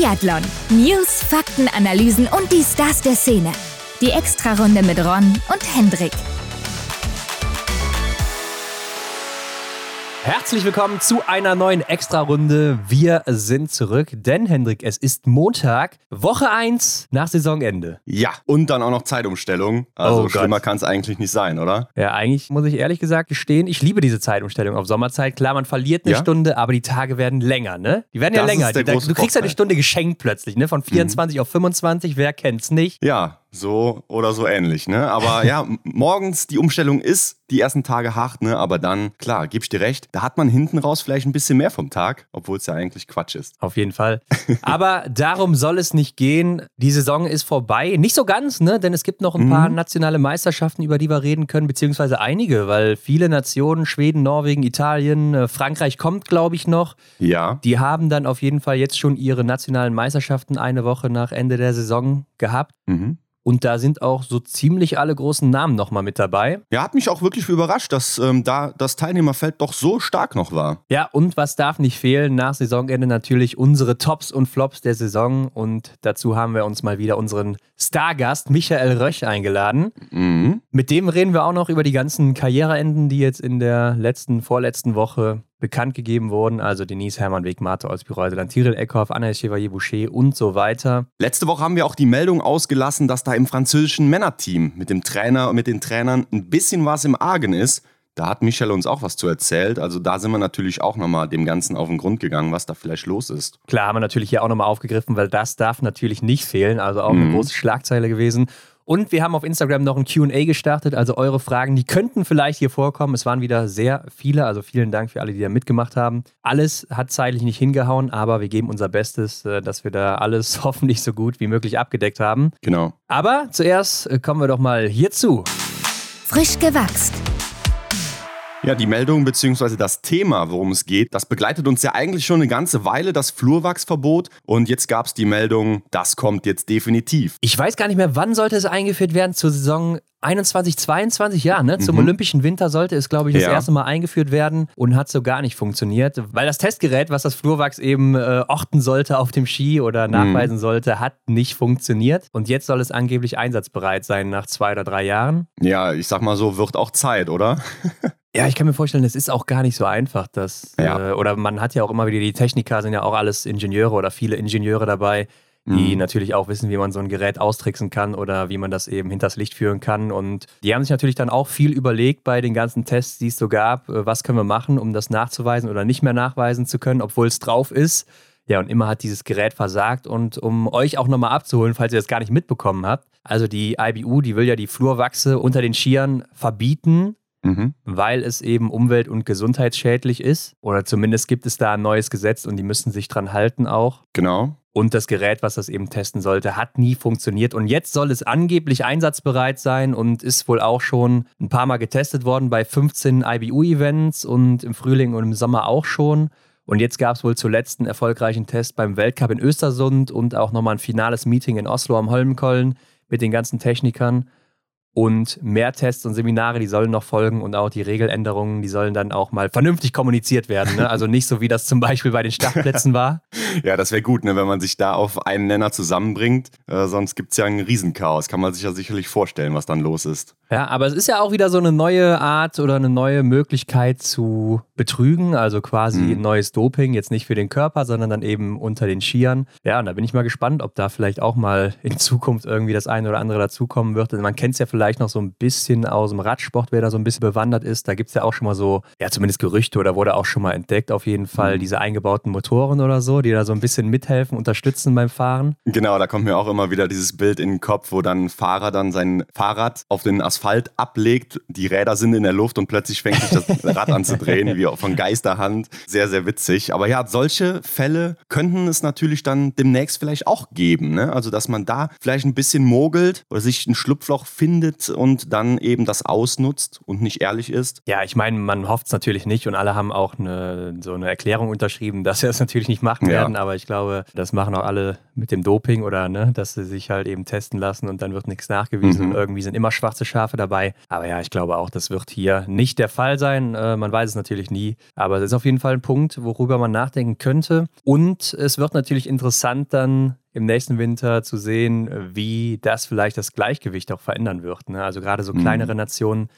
Biathlon. News, Fakten, Analysen und die Stars der Szene. Die Extrarunde mit Ron und Hendrik. Herzlich willkommen zu einer neuen Extra-Runde. Wir sind zurück, denn Hendrik, es ist Montag, Woche 1 nach Saisonende. Ja, und dann auch noch Zeitumstellung. Also Oh schlimmer kann es eigentlich nicht sein, oder? Ja, eigentlich muss ich ehrlich gesagt gestehen, ich liebe diese Zeitumstellung auf Sommerzeit. Klar, man verliert eine Ja? Stunde, aber die Tage werden länger, ne? Die werden ja Das ist länger. Die, große du kriegst ja eine. Stunde geschenkt plötzlich, ne? Von 24 auf 25, wer kennt's nicht? Ja, so oder so ähnlich, ne? Aber ja, morgens die Umstellung ist die ersten Tage hart, ne? Aber dann, klar, gib ich dir recht, da hat man hinten raus vielleicht ein bisschen mehr vom Tag, obwohl es ja eigentlich Quatsch ist. Auf jeden Fall. Aber darum soll es nicht gehen. Die Saison ist vorbei. Nicht so ganz, ne? Denn es gibt noch ein paar nationale Meisterschaften, über die wir reden können, beziehungsweise einige, weil viele Nationen, Schweden, Norwegen, Italien, äh, Frankreich kommt, glaube ich, noch. Ja, Die haben dann auf jeden Fall jetzt schon ihre nationalen Meisterschaften eine Woche nach Ende der Saison gehabt. mhm. Und da sind auch so ziemlich alle großen Namen nochmal mit dabei. Ja, hat mich auch wirklich überrascht, dass ähm, da das Teilnehmerfeld doch so stark noch war. Ja, und was darf nicht fehlen? Nach Saisonende natürlich unsere Tops und Flops der Saison. Und dazu haben wir uns mal wieder unseren Stargast Michael Röch eingeladen. Mhm. Mit dem reden wir auch noch über die ganzen Karriereenden, die jetzt in der letzten, vorletzten Woche bekannt gegeben wurden. Also Denise Hermann Weg, Marte Olsby-Reute, dann Tyrell Eckhoff, Anna Chevalier-Boucher und so weiter. Letzte Woche haben wir auch die Meldung ausgelassen, dass da im französischen Männerteam mit dem Trainer und mit den Trainern ein bisschen was im Argen ist. Da hat Michel uns auch was zu erzählt. Also da sind wir natürlich auch nochmal dem Ganzen auf den Grund gegangen, was da vielleicht los ist. Klar haben wir natürlich hier auch nochmal aufgegriffen, weil das darf natürlich nicht fehlen. Also auch eine große Schlagzeile gewesen. Und wir haben auf Instagram noch ein QA gestartet. Also eure Fragen, die könnten vielleicht hier vorkommen. Es waren wieder sehr viele. Also vielen Dank für alle, die da mitgemacht haben. Alles hat zeitlich nicht hingehauen, aber wir geben unser Bestes, äh, dass wir da alles hoffentlich so gut wie möglich abgedeckt haben. Genau. Aber zuerst äh, kommen wir doch mal hierzu. Frisch gewachst. Ja, die Meldung bzw. das Thema, worum es geht, das begleitet uns ja eigentlich schon eine ganze Weile, das Flurwachsverbot. Und jetzt gab es die Meldung, das kommt jetzt definitiv. Ich weiß gar nicht mehr, wann sollte es eingeführt werden? Zur Saison 21, 22, ja, ne? Zum Olympischen Winter sollte es, glaube ich, das Ja. erste Mal eingeführt werden und hat so gar nicht funktioniert, weil das Testgerät, was das Flurwachs eben äh, orten sollte auf dem Ski oder nachweisen sollte, hat nicht funktioniert. Und jetzt soll es angeblich einsatzbereit sein nach zwei oder drei Jahren. Ja, ich sag mal so, wird auch Zeit, oder? Ja, ich kann mir vorstellen, es ist auch gar nicht so einfach, dass, Ja. äh, oder man hat ja auch immer wieder, die Techniker sind ja auch alles Ingenieure oder viele Ingenieure dabei, die Mhm. natürlich auch wissen, wie man so ein Gerät austricksen kann oder wie man das eben hinters Licht führen kann. Und die haben sich natürlich dann auch viel überlegt bei den ganzen Tests, die es so gab, äh, was können wir machen, um das nachzuweisen oder nicht mehr nachweisen zu können, obwohl es drauf ist. Ja, und immer hat dieses Gerät versagt. Und um euch auch nochmal abzuholen, falls ihr das gar nicht mitbekommen habt, also die IBU, die will ja die Flurwachse unter den Skiern verbieten, Mhm. weil es eben umwelt- und gesundheitsschädlich ist. Oder zumindest gibt es da ein neues Gesetz und die müssen sich dran halten auch. Genau. Und das Gerät, was das eben testen sollte, hat nie funktioniert. Und jetzt soll es angeblich einsatzbereit sein und ist wohl auch schon ein paar Mal getestet worden bei 15 IBU-Events und im Frühling und im Sommer auch schon. Und jetzt gab es wohl zuletzt einen erfolgreichen Test beim Weltcup in Östersund und auch nochmal ein finales Meeting in Oslo am Holmenkollen mit den ganzen Technikern. Und mehr Tests und Seminare, die sollen noch folgen und auch die Regeländerungen, die sollen dann auch mal vernünftig kommuniziert werden. Ne? Also nicht so, wie das zum Beispiel bei den Startplätzen war. Ja, das wäre gut, ne, wenn man sich da auf einen Nenner zusammenbringt. Äh, sonst gibt es ja ein Riesenchaos. Kann man sich ja sicherlich vorstellen, was dann los ist. Ja, aber es ist ja auch wieder so eine neue Art oder eine neue Möglichkeit zu betrügen, also quasi Mhm. ein neues Doping, jetzt nicht für den Körper, sondern dann eben unter den Skiern. Ja, und da bin ich mal gespannt, ob da vielleicht auch mal in Zukunft irgendwie das eine oder andere dazukommen wird. Also man kennt es ja vielleicht noch so ein bisschen aus dem Radsport, wer da so ein bisschen bewandert ist. Da gibt es ja auch schon mal so, ja, zumindest Gerüchte oder wurde auch schon mal entdeckt, auf jeden Fall, Mhm. diese eingebauten Motoren oder so, die da so ein bisschen mithelfen, unterstützen beim Fahren. Genau, da kommt mir auch immer wieder dieses Bild in den Kopf, wo dann ein Fahrer dann sein Fahrrad auf den Asphalt ablegt, die Räder sind in der Luft und plötzlich fängt sich das Rad an zu drehen, wie von Geisterhand. Sehr, sehr witzig. Aber ja, solche Fälle könnten es natürlich dann demnächst vielleicht auch geben. Ne? Also, dass man da vielleicht ein bisschen mogelt oder sich ein Schlupfloch findet und dann eben das ausnutzt und nicht ehrlich ist. Ja, ich meine, man hofft es natürlich nicht und alle haben auch eine, so eine Erklärung unterschrieben, dass sie das natürlich nicht machen werden, ja. Aber ich glaube, das machen auch alle mit dem Doping oder ne, dass sie sich halt eben testen lassen und dann wird nichts nachgewiesen mhm. und irgendwie sind immer schwarze Schafe dabei. Aber ja, ich glaube auch, das wird hier nicht der Fall sein. Äh, man weiß es natürlich nie, aber es ist auf jeden Fall ein Punkt, worüber man nachdenken könnte. Und es wird natürlich interessant dann im nächsten Winter zu sehen, wie das vielleicht das Gleichgewicht auch verändern wird. Ne? Also gerade so mhm. kleinere mhm. Nationen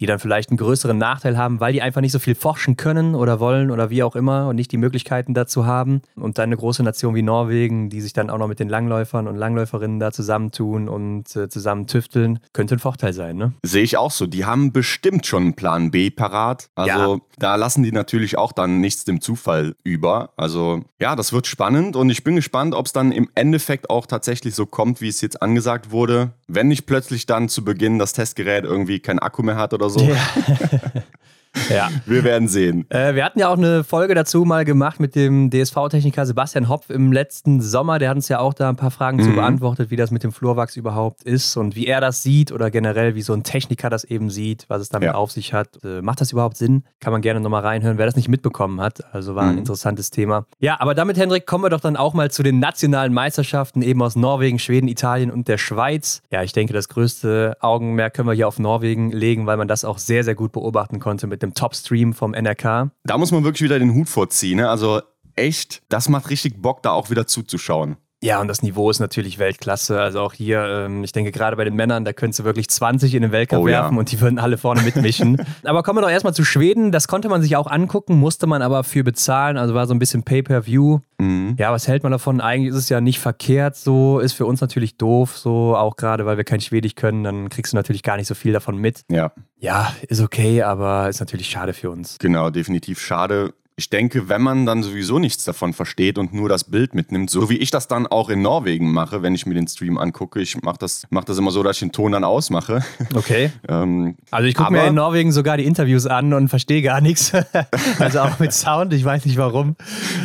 die dann vielleicht einen größeren Nachteil haben, weil die einfach nicht so viel forschen können oder wollen oder wie auch immer und nicht die Möglichkeiten dazu haben. Und dann eine große Nation wie Norwegen, die sich dann auch noch mit den Langläufern und Langläuferinnen da zusammentun und äh, zusammen tüfteln, könnte ein Vorteil sein. Ne? Sehe ich auch so. Die haben bestimmt schon einen Plan B parat. Also ja. da lassen die natürlich auch dann nichts dem Zufall über. Also ja, das wird spannend und ich bin gespannt, ob es dann im Endeffekt auch tatsächlich so kommt, wie es jetzt angesagt wurde. Wenn nicht plötzlich dann zu Beginn das Testgerät irgendwie kein Akku mehr hat oder altså. Ja. Wir werden sehen. Äh, wir hatten ja auch eine Folge dazu mal gemacht mit dem DSV-Techniker Sebastian Hopf im letzten Sommer. Der hat uns ja auch da ein paar Fragen mhm. zu beantwortet, wie das mit dem Flurwachs überhaupt ist und wie er das sieht oder generell, wie so ein Techniker das eben sieht, was es damit ja. auf sich hat. Äh, macht das überhaupt Sinn? Kann man gerne nochmal reinhören, wer das nicht mitbekommen hat. Also war ein mhm. interessantes Thema. Ja, aber damit, Hendrik, kommen wir doch dann auch mal zu den nationalen Meisterschaften eben aus Norwegen, Schweden, Italien und der Schweiz. Ja, ich denke, das größte Augenmerk können wir hier auf Norwegen legen, weil man das auch sehr, sehr gut beobachten konnte mit dem Top-Stream vom NRK. Da muss man wirklich wieder den Hut vorziehen. Ne? Also echt, das macht richtig Bock, da auch wieder zuzuschauen. Ja, und das Niveau ist natürlich Weltklasse. Also auch hier, ähm, ich denke gerade bei den Männern, da könntest du wirklich 20 in den Weltcup oh, werfen ja. und die würden alle vorne mitmischen. aber kommen wir doch erstmal zu Schweden. Das konnte man sich auch angucken, musste man aber für bezahlen. Also war so ein bisschen Pay-Per-View. Mhm. Ja, was hält man davon? Eigentlich ist es ja nicht verkehrt so. Ist für uns natürlich doof, so auch gerade, weil wir kein Schwedisch können. Dann kriegst du natürlich gar nicht so viel davon mit. Ja. Ja, ist okay, aber ist natürlich schade für uns. Genau, definitiv schade ich denke, wenn man dann sowieso nichts davon versteht und nur das Bild mitnimmt, so wie ich das dann auch in Norwegen mache, wenn ich mir den Stream angucke, ich mache das, mach das immer so, dass ich den Ton dann ausmache. Okay. ähm, also ich gucke mir in Norwegen sogar die Interviews an und verstehe gar nichts. also auch mit Sound, ich weiß nicht warum.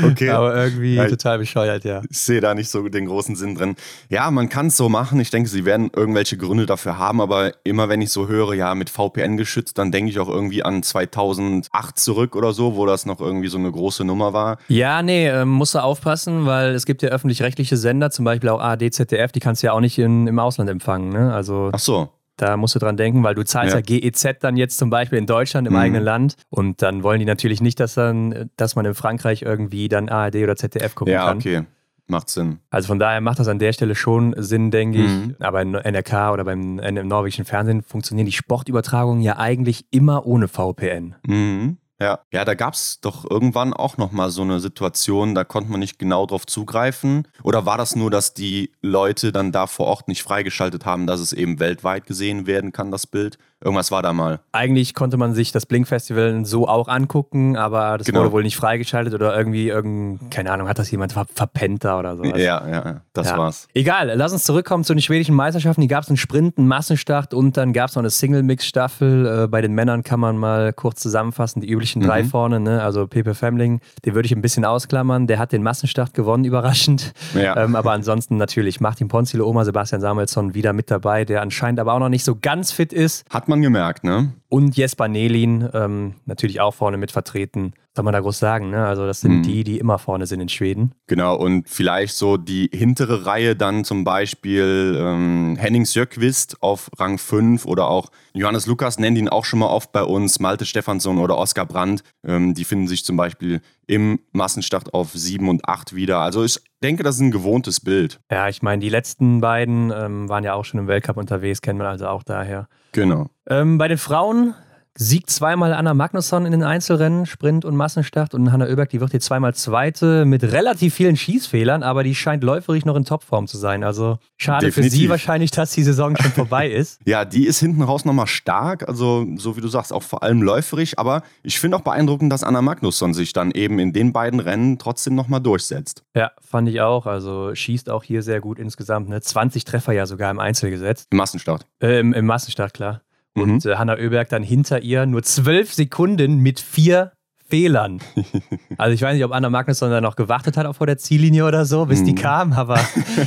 Okay. Aber irgendwie ja, total bescheuert, ja. Ich sehe da nicht so den großen Sinn drin. Ja, man kann es so machen. Ich denke, sie werden irgendwelche Gründe dafür haben, aber immer wenn ich so höre, ja, mit VPN geschützt, dann denke ich auch irgendwie an 2008 zurück oder so, wo das noch irgendwie irgendwie so eine große Nummer war. Ja, nee, äh, musst du aufpassen, weil es gibt ja öffentlich-rechtliche Sender, zum Beispiel auch ARD, ZDF, die kannst du ja auch nicht in, im Ausland empfangen. Ne? Also, Ach so. Da musst du dran denken, weil du zahlst ja, ja GEZ dann jetzt zum Beispiel in Deutschland im mhm. eigenen Land und dann wollen die natürlich nicht, dass dann, dass man in Frankreich irgendwie dann ARD oder ZDF gucken ja, kann. Ja, okay. Macht Sinn. Also von daher macht das an der Stelle schon Sinn, denke mhm. ich. Aber in NRK oder beim im norwegischen Fernsehen funktionieren die Sportübertragungen ja eigentlich immer ohne VPN. Mhm. Ja, ja da gab es doch irgendwann auch nochmal so eine Situation, da konnte man nicht genau drauf zugreifen. Oder war das nur, dass die Leute dann da vor Ort nicht freigeschaltet haben, dass es eben weltweit gesehen werden kann, das Bild? Irgendwas war da mal. Eigentlich konnte man sich das Blink-Festival so auch angucken, aber das genau. wurde wohl nicht freigeschaltet oder irgendwie irgend, keine Ahnung, hat das jemand ver verpennt da oder sowas. Ja, ja, das ja. war's. Egal, lass uns zurückkommen zu den schwedischen Meisterschaften. Die gab es einen Sprint, einen Massenstart und dann gab es noch eine Single-Mix-Staffel. Äh, bei den Männern kann man mal kurz zusammenfassen, die üblichen drei mhm. vorne, ne? also Pepe Femling, den würde ich ein bisschen ausklammern. Der hat den Massenstart gewonnen, überraschend. Ja. Ähm, aber ansonsten natürlich Martin Ponzilo, Oma Sebastian Samuelsson wieder mit dabei, der anscheinend aber auch noch nicht so ganz fit ist. Hat man gemerkt, ne? Und Jesper Nelin, ähm, natürlich auch vorne mit vertreten. Was soll man da groß sagen, ne? Also, das sind mhm. die, die immer vorne sind in Schweden. Genau, und vielleicht so die hintere Reihe dann zum Beispiel ähm, Henning Sjöquist auf Rang 5 oder auch Johannes Lukas nennt ihn auch schon mal oft bei uns, Malte Stefansson oder Oskar Brandt. Ähm, die finden sich zum Beispiel im Massenstart auf 7 und 8 wieder. Also, ich denke, das ist ein gewohntes Bild. Ja, ich meine, die letzten beiden ähm, waren ja auch schon im Weltcup unterwegs, kennen wir also auch daher. Genau. Ähm, bei den Frauen siegt zweimal Anna Magnusson in den Einzelrennen, Sprint und Massenstart. Und Hanna Oeberg, die wird jetzt zweimal Zweite mit relativ vielen Schießfehlern, aber die scheint läuferig noch in Topform zu sein. Also schade Definitiv. für sie wahrscheinlich, dass die Saison schon vorbei ist. Ja, die ist hinten raus nochmal stark. Also, so wie du sagst, auch vor allem läuferig. Aber ich finde auch beeindruckend, dass Anna Magnusson sich dann eben in den beiden Rennen trotzdem nochmal durchsetzt. Ja, fand ich auch. Also schießt auch hier sehr gut insgesamt. Ne? 20 Treffer ja sogar im Einzel gesetzt. Im Massenstart. Äh, im, Im Massenstart, klar. Und mhm. äh, Hanna Oeberg dann hinter ihr nur zwölf Sekunden mit vier Fehlern. Also ich weiß nicht, ob Anna Magnusson dann noch gewartet hat vor der Ziellinie oder so, bis mhm. die kam, aber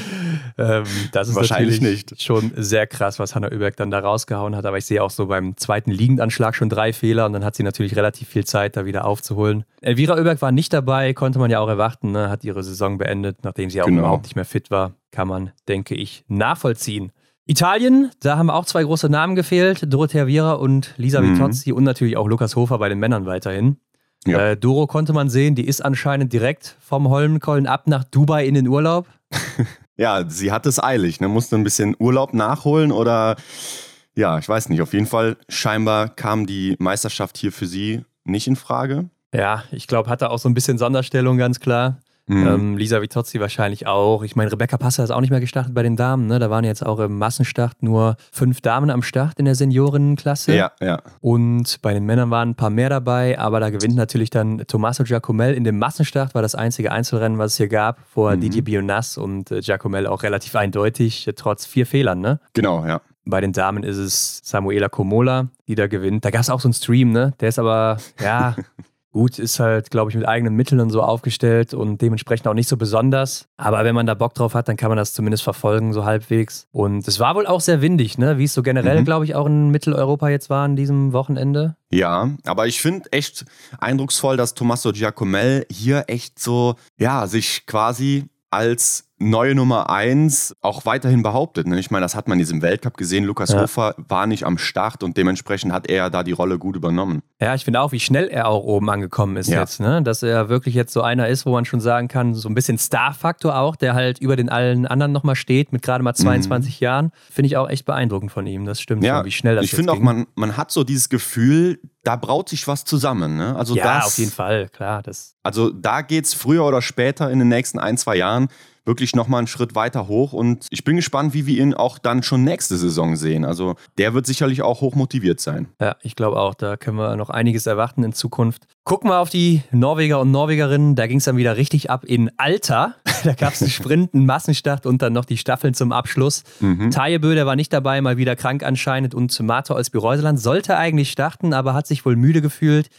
ähm, das ist Wahrscheinlich nicht. schon sehr krass, was Hanna Oeberg dann da rausgehauen hat. Aber ich sehe auch so beim zweiten Liegendanschlag schon drei Fehler und dann hat sie natürlich relativ viel Zeit, da wieder aufzuholen. Elvira Oeberg war nicht dabei, konnte man ja auch erwarten, ne? hat ihre Saison beendet, nachdem sie auch Genau. überhaupt nicht mehr fit war. Kann man, denke ich, nachvollziehen. Italien, da haben auch zwei große Namen gefehlt, Dorothea Viera und Lisa Mhm. Vitozzi und natürlich auch Lukas Hofer bei den Männern weiterhin. Ja. Äh, Doro konnte man sehen, die ist anscheinend direkt vom Holmenkollen ab nach Dubai in den Urlaub. Ja, sie hat es eilig, ne? musste ein bisschen Urlaub nachholen oder ja, ich weiß nicht. Auf jeden Fall, scheinbar kam die Meisterschaft hier für sie nicht in Frage. Ja, ich glaube, hatte auch so ein bisschen Sonderstellung, ganz klar. Mhm. Ähm, Lisa Vitozzi wahrscheinlich auch. Ich meine, Rebecca Passer ist auch nicht mehr gestartet bei den Damen. Ne? Da waren jetzt auch im Massenstart nur fünf Damen am Start in der Seniorinnenklasse. ja, ja. Und bei den Männern waren ein paar mehr dabei, aber da gewinnt natürlich dann Tommaso Giacomel in dem Massenstart, war das einzige Einzelrennen, was es hier gab, vor Mhm. Didier Bionas und äh, Giacomel auch relativ eindeutig, äh, trotz vier Fehlern. Ne? Genau, ja. Bei den Damen ist es Samuela Komola, die da gewinnt. Da gab es auch so einen Stream, ne? Der ist aber, ja, gut, ist halt, glaube ich, mit eigenen Mitteln und so aufgestellt und dementsprechend auch nicht so besonders. Aber wenn man da Bock drauf hat, dann kann man das zumindest verfolgen, so halbwegs. Und es war wohl auch sehr windig, ne? Wie es so generell, Mhm. glaube ich, auch in Mitteleuropa jetzt war an diesem Wochenende. Ja, aber ich finde echt eindrucksvoll, dass Tommaso Giacomel hier echt so, ja, sich quasi als neue Nummer eins auch weiterhin behauptet. Ne? Ich meine, das hat man in diesem Weltcup gesehen. Lukas Ja. Hofer war nicht am Start und dementsprechend hat er da die Rolle gut übernommen. Ja, ich finde auch, wie schnell er auch oben angekommen ist Ja. jetzt, ne? Dass er wirklich jetzt so einer ist, wo man schon sagen kann, so ein bisschen Star-Faktor auch, der halt über den allen anderen nochmal steht, mit gerade mal 22 Jahren. Finde ich auch echt beeindruckend von ihm. Das stimmt Mhm. Ja, schon, wie schnell das ich jetzt finde auch, man, man hat so dieses Gefühl, da braut sich was zusammen. Ne? Also, ja, das, auf jeden Fall, klar. Das, also da geht es früher oder später in den nächsten ein, zwei Jahren wirklich nochmal einen Schritt weiter hoch und ich bin gespannt, wie wir ihn auch dann schon nächste Saison sehen. Also der wird sicherlich auch hoch motiviert sein. ja, ich glaube auch, da können wir noch einiges erwarten in Zukunft. Gucken wir auf die Norweger und Norwegerinnen. Da ging es dann wieder richtig ab in Alter. Da gab es einen Sprint, einen Massenstart und dann noch die Staffeln zum Abschluss. Mhm. Taje Böder war nicht dabei, mal wieder krank anscheinend. Und Mato Olsby-Reuseland sollte eigentlich starten, aber hat sich wohl müde gefühlt.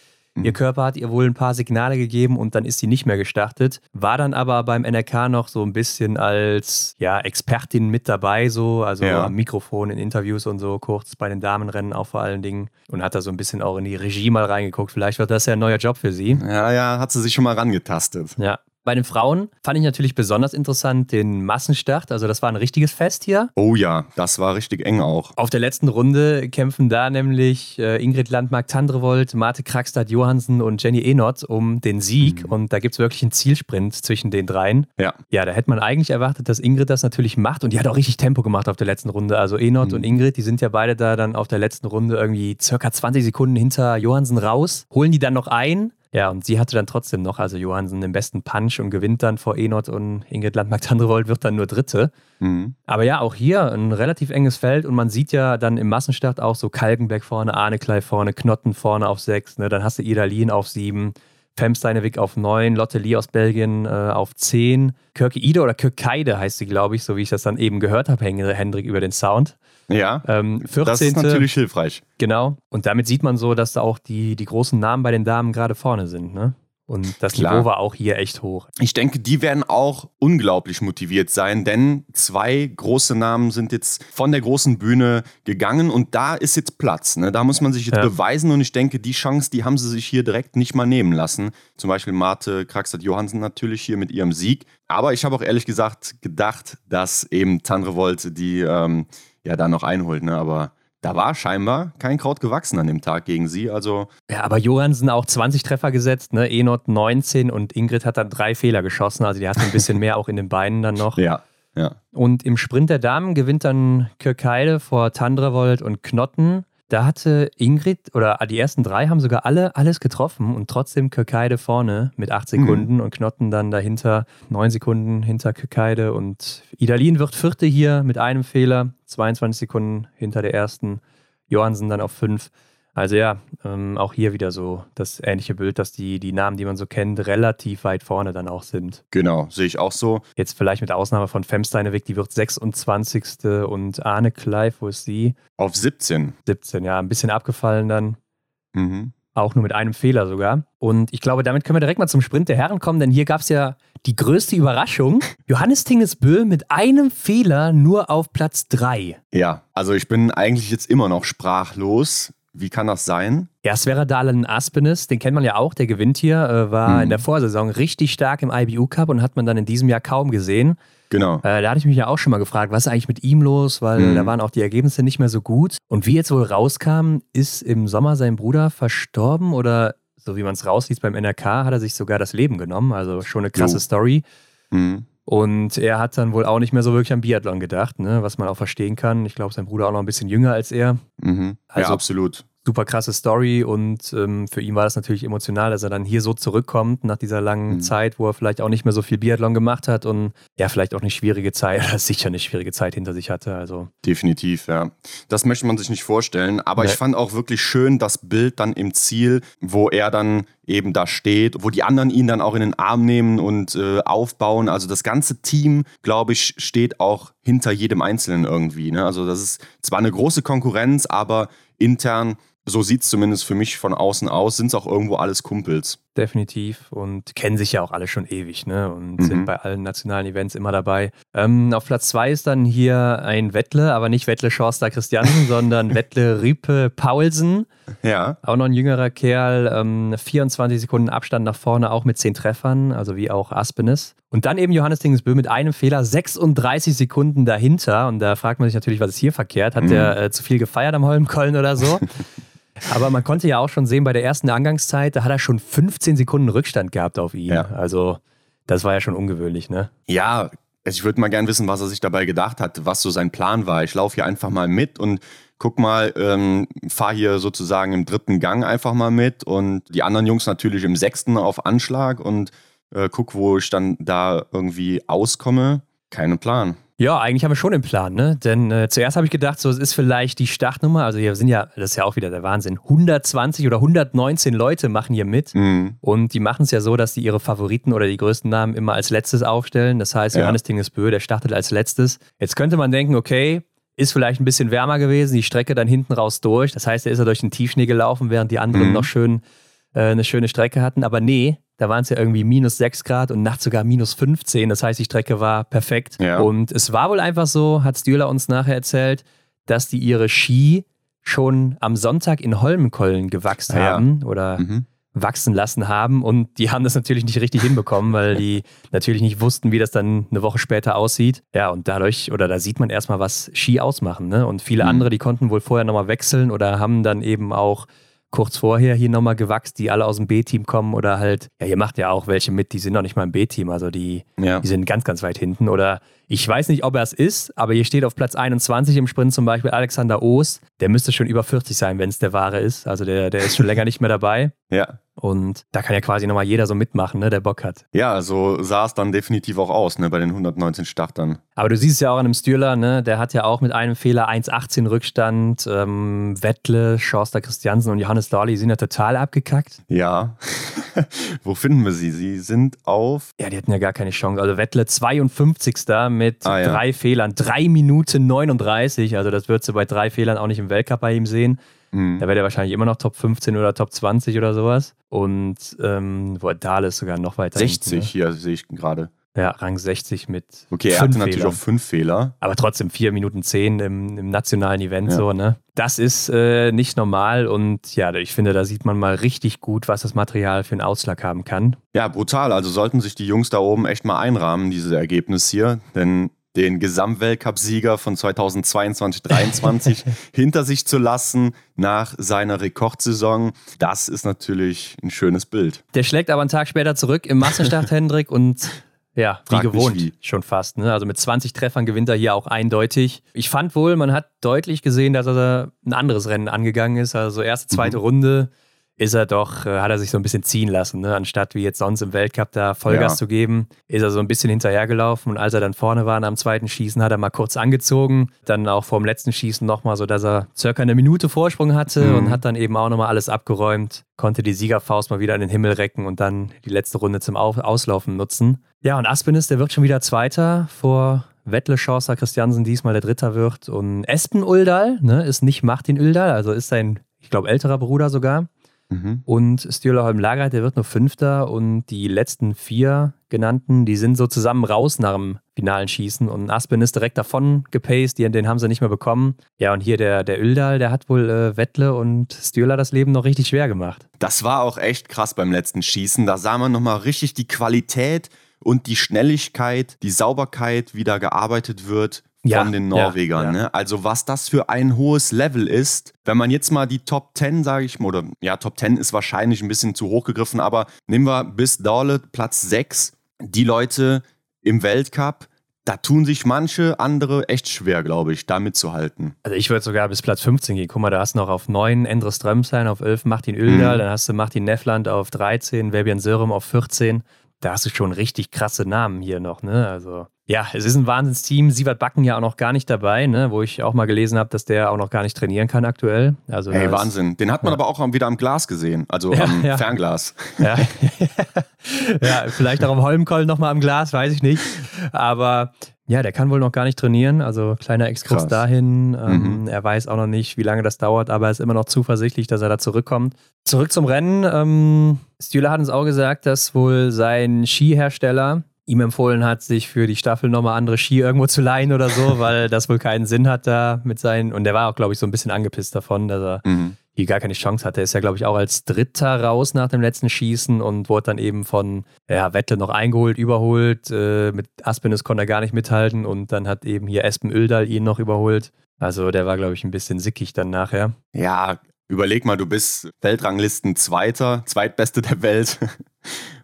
Ihr Körper hat ihr wohl ein paar Signale gegeben und dann ist sie nicht mehr gestartet. War dann aber beim NRK noch so ein bisschen als ja, Expertin mit dabei, so, also Ja. am Mikrofon in Interviews und so, kurz bei den Damenrennen auch vor allen Dingen. Und hat da so ein bisschen auch in die Regie mal reingeguckt. Vielleicht wird das ja ein neuer Job für sie. Ja, ja, hat sie sich schon mal rangetastet. Ja. Bei den Frauen fand ich natürlich besonders interessant den Massenstart. Also das war ein richtiges Fest hier. Oh ja, das war richtig eng auch. Auf der letzten Runde kämpfen da nämlich äh, Ingrid Landmark-Tandrevold, Marte Krakstad Johansen und Jenny Enott um den Sieg. Und da gibt es wirklich einen Zielsprint zwischen den dreien. Ja. Ja, da hätte man eigentlich erwartet, dass Ingrid das natürlich macht. Und die hat auch richtig Tempo gemacht auf der letzten Runde. Also Enott und Ingrid, die sind ja beide da dann auf der letzten Runde irgendwie circa 20 Sekunden hinter Johansen raus, holen die dann noch ein. Ja, und sie hatte dann trotzdem noch, also Johansen, den besten Punch und gewinnt dann vor Enott und Ingrid Landmark-Tandrevold wird dann nur Dritte. Mhm. Aber ja, auch hier ein relativ enges Feld und man sieht ja dann im Massenstart auch so Kalkenberg vorne, Arneklei vorne, Knotten vorne auf sechs, ne? dann hast du Idalin auf sieben, Femsteinewig auf neun, Lotte Lee aus Belgien äh, auf zehn, Kirke Ide oder Kirkeide heißt sie, glaube ich, so wie ich das dann eben gehört habe, Hen- Hendrik, über den Sound. Ja, Ähm, 14. das ist natürlich hilfreich. Genau. Und damit sieht man so, dass da auch die, die großen Namen bei den Damen gerade vorne sind. Ne? Und das Klar. Niveau war auch hier echt hoch. Ich denke, die werden auch unglaublich motiviert sein, denn zwei große Namen sind jetzt von der großen Bühne gegangen und da ist jetzt Platz. Ne? Da muss man sich jetzt Ja. beweisen und ich denke, die Chance, die haben sie sich hier direkt nicht mal nehmen lassen. Zum Beispiel Marte Kraxat Johansen natürlich hier mit ihrem Sieg. Aber ich habe auch ehrlich gesagt gedacht, dass eben Tandrevold die ähm, ja da noch einholt. Ne? Aber da war scheinbar kein Kraut gewachsen an dem Tag gegen sie. Also Ja, aber Johansen auch 20 Treffer gesetzt, ne? Enot 19 und Ingrid hat dann drei Fehler geschossen. Also die hatte ein bisschen mehr auch in den Beinen dann noch. ja, ja. Und im Sprint der Damen gewinnt dann Kirkheide vor Tandrevold und Knotten. Da hatte Ingrid oder die ersten drei haben sogar alle alles getroffen und trotzdem Kirkheide vorne mit acht Sekunden und Knotten dann dahinter neun Sekunden hinter Kirkheide und Idalin wird Vierte hier mit einem Fehler, 22 Sekunden hinter der ersten, Johansen dann auf fünf. Also ja, ähm, auch hier wieder so das ähnliche Bild, dass die, die Namen, die man so kennt, relativ weit vorne dann auch sind. Genau, sehe ich auch so. Jetzt vielleicht mit Ausnahme von Femsteineweg, die wird 26. und Arne Kleif, wo ist sie? Auf 17. 17, ja, ein bisschen abgefallen dann. Mhm. Auch nur mit einem Fehler sogar. Und ich glaube, damit können wir direkt mal zum Sprint der Herren kommen, denn hier gab es ja die größte Überraschung. Johannes Tingesbö mit einem Fehler nur auf Platz 3. Ja, also ich bin eigentlich jetzt immer noch sprachlos. Wie kann das sein? Ja, Sverre Dahlen Aspenes, den kennt man ja auch, der gewinnt hier, äh, war Mhm. in der Vorsaison richtig stark im IBU Cup und hat man dann in diesem Jahr kaum gesehen. Genau. Äh, da hatte ich mich ja auch schon mal gefragt, was ist eigentlich mit ihm los, weil Mhm. da waren auch die Ergebnisse nicht mehr so gut. Und wie jetzt wohl rauskam, ist im Sommer sein Bruder verstorben oder so wie man es rausliest beim NRK, hat er sich sogar das Leben genommen. Also schon eine krasse Jo. Story. Mhm. Und er hat dann wohl auch nicht mehr so wirklich an Biathlon gedacht, ne? was man auch verstehen kann. Ich glaube, sein Bruder auch noch ein bisschen jünger als er. Mhm. Also- ja, absolut. Super krasse Story und ähm, für ihn war das natürlich emotional, dass er dann hier so zurückkommt nach dieser langen Mhm. Zeit, wo er vielleicht auch nicht mehr so viel Biathlon gemacht hat und ja, vielleicht auch eine schwierige Zeit, oder sicher eine schwierige Zeit hinter sich hatte. Also Definitiv, ja. Das möchte man sich nicht vorstellen. Aber Nee. ich fand auch wirklich schön das Bild dann im Ziel, wo er dann eben da steht, wo die anderen ihn dann auch in den Arm nehmen und äh, aufbauen. Also das ganze Team, glaube ich, steht auch hinter jedem Einzelnen irgendwie. Ne? Also das ist zwar eine große Konkurrenz, aber intern, so sieht es zumindest für mich von außen aus, sind es auch irgendwo alles Kumpels. definitiv und kennen sich ja auch alle schon ewig ne? und Mhm. sind bei allen nationalen Events immer dabei. Ähm, auf Platz zwei ist dann hier ein Wettle, aber nicht Wettle Schorster Christiansen, sondern Wettle Riepe Paulsen. Ja. Auch noch ein jüngerer Kerl, ähm, 24 Sekunden Abstand nach vorne, auch mit 10 Treffern, also wie auch Aspenes. Und dann eben Johannes Dingesbö mit einem Fehler, 36 Sekunden dahinter. Und da fragt man sich natürlich, was ist hier verkehrt? Hat Mhm. der äh, zu viel gefeiert am Holmkollen oder so? Aber man konnte ja auch schon sehen, bei der ersten Angangszeit, da hat er schon 15 Sekunden Rückstand gehabt auf ihn. Ja. Also, das war ja schon ungewöhnlich, ne? Ja, also ich würde mal gern wissen, was er sich dabei gedacht hat, was so sein Plan war. Ich laufe hier einfach mal mit und guck mal, ähm, fahre hier sozusagen im dritten Gang einfach mal mit und die anderen Jungs natürlich im sechsten auf Anschlag und äh, guck, wo ich dann da irgendwie auskomme. Keinen Plan. Ja, eigentlich haben wir schon den Plan, ne? Denn äh, zuerst habe ich gedacht, so es ist vielleicht die Startnummer, also hier sind ja, das ist ja auch wieder der Wahnsinn, 120 oder 119 Leute machen hier mit. Mhm. Und die machen es ja so, dass die ihre Favoriten oder die größten Namen immer als letztes aufstellen. Das heißt, Ja. Johannes Dingesbö, der startet als letztes. Jetzt könnte man denken, okay, ist vielleicht ein bisschen wärmer gewesen, die Strecke dann hinten raus durch. Das heißt, er ist ja durch den Tiefschnee gelaufen, während die anderen Mhm. noch schön äh, eine schöne Strecke hatten. Aber nee, da waren es ja irgendwie minus 6 Grad und nachts sogar minus 15. Das heißt, die Strecke war perfekt. Ja. Und es war wohl einfach so, hat Stühler uns nachher erzählt, dass die ihre Ski schon am Sonntag in Holmenkollen gewachst Ah ja. haben oder Mhm. wachsen lassen haben und die haben das natürlich nicht richtig hinbekommen, weil die natürlich nicht wussten, wie das dann eine Woche später aussieht. Ja, und dadurch, oder da sieht man erstmal, was Ski ausmachen. Ne? Und viele Mhm. andere, die konnten wohl vorher nochmal wechseln oder haben dann eben auch kurz vorher hier nochmal gewachst, die alle aus dem B-Team kommen oder halt, ja, ihr macht ja auch welche mit, die sind noch nicht mal im B-Team, also die, Ja. die sind ganz, ganz weit hinten. Oder ich weiß nicht, ob er es ist, aber hier steht auf Platz 21 im Sprint zum Beispiel Alexander Oos. Der müsste schon über 40 sein, wenn es der wahre ist. Also der, der ist schon länger nicht mehr dabei. Ja. Und da kann ja quasi nochmal jeder so mitmachen, ne, der Bock hat. Ja, so sah es dann definitiv auch aus, ne, bei den 119 Startern. Aber du siehst es ja auch an dem Stürler, ne, der hat ja auch mit einem Fehler 1,18 Rückstand. Ähm, Wettle, Schorster Christiansen und Johannes Dorli sind ja total abgekackt. Ja. Wo finden wir sie? Sie sind auf. Ja, die hatten ja gar keine Chance. Also Wettle 52. mit Ah, ja. drei Fehlern. 3 Minuten 39. Also das würdest du bei drei Fehlern auch nicht im Weltcup bei ihm sehen. Mhm. Da wäre der wahrscheinlich immer noch Top 15 oder Top 20 oder sowas. Und ähm, Dahl ist sogar noch weiter. 60 hinten, hier sehe ich gerade. ne? Ja, Rang 60 mit. Okay, er fünf hatte natürlich Fehlern. auch fünf Fehler. Aber trotzdem 4 Minuten 10 im, im nationalen Event Ja. so, ne? Das ist äh, nicht normal und ja, ich finde, da sieht man mal richtig gut, was das Material für einen Ausschlag haben kann. Ja, brutal. Also sollten sich die Jungs da oben echt mal einrahmen, dieses Ergebnis hier. Denn den Gesamtweltcup-Sieger von 2022, 2023 hinter sich zu lassen nach seiner Rekordsaison, das ist natürlich ein schönes Bild. Der schlägt aber einen Tag später zurück im Massenstart, Hendrik, und ja, wie Frag mich gewohnt, wie. schon fast. Ne? Also mit 20 Treffern gewinnt er hier auch eindeutig. Ich fand wohl, man hat deutlich gesehen, dass er ein anderes Rennen angegangen ist. Also erste, zweite Mhm. Runde ist er doch, äh, hat er sich so ein bisschen ziehen lassen, ne? anstatt wie jetzt sonst im Weltcup da Vollgas Ja. zu geben, ist er so ein bisschen hinterhergelaufen und als er dann vorne war am zweiten Schießen, hat er mal kurz angezogen, dann auch vor dem letzten Schießen nochmal, so dass er circa eine Minute Vorsprung hatte Mhm. und hat dann eben auch nochmal alles abgeräumt, konnte die Siegerfaust mal wieder in den Himmel recken und dann die letzte Runde zum Auf Auslaufen nutzen. Ja, und Aspenis, der wird schon wieder Zweiter vor Wettle Chaucer Christiansen diesmal der Dritter wird und Espen Uldal, ne, ist nicht Martin Uldal, also ist sein, ich glaube, älterer Bruder sogar. Mhm. Und Stühlerholm Lager, der wird nur Fünfter und die letzten vier genannten, die sind so zusammen raus nach dem finalen Schießen und Aspen ist direkt davon gepaced, den haben sie nicht mehr bekommen. Ja, und hier der, der Öldal, der hat wohl äh, Wettle und Stühler das Leben noch richtig schwer gemacht. Das war auch echt krass beim letzten Schießen. Da sah man nochmal richtig die Qualität und die Schnelligkeit, die Sauberkeit, wie da gearbeitet wird ja, von den Norwegern. Ja, ja. Ne? Also was das für ein hohes Level ist, wenn man jetzt mal die Top 10, sage ich mal, oder ja, Top 10 ist wahrscheinlich ein bisschen zu hoch gegriffen, aber nehmen wir bis Dawle Platz 6, die Leute im Weltcup, da tun sich manche andere echt schwer, glaube ich, da mitzuhalten. Also ich würde sogar bis Platz 15 gehen. Guck mal, da hast du noch auf 9 Endre Strömstein, auf 11 Martin Öldal, mhm. dann hast du Martin Neffland auf 13, Fabian Sörum auf 14. Da hast du schon richtig krasse Namen hier noch, ne? Also ja, es ist ein Wahnsinnsteam. Sievert Backen ja auch noch gar nicht dabei, ne? wo ich auch mal gelesen habe, dass der auch noch gar nicht trainieren kann aktuell. Also hey, Wahnsinn. Den hat man ja. aber auch wieder am Glas gesehen, also ja, am ja. Fernglas. Ja. vielleicht auch am Holmkoll nochmal am Glas, weiß ich nicht. Aber ja, der kann wohl noch gar nicht trainieren. Also kleiner Exkurs dahin. Ähm, mhm. Er weiß auch noch nicht, wie lange das dauert, aber er ist immer noch zuversichtlich, dass er da zurückkommt. Zurück zum Rennen. Ähm, Stühler hat uns auch gesagt, dass wohl sein Skihersteller ihm empfohlen hat, sich für die Staffel nochmal andere Ski irgendwo zu leihen oder so, weil das wohl keinen Sinn hat da mit seinen. Und der war auch, glaube ich, so ein bisschen angepisst davon, dass er mhm. hier gar keine Chance hatte. Er ist ja, glaube ich, auch als Dritter raus nach dem letzten Schießen und wurde dann eben von ja, Wettle noch eingeholt, überholt. Äh, mit Aspenes konnte er gar nicht mithalten und dann hat eben hier Espen Öldal ihn noch überholt. Also der war, glaube ich, ein bisschen sickig dann nachher. Ja, überleg mal, du bist Weltranglisten Zweiter, Zweitbeste der Welt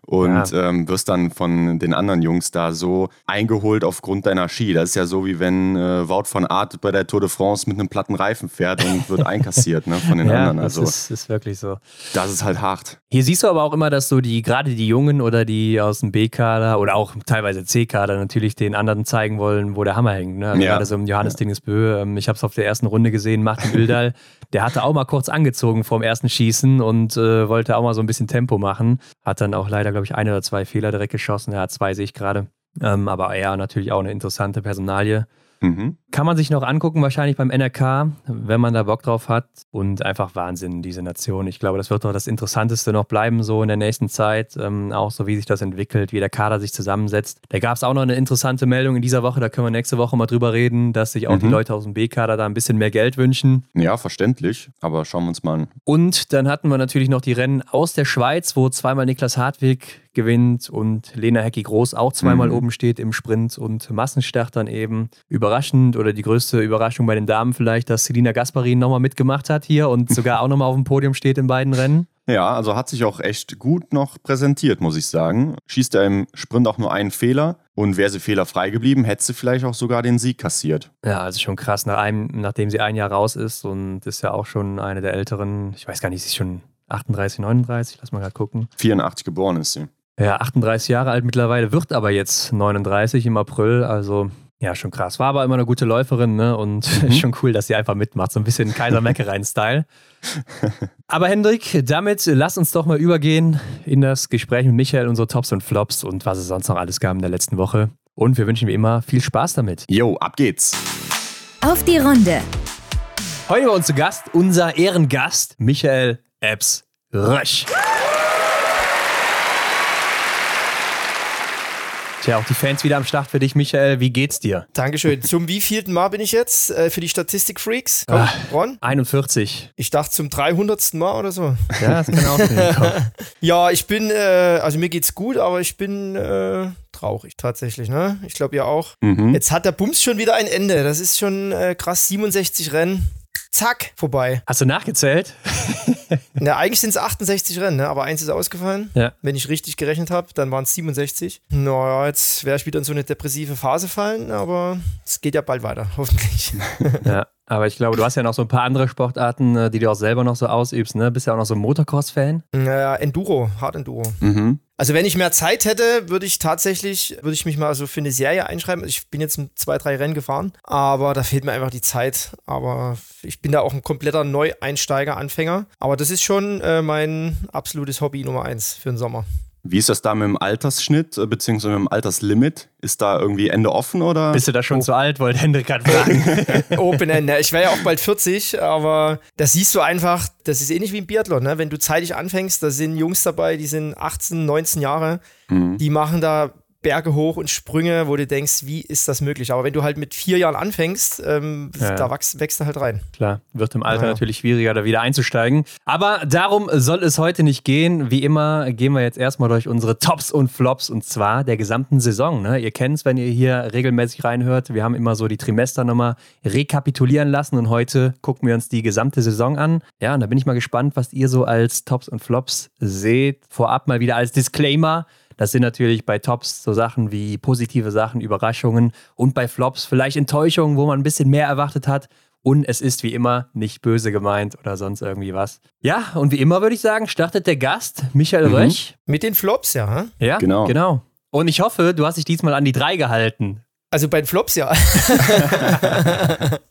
und ja. ähm, wirst dann von den anderen Jungs da so eingeholt aufgrund deiner Ski. Das ist ja so, wie wenn äh, Wout von Art bei der Tour de France mit einem platten Reifen fährt und wird einkassiert ne, von den ja, anderen. Also, das ist, ist, wirklich so. Das ist halt hart. Hier siehst du aber auch immer, dass so die, gerade die Jungen oder die aus dem B-Kader oder auch teilweise C-Kader natürlich den anderen zeigen wollen, wo der Hammer hängt. Ne? Also ja. Gerade so im Johannes ja. Dingesbö. Ähm, ich habe es auf der ersten Runde gesehen, Martin Öldal, der hatte auch mal kurz angezogen vorm ersten Schießen und äh, wollte auch mal so ein bisschen Tempo machen. Hat dann auch leider, glaube ich, ein oder zwei Fehler direkt geschossen. Ja, zwei sehe ich gerade. Ähm, aber ja, natürlich auch eine interessante Personalie. Mhm. Kann man sich noch angucken, wahrscheinlich beim NRK, wenn man da Bock drauf hat. Und einfach Wahnsinn, diese Nation. Ich glaube, das wird doch das Interessanteste noch bleiben, so in der nächsten Zeit. Ähm, auch so, wie sich das entwickelt, wie der Kader sich zusammensetzt. Da gab es auch noch eine interessante Meldung in dieser Woche, da können wir nächste Woche mal drüber reden, dass sich auch mhm. die Leute aus dem B-Kader da ein bisschen mehr Geld wünschen. Ja, verständlich. Aber schauen wir uns mal an. Und dann hatten wir natürlich noch die Rennen aus der Schweiz, wo zweimal Niklas Hartwig gewinnt und Lena Hecki Groß auch zweimal mhm. oben steht im Sprint und Massenstart dann eben. Überraschend oder die größte Überraschung bei den Damen vielleicht, dass Selina Gasparin nochmal mitgemacht hat hier und sogar auch nochmal auf dem Podium steht in beiden Rennen. Ja, also hat sich auch echt gut noch präsentiert, muss ich sagen. Schießt er im Sprint auch nur einen Fehler und wäre sie fehlerfrei geblieben, hätte sie vielleicht auch sogar den Sieg kassiert. Ja, also schon krass, nach einem, nachdem sie ein Jahr raus ist und ist ja auch schon eine der älteren, ich weiß gar nicht, sie ist schon 38, 39, lass mal gerade gucken. 84 geboren ist sie. Ja, 38 Jahre alt mittlerweile, wird aber jetzt 39 im April. Also ja, schon krass. War aber immer eine gute Läuferin, ne? Und mhm. schon cool, dass sie einfach mitmacht. So ein bisschen Kaiser Meckerein-Style. aber Hendrik, damit lass uns doch mal übergehen in das Gespräch mit Michael, unsere Tops und Flops und was es sonst noch alles gab in der letzten Woche. Und wir wünschen wie immer viel Spaß damit. Jo, ab geht's. Auf die Runde. Heute bei uns zu Gast unser Ehrengast, Michael Epps Rösch. Tja, auch die Fans wieder am Start für dich, Michael. Wie geht's dir? Dankeschön. Zum wievielten Mal bin ich jetzt äh, für die Statistik-Freaks? Komm, ah, Ron? 41. Ich dachte zum 300. Mal oder so. Ja, das kann auch sein. ja, ich bin, äh, also mir geht's gut, aber ich bin äh, traurig tatsächlich. Ne? Ich glaube, ihr auch. Mhm. Jetzt hat der Bums schon wieder ein Ende. Das ist schon äh, krass. 67 Rennen zack, vorbei. Hast du nachgezählt? Na, eigentlich sind es 68 Rennen, ne? aber eins ist ausgefallen. Ja. Wenn ich richtig gerechnet habe, dann waren es 67. Naja, jetzt werde ich wieder in so eine depressive Phase fallen, aber es geht ja bald weiter, hoffentlich. Ja. Aber ich glaube, du hast ja noch so ein paar andere Sportarten, äh, die du auch selber noch so ausübst, ne? Bist ja auch noch so ein Motocross-Fan? Naja, Enduro, Hard Enduro. Mhm. Also wenn ich mehr Zeit hätte, würde ich tatsächlich, würde ich mich mal so für eine Serie einschreiben. Ich bin jetzt zwei, drei Rennen gefahren, aber da fehlt mir einfach die Zeit. Aber ich bin da auch ein kompletter Neueinsteiger, Anfänger. Aber das ist schon äh, mein absolutes Hobby Nummer eins für den Sommer. Wie ist das da mit dem Altersschnitt äh, bzw. mit dem Alterslimit? Ist da irgendwie Ende offen oder? Bist du da schon oh. zu alt, wollte Hendrik gerade fragen. Open Ende. Ich wäre ja auch bald 40, aber da siehst du einfach, das ist ähnlich wie im Biathlon. Ne? Wenn du zeitig anfängst, da sind Jungs dabei, die sind 18, 19 Jahre, mhm. die machen da Berge hoch und Sprünge, wo du denkst, wie ist das möglich? Aber wenn du halt mit vier Jahren anfängst, ähm, ja. da wächst, wächst du halt rein. Klar, wird im Alter ja. natürlich schwieriger, da wieder einzusteigen. Aber darum soll es heute nicht gehen. Wie immer gehen wir jetzt erstmal durch unsere Tops und Flops und zwar der gesamten Saison. Ne? Ihr kennt es, wenn ihr hier regelmäßig reinhört. Wir haben immer so die Trimester nochmal rekapitulieren lassen und heute gucken wir uns die gesamte Saison an. Ja, und da bin ich mal gespannt, was ihr so als Tops und Flops seht. Vorab mal wieder als Disclaimer. Das sind natürlich bei Tops so Sachen wie positive Sachen, Überraschungen und bei Flops vielleicht Enttäuschungen, wo man ein bisschen mehr erwartet hat. Und es ist wie immer nicht böse gemeint oder sonst irgendwie was. Ja, und wie immer würde ich sagen, startet der Gast, Michael mhm. Röch. Mit den Flops, ja. Ja, genau. genau. Und ich hoffe, du hast dich diesmal an die drei gehalten. Also bei den Flops, ja.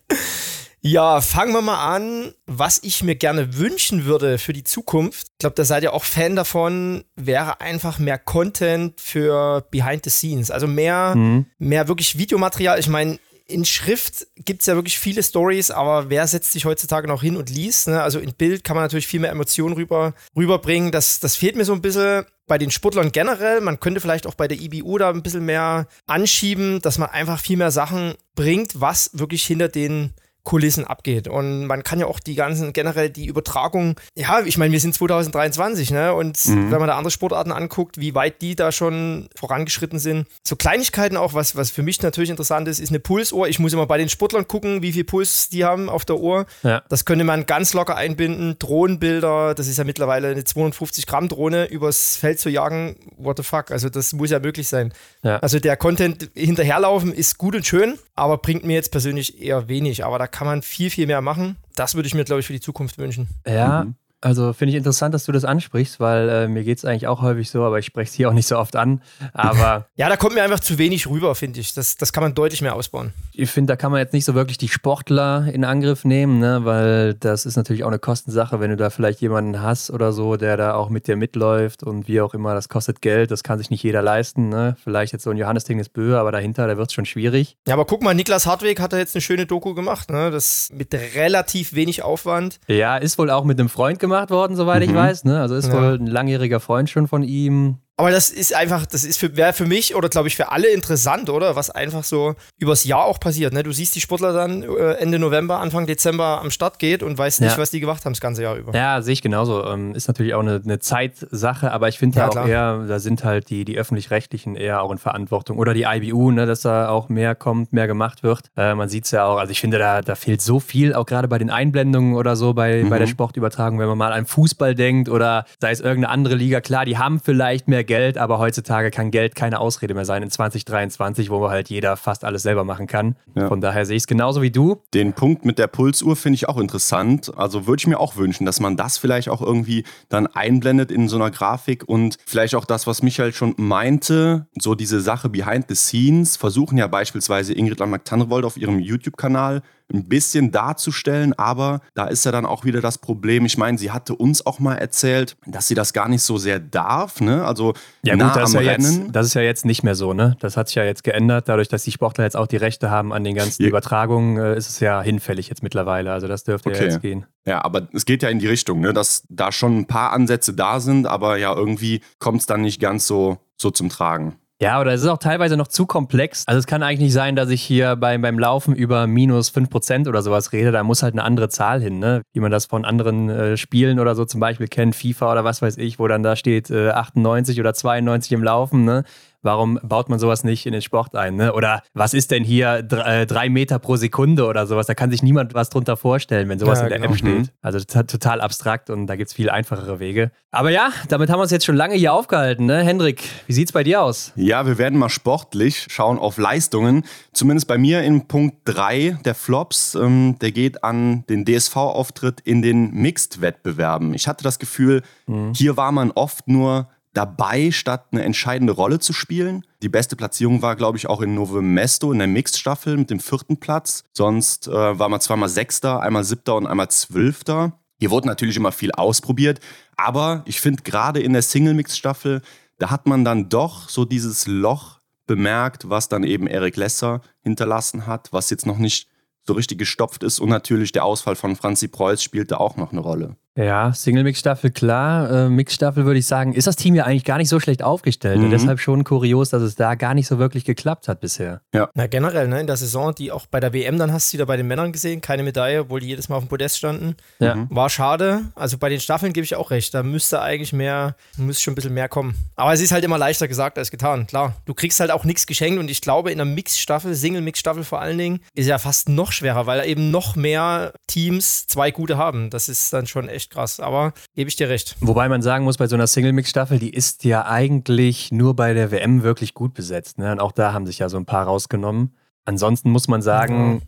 Ja, fangen wir mal an, was ich mir gerne wünschen würde für die Zukunft. Ich glaube, da seid ihr auch Fan davon, wäre einfach mehr Content für Behind the Scenes. Also mehr, mhm. mehr wirklich Videomaterial. Ich meine, in Schrift gibt es ja wirklich viele Stories, aber wer setzt sich heutzutage noch hin und liest? Ne? Also in Bild kann man natürlich viel mehr Emotionen rüber, rüberbringen. Das, das fehlt mir so ein bisschen bei den Sportlern generell. Man könnte vielleicht auch bei der IBU da ein bisschen mehr anschieben, dass man einfach viel mehr Sachen bringt, was wirklich hinter den Kulissen abgeht. Und man kann ja auch die ganzen, generell die Übertragung, ja, ich meine, wir sind 2023, ne? Und mhm. wenn man da andere Sportarten anguckt, wie weit die da schon vorangeschritten sind. So Kleinigkeiten auch, was, was für mich natürlich interessant ist, ist eine Pulsuhr. Ich muss immer bei den Sportlern gucken, wie viel Puls die haben auf der Uhr. Ja. Das könnte man ganz locker einbinden. Drohnenbilder, das ist ja mittlerweile eine 250 Gramm Drohne übers Feld zu jagen. What the fuck? Also das muss ja möglich sein. Ja. Also der Content hinterherlaufen ist gut und schön, aber bringt mir jetzt persönlich eher wenig. Aber da kann man viel, viel mehr machen. Das würde ich mir, glaube ich, für die Zukunft wünschen. Ja, mhm. Also finde ich interessant, dass du das ansprichst, weil äh, mir geht es eigentlich auch häufig so, aber ich spreche es hier auch nicht so oft an. Aber ja, da kommt mir einfach zu wenig rüber, finde ich. Das, das kann man deutlich mehr ausbauen. Ich finde, da kann man jetzt nicht so wirklich die Sportler in Angriff nehmen, ne? weil das ist natürlich auch eine Kostensache, wenn du da vielleicht jemanden hast oder so, der da auch mit dir mitläuft und wie auch immer, das kostet Geld, das kann sich nicht jeder leisten. Ne? Vielleicht jetzt so ein Johannes Dinges Böhe, aber dahinter, da wird es schon schwierig. Ja, aber guck mal, Niklas Hartweg hat da jetzt eine schöne Doku gemacht, ne? das mit relativ wenig Aufwand. Ja, ist wohl auch mit einem Freund gemacht gemacht worden, soweit mhm. ich weiß. Ne? Also ist ja. wohl ein langjähriger Freund schon von ihm. Aber das ist einfach, das ist für, wäre für mich oder glaube ich für alle interessant, oder? Was einfach so übers Jahr auch passiert. Ne? Du siehst die Sportler dann äh, Ende November, Anfang Dezember am Start geht und weißt nicht, ja. was die gemacht haben das ganze Jahr über. Ja, sehe ich genauso. Ähm, ist natürlich auch eine, eine Zeitsache, aber ich finde ja, auch klar. eher, da sind halt die, die öffentlich-rechtlichen eher auch in Verantwortung. Oder die IBU, ne, dass da auch mehr kommt, mehr gemacht wird. Äh, man sieht es ja auch, also ich finde, da, da fehlt so viel, auch gerade bei den Einblendungen oder so, bei, mhm. bei der. Sportübertragung, wenn man mal an Fußball denkt oder sei es irgendeine andere Liga, klar, die haben vielleicht mehr Geld, aber heutzutage kann Geld keine Ausrede mehr sein in 2023, wo halt jeder fast alles selber machen kann. Ja. Von daher sehe ich es genauso wie du. Den Punkt mit der Pulsuhr finde ich auch interessant. Also würde ich mir auch wünschen, dass man das vielleicht auch irgendwie dann einblendet in so einer Grafik und vielleicht auch das, was Michael schon meinte, so diese Sache behind the scenes, versuchen ja beispielsweise Ingrid Landmark-Tannrevold auf ihrem YouTube-Kanal ein bisschen darzustellen, aber da ist ja dann auch wieder das Problem. Ich meine, sie hatte uns auch mal erzählt, dass sie das gar nicht so sehr darf, ne? Also ja, nah gut, das am ist ja Rennen. Jetzt, das ist ja jetzt nicht mehr so, ne? Das hat sich ja jetzt geändert, dadurch, dass die Sportler jetzt auch die Rechte haben an den ganzen ja. Übertragungen, äh, ist es ja hinfällig jetzt mittlerweile. Also das dürfte okay. ja jetzt gehen. Ja, aber es geht ja in die Richtung, ne? dass da schon ein paar Ansätze da sind, aber ja, irgendwie kommt es dann nicht ganz so, so zum Tragen. Ja, oder es ist auch teilweise noch zu komplex. Also es kann eigentlich nicht sein, dass ich hier beim, beim Laufen über minus 5% oder sowas rede. Da muss halt eine andere Zahl hin, ne? Wie man das von anderen äh, Spielen oder so zum Beispiel kennt, FIFA oder was weiß ich, wo dann da steht äh, 98 oder 92 im Laufen, ne? Warum baut man sowas nicht in den Sport ein? Ne? Oder was ist denn hier drei, äh, drei Meter pro Sekunde oder sowas? Da kann sich niemand was drunter vorstellen, wenn sowas ja, in der genau. App steht. Mhm. Also total abstrakt und da gibt es viel einfachere Wege. Aber ja, damit haben wir uns jetzt schon lange hier aufgehalten. Ne? Hendrik, wie sieht es bei dir aus? Ja, wir werden mal sportlich schauen auf Leistungen. Zumindest bei mir in Punkt 3 der Flops. Ähm, der geht an den DSV-Auftritt in den Mixed-Wettbewerben. Ich hatte das Gefühl, mhm. hier war man oft nur dabei, statt eine entscheidende Rolle zu spielen. Die beste Platzierung war, glaube ich, auch in Novo Mesto in der Mixed-Staffel mit dem vierten Platz. Sonst äh, war man zweimal Sechster, einmal Siebter und einmal Zwölfter. Hier wurde natürlich immer viel ausprobiert, aber ich finde gerade in der Single-Mix-Staffel, da hat man dann doch so dieses Loch bemerkt, was dann eben Eric Lesser hinterlassen hat, was jetzt noch nicht so richtig gestopft ist. Und natürlich der Ausfall von Franzi Preuß spielte auch noch eine Rolle. Ja, Single-Mix-Staffel, klar. Äh, Mix-Staffel würde ich sagen, ist das Team ja eigentlich gar nicht so schlecht aufgestellt. Mhm. Und deshalb schon kurios, dass es da gar nicht so wirklich geklappt hat bisher. Ja. Na, generell, ne, in der Saison, die auch bei der WM dann hast du wieder bei den Männern gesehen, keine Medaille, obwohl die jedes Mal auf dem Podest standen. Ja. Mhm. War schade. Also bei den Staffeln gebe ich auch recht. Da müsste eigentlich mehr, müsste schon ein bisschen mehr kommen. Aber es ist halt immer leichter gesagt als getan. Klar, du kriegst halt auch nichts geschenkt und ich glaube, in der Mix-Staffel, Single-Mix-Staffel vor allen Dingen, ist ja fast noch schwerer, weil eben noch mehr Teams zwei gute haben. Das ist dann schon echt krass. Aber gebe ich dir recht. Wobei man sagen muss, bei so einer Single-Mix-Staffel, die ist ja eigentlich nur bei der WM wirklich gut besetzt. Ne? Und auch da haben sich ja so ein paar rausgenommen. Ansonsten muss man sagen, mhm.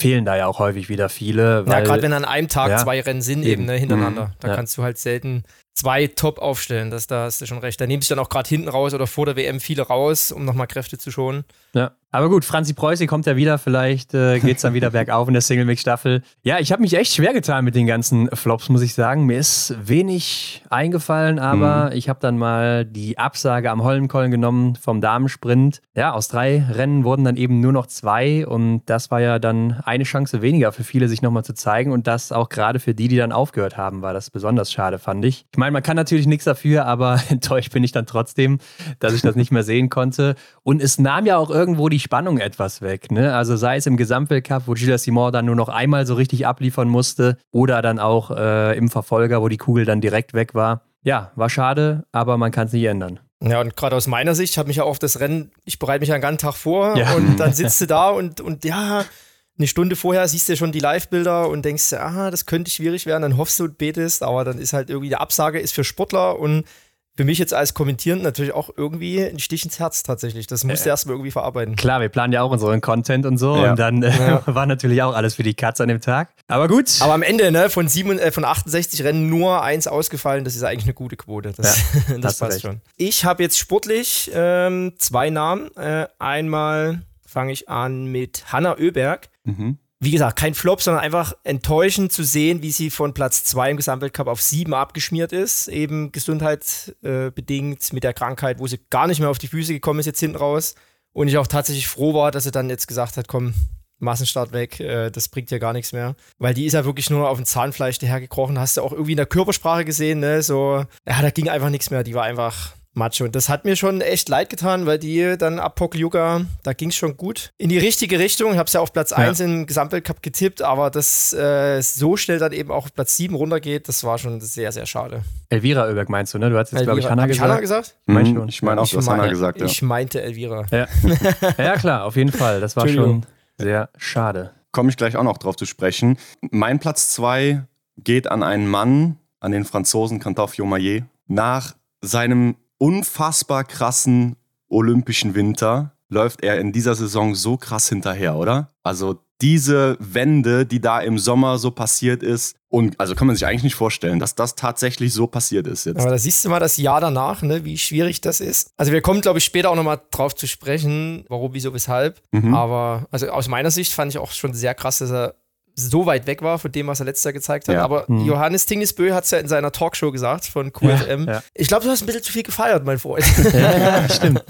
fehlen da ja auch häufig wieder viele. ja, gerade wenn an einem Tag ja, zwei Rennen sind eben, eben ne, hintereinander. Mhm. Da ja. kannst du halt selten zwei top aufstellen. Das, da hast du schon recht. Da nehme ich dann auch gerade hinten raus oder vor der WM viele raus, um nochmal Kräfte zu schonen. Ja. Aber gut, Franzi Preußi kommt ja wieder, vielleicht äh, geht es dann wieder bergauf in der Single-Mix-Staffel. Ja, ich habe mich echt schwer getan mit den ganzen Flops, muss ich sagen. Mir ist wenig eingefallen, aber mhm. ich habe dann mal die Absage am Holmenkollen genommen vom Damensprint. Ja, aus drei Rennen wurden dann eben nur noch zwei und das war ja dann eine Chance weniger für viele, sich nochmal zu zeigen und das auch gerade für die, die dann aufgehört haben, war das besonders schade, fand ich. Ich meine, man kann natürlich nichts dafür, aber enttäuscht bin ich dann trotzdem, dass ich das nicht mehr sehen konnte. Und es nahm ja auch irgendwo die Spannung etwas weg. Ne? Also sei es im Gesamtweltcup, wo Gilles Simon dann nur noch einmal so richtig abliefern musste, oder dann auch äh, im Verfolger, wo die Kugel dann direkt weg war. Ja, war schade, aber man kann es nicht ändern. Ja, und gerade aus meiner Sicht habe ich ja auf das Rennen, ich bereite mich einen ganzen Tag vor ja. und dann sitzt du da und, und ja, eine Stunde vorher siehst du schon die Live-Bilder und denkst, ah, das könnte schwierig werden, dann hoffst du und betest, aber dann ist halt irgendwie die Absage ist für Sportler und für mich jetzt als Kommentierend natürlich auch irgendwie ein Stich ins Herz tatsächlich. Das musst du äh, erstmal irgendwie verarbeiten. Klar, wir planen ja auch unseren Content und so ja. und dann äh, ja. war natürlich auch alles für die Katz an dem Tag. Aber gut. Aber am Ende, ne, von, sieben, äh, von 68 Rennen nur eins ausgefallen, das ist eigentlich eine gute Quote. Das, ja, das passt recht. schon. Ich habe jetzt sportlich ähm, zwei Namen. Äh, einmal fange ich an mit Hanna Oeberg. Mhm wie gesagt, kein Flop, sondern einfach enttäuschend zu sehen, wie sie von Platz 2 im Gesamtweltcup auf 7 abgeschmiert ist. Eben gesundheitsbedingt äh, mit der Krankheit, wo sie gar nicht mehr auf die Füße gekommen ist, jetzt hinten raus. Und ich auch tatsächlich froh war, dass sie dann jetzt gesagt hat, komm, Massenstart weg, äh, das bringt ja gar nichts mehr. Weil die ist ja wirklich nur auf dem Zahnfleisch dahergekrochen. Hast du auch irgendwie in der Körpersprache gesehen, ne? So, ja, da ging einfach nichts mehr. Die war einfach Macho. Und das hat mir schon echt leid getan, weil die dann ab Pokljuka, da ging es schon gut in die richtige Richtung. Ich habe es ja auf Platz ja. 1 im Gesamtweltcup getippt, aber dass äh, so schnell dann eben auch auf Platz 7 runtergeht, das war schon sehr, sehr schade. Elvira Oeberg meinst du, ne? Du hast jetzt, glaube ich, Hanna gesagt. Hanna gesagt? Ich meine schon. Ich meine auch, du hast Hanna gesagt, ja. Ich meinte Elvira. Ja. ja, klar, auf jeden Fall. Das war schon sehr schade. Komme ich gleich auch noch drauf zu sprechen. Mein Platz 2 geht an einen Mann, an den Franzosen Christophe Jomayer. Nach seinem unfassbar krassen Olympischen Winter läuft er in dieser Saison so krass hinterher, oder? Also diese Wende, die da im Sommer so passiert ist, und also kann man sich eigentlich nicht vorstellen, dass das tatsächlich so passiert ist jetzt. Aber da siehst du mal das Jahr danach, ne, wie schwierig das ist. Also wir kommen, glaube ich, später auch nochmal drauf zu sprechen, warum, wieso, weshalb. Mhm. Aber also aus meiner Sicht fand ich auch schon sehr krass, dass er so weit weg war von dem, was er letztes Jahr gezeigt hat. Ja. Aber mhm. Johannes Tingesbö hat es ja in seiner Talkshow gesagt von QFM. Ja, ja. Ich glaube, du hast ein bisschen zu viel gefeiert, mein Freund. Ja, stimmt.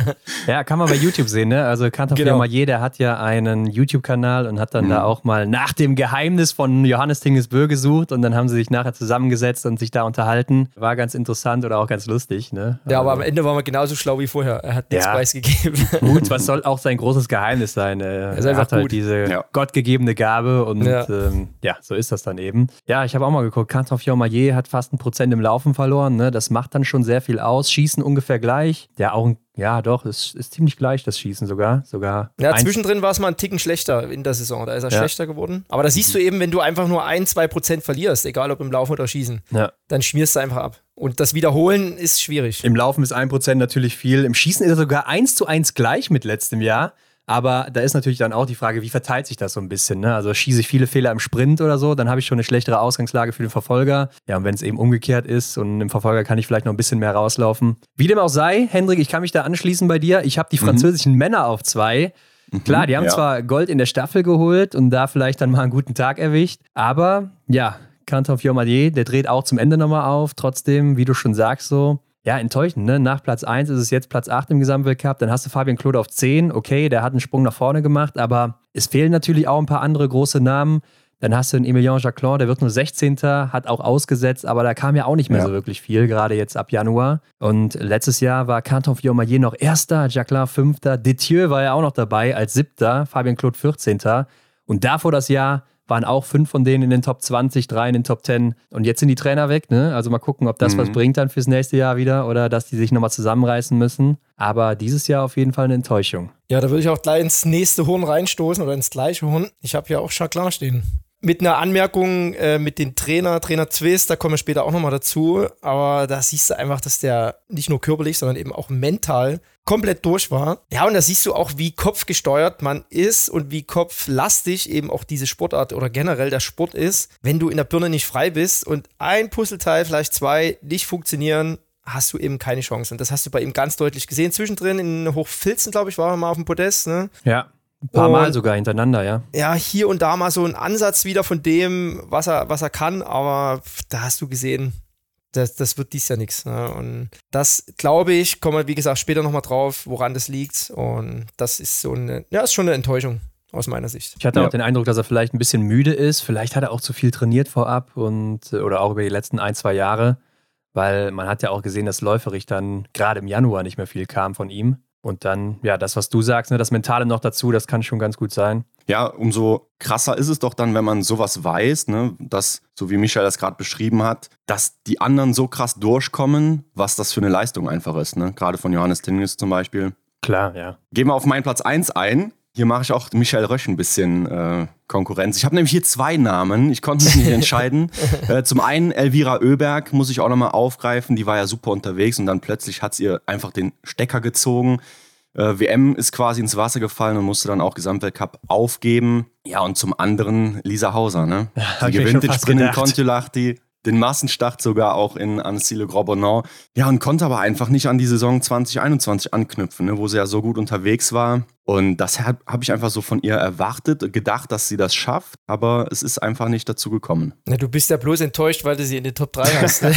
Ja, kann man bei YouTube sehen, ne? Also Kantor genau. mal jeder hat ja einen YouTube-Kanal und hat dann mhm. da auch mal nach dem Geheimnis von Johannes Tingesbö gesucht und dann haben sie sich nachher zusammengesetzt und sich da unterhalten. War ganz interessant oder auch ganz lustig, ne? Ja, aber, aber am Ende war man genauso schlau wie vorher. Er hat nichts preisgegeben. Gut, was soll auch sein großes Geheimnis sein? Er, er hat halt diese gottgegebene Gabe und ähm, ja, so ist das dann eben. Ja, ich habe auch mal geguckt, Kantoff Jomayer hat fast ein Prozent im Laufen verloren. Ne? Das macht dann schon sehr viel aus. Schießen ungefähr gleich. Ja, auch ein ja, doch, es ist ziemlich gleich, das Schießen sogar. sogar ja, zwischendrin war es mal ein Ticken schlechter in der Saison. Da ist er ja. schlechter geworden. Aber da siehst du eben, wenn du einfach nur ein, zwei Prozent verlierst, egal ob im Laufen oder Schießen, ja. dann schmierst du einfach ab. Und das Wiederholen ist schwierig. Im Laufen ist ein Prozent natürlich viel. Im Schießen ist er sogar eins zu eins gleich mit letztem Jahr. Aber da ist natürlich dann auch die Frage, wie verteilt sich das so ein bisschen? Ne? Also schieße ich viele Fehler im Sprint oder so, dann habe ich schon eine schlechtere Ausgangslage für den Verfolger. Ja, und wenn es eben umgekehrt ist und im Verfolger kann ich vielleicht noch ein bisschen mehr rauslaufen. Wie dem auch sei, Hendrik, ich kann mich da anschließen bei dir. Ich habe die mhm. französischen mhm. Männer auf zwei. Mhm, Klar, die haben ja. zwar Gold in der Staffel geholt und da vielleicht dann mal einen guten Tag erwischt, aber ja, Canton Fiormadier, der dreht auch zum Ende nochmal auf. Trotzdem, wie du schon sagst, so, ja, enttäuschend, ne? Nach Platz 1 ist es jetzt Platz 8 im Gesamtweltcup, dann hast du Fabian Claude auf 10, okay, der hat einen Sprung nach vorne gemacht, aber es fehlen natürlich auch ein paar andere große Namen. Dann hast du einen Emilien Jacquelin, der wird nur 16. hat auch ausgesetzt, aber da kam ja auch nicht mehr ja. so wirklich viel, gerade jetzt ab Januar. Und letztes Jahr war Canton Fiormaillet noch Erster, Jacquelin Fünfter, Detieu war ja auch noch dabei als Siebter, Fabian Claude 14. Und davor das Jahr waren auch fünf von denen in den Top 20, drei in den Top 10. Und jetzt sind die Trainer weg, ne? Also mal gucken, ob das mhm. was bringt dann fürs nächste Jahr wieder oder dass die sich nochmal zusammenreißen müssen. Aber dieses Jahr auf jeden Fall eine Enttäuschung. Ja, da würde ich auch gleich ins nächste Horn reinstoßen oder ins gleiche Horn. Ich habe ja auch Jacquelin stehen mit einer Anmerkung äh, mit den Trainer, Trainer Zwist, da kommen wir später auch nochmal dazu. Aber da siehst du einfach, dass der nicht nur körperlich, sondern eben auch mental komplett durch war. Ja, und da siehst du auch, wie kopfgesteuert man ist und wie kopflastig eben auch diese Sportart oder generell der Sport ist. Wenn du in der Birne nicht frei bist und ein Puzzleteil, vielleicht zwei, nicht funktionieren, hast du eben keine Chance. Und das hast du bei ihm ganz deutlich gesehen. Zwischendrin in Hochfilzen, glaube ich, war er mal auf dem Podest. Ne? Ja. Ein paar und, Mal sogar hintereinander, ja. Ja, hier und da mal so ein Ansatz wieder von dem, was er, was er kann, aber da hast du gesehen, das, das wird dies ja nichts. Ne? Und das, glaube ich, kommen wir, wie gesagt, später nochmal drauf, woran das liegt. Und das ist so eine, ja, ist schon eine Enttäuschung aus meiner Sicht. Ich hatte ja. auch den Eindruck, dass er vielleicht ein bisschen müde ist. Vielleicht hat er auch zu viel trainiert vorab und oder auch über die letzten ein, zwei Jahre, weil man hat ja auch gesehen, dass läuferig dann gerade im Januar nicht mehr viel kam von ihm. Und dann, ja, das, was du sagst, ne, das Mentale noch dazu, das kann schon ganz gut sein. Ja, umso krasser ist es doch dann, wenn man sowas weiß, ne, dass, so wie Michael das gerade beschrieben hat, dass die anderen so krass durchkommen, was das für eine Leistung einfach ist, ne? Gerade von Johannes Tinges zum Beispiel. Klar, ja. Gehen wir auf meinen Platz 1 ein. Hier mache ich auch Michael Rösch ein bisschen äh, Konkurrenz. Ich habe nämlich hier zwei Namen. Ich konnte mich nicht entscheiden. äh, zum einen Elvira Oeberg muss ich auch nochmal aufgreifen. Die war ja super unterwegs und dann plötzlich hat sie ihr einfach den Stecker gezogen. Äh, WM ist quasi ins Wasser gefallen und musste dann auch Gesamtweltcup aufgeben. Ja, und zum anderen Lisa Hauser, ne? Ja, die gewinnt den Sprint in Kontiolahti den Massenstart sogar auch in Annecy le Grand Ja, und konnte aber einfach nicht an die Saison 2021 anknüpfen, ne, wo sie ja so gut unterwegs war. Und das habe ich einfach so von ihr erwartet, gedacht, dass sie das schafft, aber es ist einfach nicht dazu gekommen. Ja, du bist ja bloß enttäuscht, weil du sie in den Top 3 hast. Ne?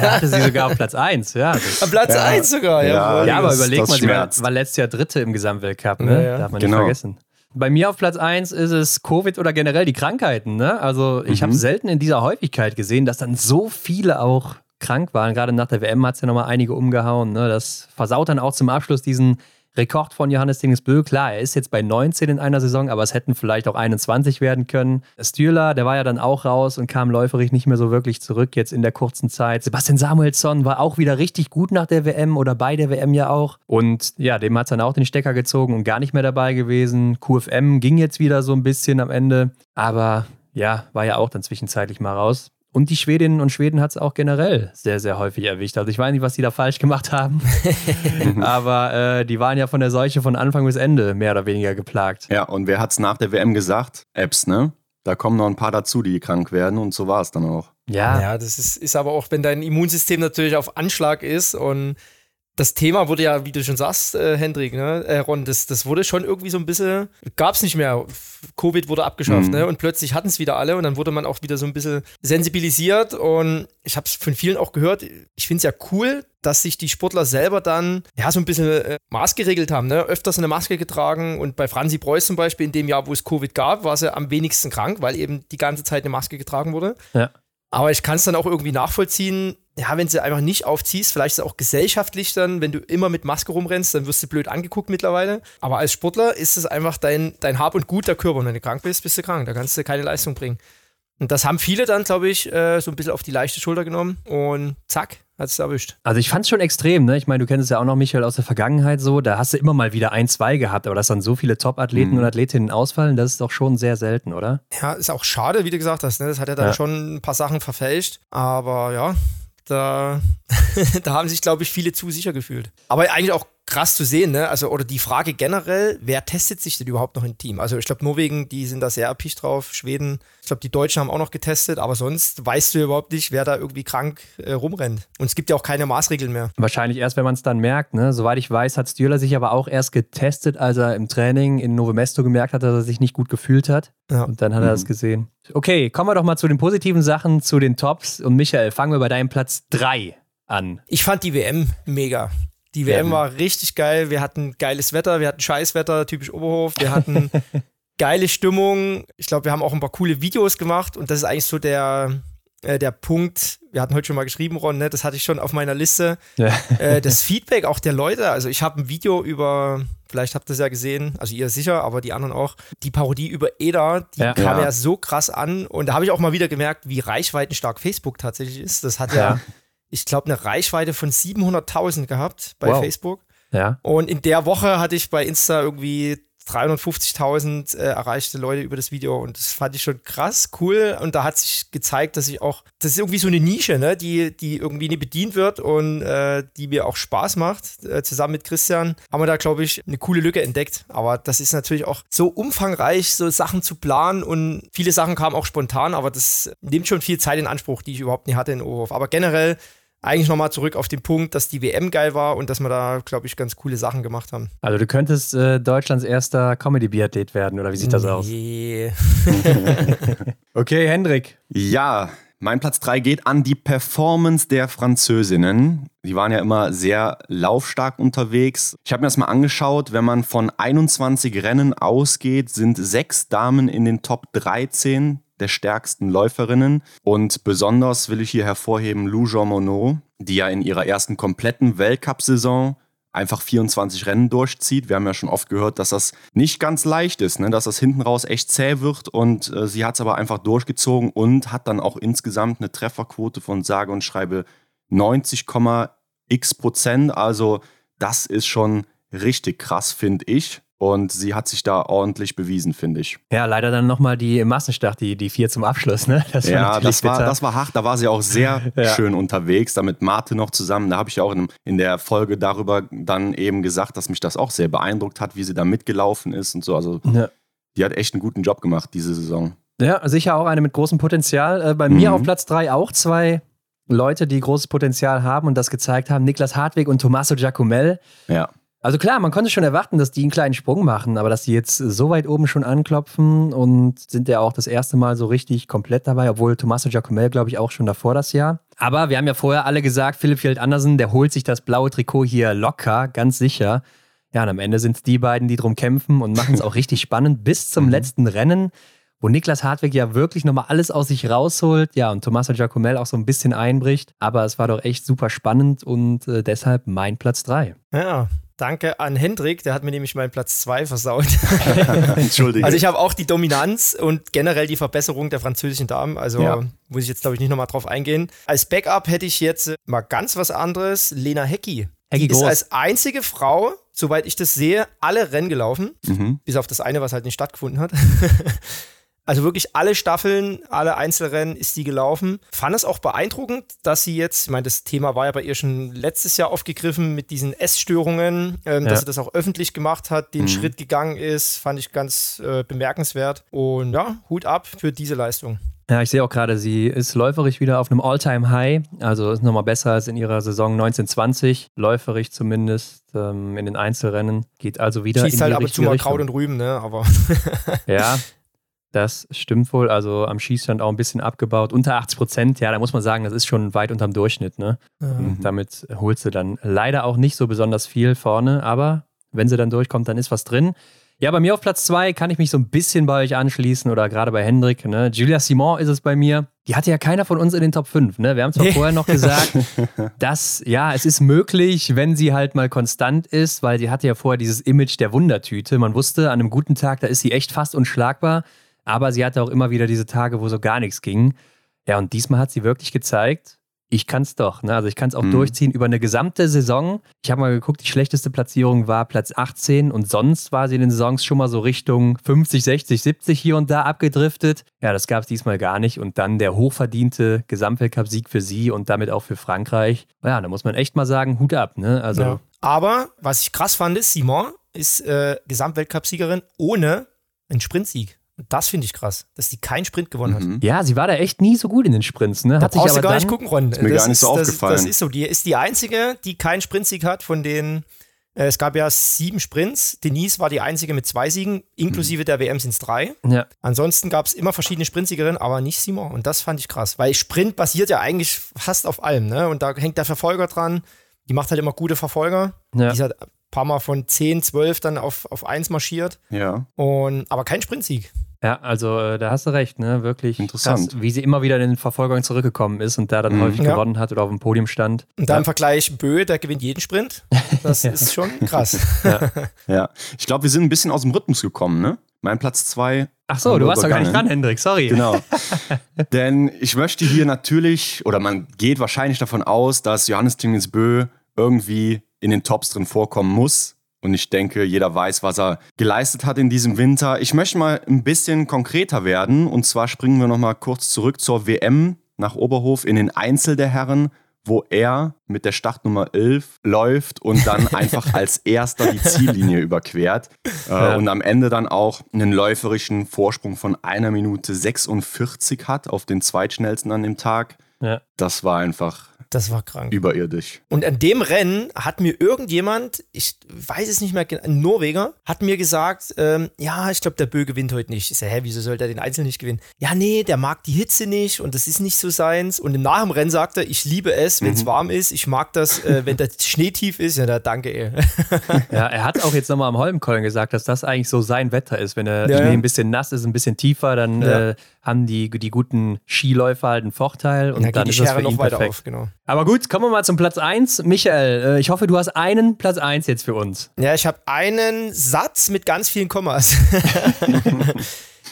ja, hatte sie sogar auf Platz 1, ja. Auf Platz ja. 1 sogar, ja. Ja, ja aber überleg mal, sie war, war, letztes Jahr Dritte im Gesamtweltcup, ne? Ja, Darf man genau. nicht vergessen. Bei mir auf Platz 1 ist es Covid oder generell die Krankheiten. Ne? Also ich mhm. habe selten in dieser Häufigkeit gesehen, dass dann so viele auch krank waren. Gerade nach der WM hat es ja nochmal einige umgehauen. Ne? Das versaut dann auch zum Abschluss diesen Rekord von Johannes Dingesbö, klar, er ist jetzt bei 19 in einer Saison, aber es hätten vielleicht auch 21 werden können. Stühler, der war ja dann auch raus und kam läuferig nicht mehr so wirklich zurück jetzt in der kurzen Zeit. Sebastian Samuelsson war auch wieder richtig gut nach der WM oder bei der WM ja auch. Und ja, dem hat es dann auch den Stecker gezogen und gar nicht mehr dabei gewesen. QFM ging jetzt wieder so ein bisschen am Ende, aber ja, war ja auch dann zwischenzeitlich mal raus. Und die Schwedinnen und Schweden hat es auch generell sehr, sehr häufig erwischt. Also ich weiß nicht, was die da falsch gemacht haben, aber äh, die waren ja von der Seuche von Anfang bis Ende mehr oder weniger geplagt. Ja, und wer hat es nach der WM gesagt? Apps, ne? Da kommen noch ein paar dazu, die krank werden und so war es dann auch. Ja. Ja, das ist, ist aber auch, wenn dein Immunsystem natürlich auf Anschlag ist und das Thema wurde ja, wie du schon sagst, äh, Hendrik, ne, äh, Ron, das, das wurde schon irgendwie so ein bisschen, gab es nicht mehr. Covid wurde abgeschafft, mhm. ne? Und plötzlich hatten es wieder alle und dann wurde man auch wieder so ein bisschen sensibilisiert. Und ich habe es von vielen auch gehört. Ich finde es ja cool, dass sich die Sportler selber dann ja so ein bisschen äh, maßgeregelt haben, ne? Öfters eine Maske getragen und bei Franzi Preuß zum Beispiel, in dem Jahr, wo es Covid gab, war sie am wenigsten krank, weil eben die ganze Zeit eine Maske getragen wurde. Ja. Aber ich kann es dann auch irgendwie nachvollziehen, ja, wenn sie einfach nicht aufziehst, vielleicht ist es auch gesellschaftlich dann, wenn du immer mit Maske rumrennst, dann wirst du blöd angeguckt mittlerweile. Aber als Sportler ist es einfach dein, dein Hab und Gut der Körper. Und wenn du krank bist, bist du krank. Da kannst du keine Leistung bringen. Und das haben viele dann, glaube ich, äh, so ein bisschen auf die leichte Schulter genommen und zack, hat es erwischt. Also ich fand es schon extrem, ne? Ich meine, du kennst es ja auch noch, Michael, aus der Vergangenheit so. Da hast du immer mal wieder ein, zwei gehabt, aber dass dann so viele Top-Athleten mhm. und Athletinnen ausfallen, das ist doch schon sehr selten, oder? Ja, ist auch schade, wie du gesagt hast. Ne? Das hat ja dann ja. schon ein paar Sachen verfälscht. Aber ja, da, da haben sich, glaube ich, viele zu sicher gefühlt. Aber eigentlich auch krass zu sehen, ne? Also, oder die Frage generell, wer testet sich denn überhaupt noch im Team? Also, ich glaube, Norwegen, die sind da sehr erpicht drauf, Schweden, ich glaube, die Deutschen haben auch noch getestet, aber sonst weißt du überhaupt nicht, wer da irgendwie krank äh, rumrennt. Und es gibt ja auch keine Maßregeln mehr. Wahrscheinlich erst, wenn man es dann merkt, ne? Soweit ich weiß, hat Stühler sich aber auch erst getestet, als er im Training in Novemesto gemerkt hat, dass er sich nicht gut gefühlt hat. Ja. Und dann hat mhm. er das gesehen. Okay, kommen wir doch mal zu den positiven Sachen, zu den Tops. Und Michael, fangen wir bei deinem Platz 3 an? Ich fand die WM mega. Die WM ja. war richtig geil. Wir hatten geiles Wetter, wir hatten Scheißwetter, typisch Oberhof. Wir hatten geile Stimmung. Ich glaube, wir haben auch ein paar coole Videos gemacht und das ist eigentlich so der, äh, der Punkt. Wir hatten heute schon mal geschrieben, Ron, ne? das hatte ich schon auf meiner Liste. Ja. Äh, das Feedback auch der Leute. Also ich habe ein Video über, vielleicht habt ihr es ja gesehen, also ihr sicher, aber die anderen auch, die Parodie über Eda, die ja. kam ja. ja so krass an und da habe ich auch mal wieder gemerkt, wie reichweitenstark Facebook tatsächlich ist. Das hat ja, ich glaube, eine Reichweite von 700.000 gehabt bei wow. Facebook. Ja. Und in der Woche hatte ich bei Insta irgendwie 350.000 äh, erreichte Leute über das Video und das fand ich schon krass cool und da hat sich gezeigt, dass ich auch, das ist irgendwie so eine Nische, ne, die, die irgendwie nie bedient wird und äh, die mir auch Spaß macht. Äh, zusammen mit Christian haben wir da, glaube ich, eine coole Lücke entdeckt. Aber das ist natürlich auch so umfangreich, so Sachen zu planen und viele Sachen kamen auch spontan, aber das nimmt schon viel Zeit in Anspruch, die ich überhaupt nie hatte in Oberhof. Aber generell eigentlich nochmal zurück auf den Punkt, dass die WM geil war und dass wir da, glaube ich, ganz coole Sachen gemacht haben. Also du könntest äh, Deutschlands erster Comedy-Biathlet werden, oder wie sieht das nee. aus? okay, Hendrik. Ja, mein Platz 3 geht an die Performance der Französinnen. Die waren ja immer sehr laufstark unterwegs. Ich habe mir das mal angeschaut. Wenn man von 21 Rennen ausgeht, sind sechs Damen in den Top 13 der stärksten Läuferinnen. Und besonders will ich hier hervorheben Lou Jean Monod, die ja in ihrer ersten kompletten Weltcup-Saison einfach 24 Rennen durchzieht. Wir haben ja schon oft gehört, dass das nicht ganz leicht ist, ne? dass das hinten raus echt zäh wird und äh, sie hat es aber einfach durchgezogen und hat dann auch insgesamt eine Trefferquote von sage und schreibe 90,x Prozent. Also das ist schon richtig krass, finde ich. Und sie hat sich da ordentlich bewiesen, finde ich. Ja, leider dann nochmal die Massenstart, die, die vier zum Abschluss, ne? Das ja, das war, das war hart. Da war sie auch sehr ja. schön unterwegs, da mit Marte noch zusammen. Da habe ich ja auch in, in, der Folge darüber dann eben gesagt, dass mich das auch sehr beeindruckt hat, wie sie da mitgelaufen ist und so. Also, ja. die hat echt einen guten Job gemacht diese Saison. Ja, sicher auch eine mit großem Potenzial. Äh, bei mhm. mir auf Platz drei auch zwei Leute, die großes Potenzial haben und das gezeigt haben: Niklas Hartwig und Tommaso Giacomel. Ja. Also klar, man konnte schon erwarten, dass die einen kleinen Sprung machen, aber dass die jetzt so weit oben schon anklopfen und sind ja auch das erste Mal so richtig komplett dabei, obwohl Tommaso Giacomel, glaube ich, auch schon davor das Jahr. Aber wir haben ja vorher alle gesagt, Philipp Fjeld Andersen, der holt sich das blaue Trikot hier locker, ganz sicher. Ja, und am Ende sind es die beiden, die drum kämpfen und machen es auch richtig spannend bis zum mhm. letzten Rennen, wo Niklas Hartwig ja wirklich nochmal alles aus sich rausholt. Ja, und Tommaso Giacomel auch so ein bisschen einbricht. Aber es war doch echt super spannend und äh, deshalb mein Platz 3. Ja, Danke an Hendrik, der hat mir nämlich meinen Platz 2 versaut. Entschuldige. Also ich habe auch die Dominanz und generell die Verbesserung der französischen Damen. Also ja. muss ich jetzt, glaube ich, nicht nochmal drauf eingehen. Als Backup hätte ich jetzt mal ganz was anderes. Lena Hecki. Hecki die ist als einzige Frau, soweit ich das sehe, alle Rennen gelaufen. Mhm. Bis auf das eine, was halt nicht stattgefunden hat. Also wirklich alle Staffeln, alle Einzelrennen ist die gelaufen. Fand es auch beeindruckend, dass sie jetzt, ich meine, das Thema war ja bei ihr schon letztes Jahr aufgegriffen mit diesen Essstörungen, ähm, ja. dass sie das auch öffentlich gemacht hat, den mhm. Schritt gegangen ist, fand ich ganz äh, bemerkenswert. Und ja, Hut ab für diese Leistung. Ja, ich sehe auch gerade, sie ist läuferisch wieder auf einem All-Time-High. Also ist nochmal besser als in ihrer Saison 1920. Läuferisch zumindest ähm, in den Einzelrennen. Geht also wieder Schießt in die halt ab und zu mal Kraut und Rüben, ne? Aber. ja, Das stimmt wohl. Also am Schießstand auch ein bisschen abgebaut. Unter 80 Prozent, ja, da muss man sagen, das ist schon weit unterm Durchschnitt. Ne? Mhm. damit holt sie dann leider auch nicht so besonders viel vorne. Aber wenn sie dann durchkommt, dann ist was drin. Ja, bei mir auf Platz zwei kann ich mich so ein bisschen bei euch anschließen oder gerade bei Hendrik. Ne? Julia Simon ist es bei mir. Die hatte ja keiner von uns in den Top 5. Ne? Wir haben zwar vorher noch gesagt, dass ja, es ist möglich, wenn sie halt mal konstant ist, weil sie hatte ja vorher dieses Image der Wundertüte. Man wusste, an einem guten Tag, da ist sie echt fast unschlagbar. Aber sie hatte auch immer wieder diese Tage, wo so gar nichts ging. Ja, und diesmal hat sie wirklich gezeigt, ich kann es doch. Ne? Also ich kann es auch mhm. durchziehen über eine gesamte Saison. Ich habe mal geguckt, die schlechteste Platzierung war Platz 18 und sonst war sie in den Saisons schon mal so Richtung 50, 60, 70 hier und da abgedriftet. Ja, das gab es diesmal gar nicht. Und dann der hochverdiente Gesamtweltcup-Sieg für sie und damit auch für Frankreich. Ja, da muss man echt mal sagen, Hut ab. Ne? Also ja. Aber was ich krass fand, ist, Simon ist äh, Gesamtweltcup-Siegerin ohne einen Sprintsieg. Das finde ich krass, dass die keinen Sprint gewonnen hat. Mhm. Ja, sie war da echt nie so gut in den Sprints. Ne? Hat da sich aber gar nicht gucken, Ron. Ist mir das gar nicht so ist, aufgefallen. Das, das, ist so. Die ist die einzige, die keinen Sprintsieg hat von den Äh, es gab ja sieben Sprints. Denise war die einzige mit zwei Siegen, inklusive der WM sind es drei. Ja. Ansonsten gab es immer verschiedene Sprintsiegerinnen, aber nicht Simon. Und das fand ich krass, weil Sprint basiert ja eigentlich fast auf allem. Ne? Und da hängt der Verfolger dran. Die macht halt immer gute Verfolger. Ja. Die ist halt ein paar Mal von 10, 12 dann auf, auf 1 marschiert. Ja. Und, aber kein Sprintsieg. Ja, also äh, da hast du recht, ne? Wirklich Interessant. krass, wie sie immer wieder in den Verfolgern zurückgekommen ist und da dann Mhm. häufig Ja. gewonnen hat oder auf dem Podium stand. Und da ja. im Vergleich Bö, der gewinnt jeden Sprint. Das ist schon krass. Ja. Ich glaube, wir sind ein bisschen aus dem Rhythmus gekommen, ne? Mein Platz zwei. Ach so, du warst doch gar nicht dran, Hendrik, sorry. Genau. Denn ich möchte hier natürlich, oder man geht wahrscheinlich davon aus, dass Johannes Tingesbö irgendwie in den Tops drin vorkommen muss. Und ich denke, jeder weiß, was er geleistet hat in diesem Winter. Ich möchte mal ein bisschen konkreter werden. Und zwar springen wir nochmal kurz zurück zur WM nach Oberhof in den Einzel der Herren, wo er mit der Startnummer 11 läuft und dann einfach als erster die Ziellinie überquert. Äh, Ja. Und am Ende dann auch einen läuferischen Vorsprung von einer Minute 46 hat auf den zweitschnellsten an dem Tag. Ja. Das war einfach Das war krank. überirdisch. Und an dem Rennen hat mir irgendjemand, ich weiß es nicht mehr, genau, ein Norweger, hat mir gesagt, ähm, ja, ich glaube, der Bö gewinnt heute nicht. Ich sage, hä, wieso soll der den Einzel nicht gewinnen? Ja, nee, der mag die Hitze nicht und das ist nicht so seins. Und nach dem Rennen sagt er, ich liebe es, wenn es warm ist. Ich mag das, äh, wenn der Schnee tief ist. Ja, da danke, ey. Ja, er hat auch jetzt nochmal am Holmenkollen gesagt, dass das eigentlich so sein Wetter ist. Wenn der Ja, Schnee ja. ein bisschen nass ist, ein bisschen tiefer, dann Ja. äh, haben die, die guten Skiläufer halt einen Vorteil und da dann ist das für ihn perfekt. auf, genau. Aber gut, kommen wir mal zum Platz 1. Michael, äh, ich hoffe, du hast einen Platz 1 jetzt für uns. Ja, ich habe einen Satz mit ganz vielen Kommas.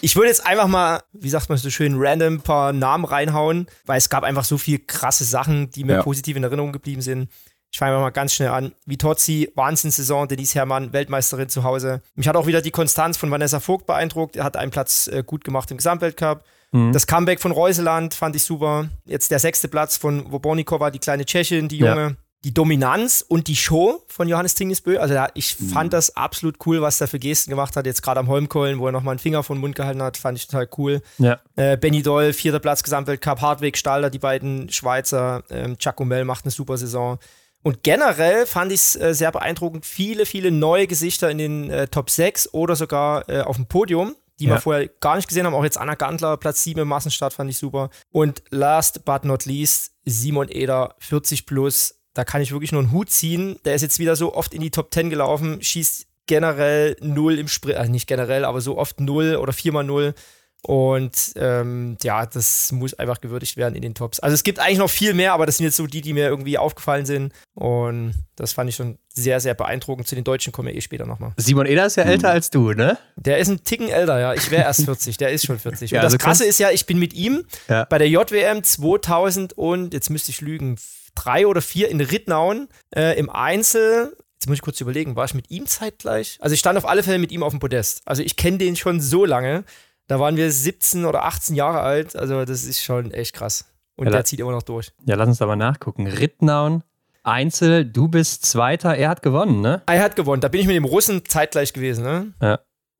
ich würde jetzt einfach mal, wie sagt man so schön, random ein paar Namen reinhauen, weil es gab einfach so viel krasse Sachen, die mir Ja. positiv in Erinnerung geblieben sind. Ich fange mal ganz schnell an. Vitozzi, Wahnsinnssaison, Denise Herrmann, Weltmeisterin zu Hause. Mich hat auch wieder die Konstanz von Vanessa Vogt beeindruckt. Er hat einen Platz äh, gut gemacht im Gesamtweltcup. Das Comeback von Reuseland fand ich super. Jetzt der sechste Platz von Wobornikova, die kleine Tschechin, die Ja. Junge. Die Dominanz und die Show von Johannes Tingesbö. Also ich fand das absolut cool, was der für Gesten gemacht hat. Jetzt gerade am Holmkollen, wo er nochmal einen Finger vor den Mund gehalten hat, fand ich total cool. Ja. Äh, Benny Doll, vierter Platz Gesamtweltcup, Hartwig Stalder, die beiden Schweizer, ähm, Giacomel macht eine super Saison. Und generell fand ich es äh, sehr beeindruckend, viele, viele neue Gesichter in den äh, Top 6 oder sogar äh, auf dem Podium, die Ja. wir vorher gar nicht gesehen haben. Auch jetzt Anna Gantler, Platz 7 im Massenstart, fand ich super. Und last but not least, Simon Eder, 40 plus. Da kann ich wirklich nur einen Hut ziehen. Der ist jetzt wieder so oft in die Top 10 gelaufen, schießt generell null im Sprint, also nicht generell, aber so oft null oder viermal null. Und ähm, ja, das muss einfach gewürdigt werden in den Tops. Also es gibt eigentlich noch viel mehr, aber das sind jetzt so die, die mir irgendwie aufgefallen sind. Und das fand ich schon sehr, sehr beeindruckend. Zu den Deutschen kommen wir eh später nochmal. Simon Eder ist ja älter als du, ne? Der ist ein Ticken älter, ja. Ich wäre erst 40, der ist schon 40. Ja, und das also Krasse kannst- ist ja, ich bin mit ihm Ja. bei der JWM 2000 und, jetzt müsste ich lügen, drei oder vier in Rittnauen äh, im Einzel. Jetzt muss ich kurz überlegen, war ich mit ihm zeitgleich? Also ich stand auf alle Fälle mit ihm auf dem Podest. Also ich kenne den schon so lange. Da waren wir 17 oder 18 Jahre alt. Also das ist schon echt krass. Und Ja, da- der zieht immer noch durch. Ja, lass uns da mal nachgucken. Rittnaun, Einzel, du bist Zweiter, er hat gewonnen, ne? Er hat gewonnen. Da bin ich mit dem Russen zeitgleich gewesen. Ne? Ja.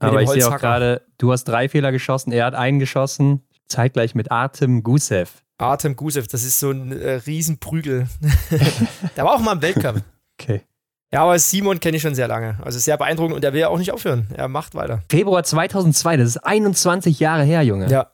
Mit Aber ich sehe auch gerade, du hast drei Fehler geschossen, er hat einen geschossen. Zeitgleich mit Artem Gusev. Artem Gusev, das ist so ein äh, Riesenprügel. der war auch mal im Weltcup. Okay. Ja, aber Simon kenne ich schon sehr lange. Also sehr beeindruckend und er will ja auch nicht aufhören. Er macht weiter. Februar 2002, das ist 21 Jahre her, Junge. Ja.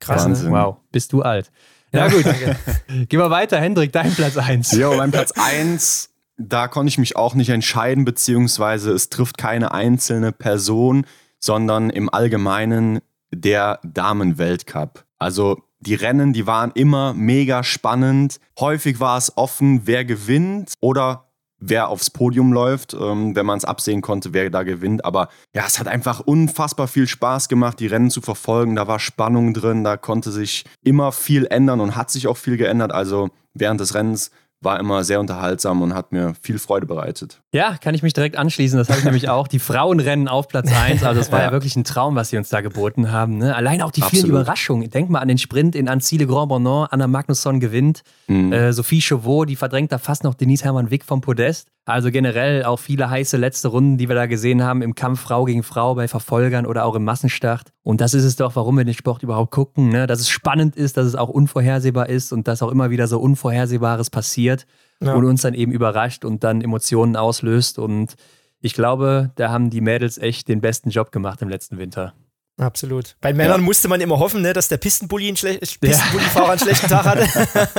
Krass. Wahnsinn. Ne? Wow, bist du alt. Ja, Ja, gut. Danke. Geh mal weiter, Hendrik, dein Platz 1. Jo, mein Platz 1, da konnte ich mich auch nicht entscheiden, beziehungsweise es trifft keine einzelne Person, sondern im Allgemeinen der Damenweltcup. Also die Rennen, die waren immer mega spannend. Häufig war es offen, wer gewinnt oder wer aufs Podium läuft, ähm, wenn man es absehen konnte, wer da gewinnt. Aber ja, es hat einfach unfassbar viel Spaß gemacht, die Rennen zu verfolgen. Da war Spannung drin, da konnte sich immer viel ändern und hat sich auch viel geändert. Also während des Rennens war immer sehr unterhaltsam und hat mir viel Freude bereitet. Ja, kann ich mich direkt anschließen. Das habe ich nämlich auch. Die Frauenrennen auf Platz 1. Also, das war ja. Ja. wirklich ein Traum, was sie uns da geboten haben. Ne? Allein auch die vielen Absolut. Überraschungen. Denk mal an den Sprint in Anzile Grand Bonan. Anna Magnusson gewinnt. Mhm. Äh, Sophie Chauveau, die verdrängt da fast noch Denise Hermann-Wick vom Podest. Also generell auch viele heiße letzte Runden, die wir da gesehen haben im Kampf Frau gegen Frau bei Verfolgern oder auch im Massenstart. Und das ist es doch, warum wir den Sport überhaupt gucken. Ne? Dass es spannend ist, dass es auch unvorhersehbar ist und dass auch immer wieder so Unvorhersehbares passiert. ja. und uns dann eben überrascht und dann Emotionen auslöst. Und ich glaube, da haben die Mädels echt den besten Job gemacht im letzten Winter. Absolut. Bei Männern ja. musste man immer hoffen, ne, dass der Pistenbully einen, Schle Pistenbully-Fahrer einen schlechten Tag hatte.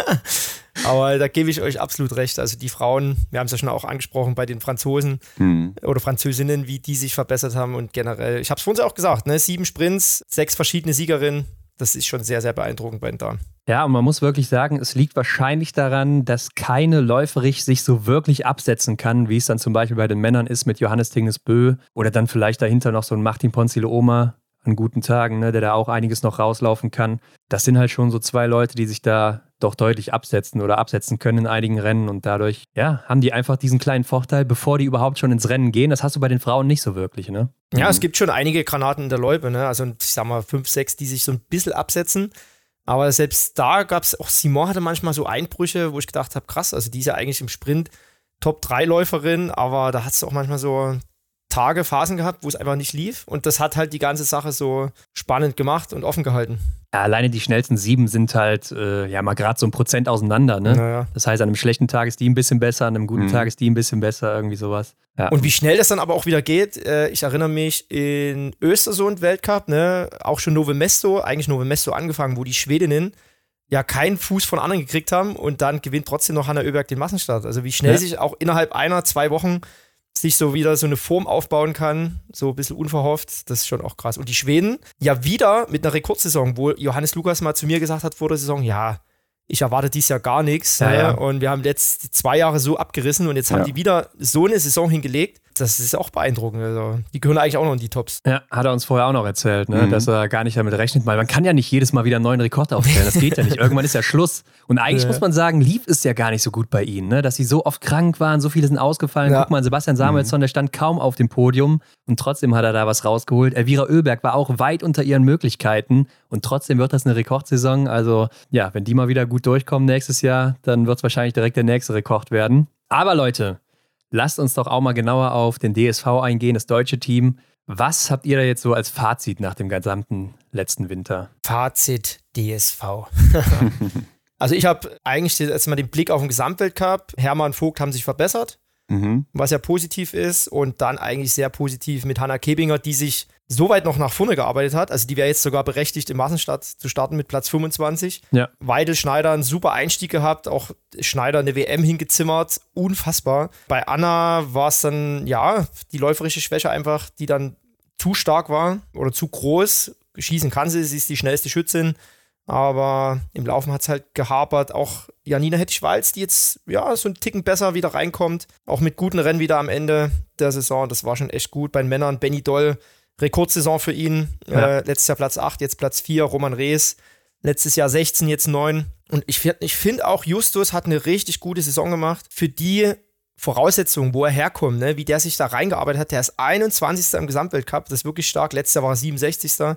Aber da gebe ich euch absolut recht. Also die Frauen, wir haben es ja schon auch angesprochen bei den Franzosen mhm. oder Französinnen, wie die sich verbessert haben und generell, ich habe es vorhin auch gesagt, ne, sieben Sprints, sechs verschiedene Siegerinnen, das ist schon sehr, sehr beeindruckend bei den Damen. Ja, und man muss wirklich sagen, es liegt wahrscheinlich daran, dass keine Läuferich sich so wirklich absetzen kann, wie es dann zum Beispiel bei den Männern ist mit Johannes Tingnes Bö oder dann vielleicht dahinter noch so ein Martin Ponzile Oma an guten Tagen, ne, der da auch einiges noch rauslaufen kann. Das sind halt schon so zwei Leute, die sich da doch deutlich absetzen oder absetzen können in einigen Rennen und dadurch, ja, haben die einfach diesen kleinen Vorteil, bevor die überhaupt schon ins Rennen gehen. Das hast du bei den Frauen nicht so wirklich, ne? Ja, mhm. es gibt schon einige Granaten in der Loipe, ne? Also ich sag mal fünf, sechs, die sich so ein bisschen absetzen. Aber selbst da gab es, auch Simon hatte manchmal so Einbrüche, wo ich gedacht habe, krass, also die ist ja eigentlich im Sprint Top-3-Läuferin, aber da hat es auch manchmal so Tage, Phasen gehabt, wo es einfach nicht lief. Und das hat halt die ganze Sache so spannend gemacht und offen gehalten. Ja, alleine die schnellsten sieben sind halt äh, ja mal gerade so ein Prozent auseinander. Ne? Naja. Das heißt, an einem schlechten Tag ist die ein bisschen besser, an einem guten mhm. Tag ist die ein bisschen besser, irgendwie sowas. Ja. Und wie schnell das dann aber auch wieder geht, äh, ich erinnere mich in Östersund Weltcup, ne, auch schon Nove Mesto, eigentlich Nove Mesto angefangen, wo die Schwedinnen ja keinen Fuß von anderen gekriegt haben und dann gewinnt trotzdem noch Hanna Oeberg den Massenstart. Also wie schnell ja. sich auch innerhalb einer, zwei Wochen sich so wieder so eine Form aufbauen kann, so ein bisschen unverhofft, das ist schon auch krass. Und die Schweden ja wieder mit einer Rekordsaison, wo Johannes Lukas mal zu mir gesagt hat vor der Saison, ja, ich erwarte dies Jahr gar nichts. Ja, ja. Und wir haben jetzt zwei Jahre so abgerissen und jetzt haben die wieder so eine Saison hingelegt. Das ist auch beeindruckend. Also, die gehören eigentlich auch noch in die Tops. Ja, hat er uns vorher auch noch erzählt, ne? mhm. dass er gar nicht damit rechnet, weil man kann ja nicht jedes Mal wieder einen neuen Rekord aufstellen. Das geht ja nicht. Irgendwann ist ja Schluss. Und eigentlich ja. muss man sagen, lief es ja gar nicht so gut bei ihnen, ne? dass sie so oft krank waren, so viele sind ausgefallen. Guck mal, Sebastian Samuelsson, mhm. der stand kaum auf dem Podium und trotzdem hat er da was rausgeholt. Elvira Oeberg war auch weit unter ihren Möglichkeiten und trotzdem wird das eine Rekordsaison. Also ja, wenn die mal wieder gut durchkommen nächstes Jahr, dann wird es wahrscheinlich direkt der nächste Rekord werden. Aber Leute, lasst uns doch auch mal genauer auf den DSV eingehen, das deutsche Team. Was habt ihr da jetzt so als Fazit nach dem gesamten letzten Winter? Fazit DSV. also ich habe eigentlich jetzt mal den Blick auf den Gesamtweltcup. Hermann Vogt haben sich verbessert mhm. was ja positiv ist. Und dann eigentlich sehr positiv mit Hanna Kebinger, die sich so weit noch nach vorne gearbeitet hat. Also die wäre jetzt sogar berechtigt, im Massenstart zu starten mit Platz 25. Ja. Weidel Schneider einen super Einstieg gehabt, auch Schneider eine WM hingezimmert. Unfassbar. Bei Anna war es dann, ja, die läuferische Schwäche einfach, die dann zu stark war oder zu groß. Schießen kann sie, sie ist die schnellste Schützin. Aber im Laufen hat es halt gehapert. Auch Janina Hettich-Walz, die jetzt ja so einen Ticken besser wieder reinkommt. Auch mit guten Rennen wieder am Ende der Saison. Das war schon echt gut. Bei den Männern Benny Doll, Rekordsaison für ihn. Ja. Äh, letztes Jahr Platz 8, jetzt Platz 4. Roman Rees, letztes Jahr 16, jetzt 9. Und ich, ich finde auch, Justus hat eine richtig gute Saison gemacht. Für die Voraussetzungen, wo er herkommt, ne? wie der sich da reingearbeitet hat. Der ist 21. im Gesamtweltcup. Das ist wirklich stark. Letztes Jahr war er 67.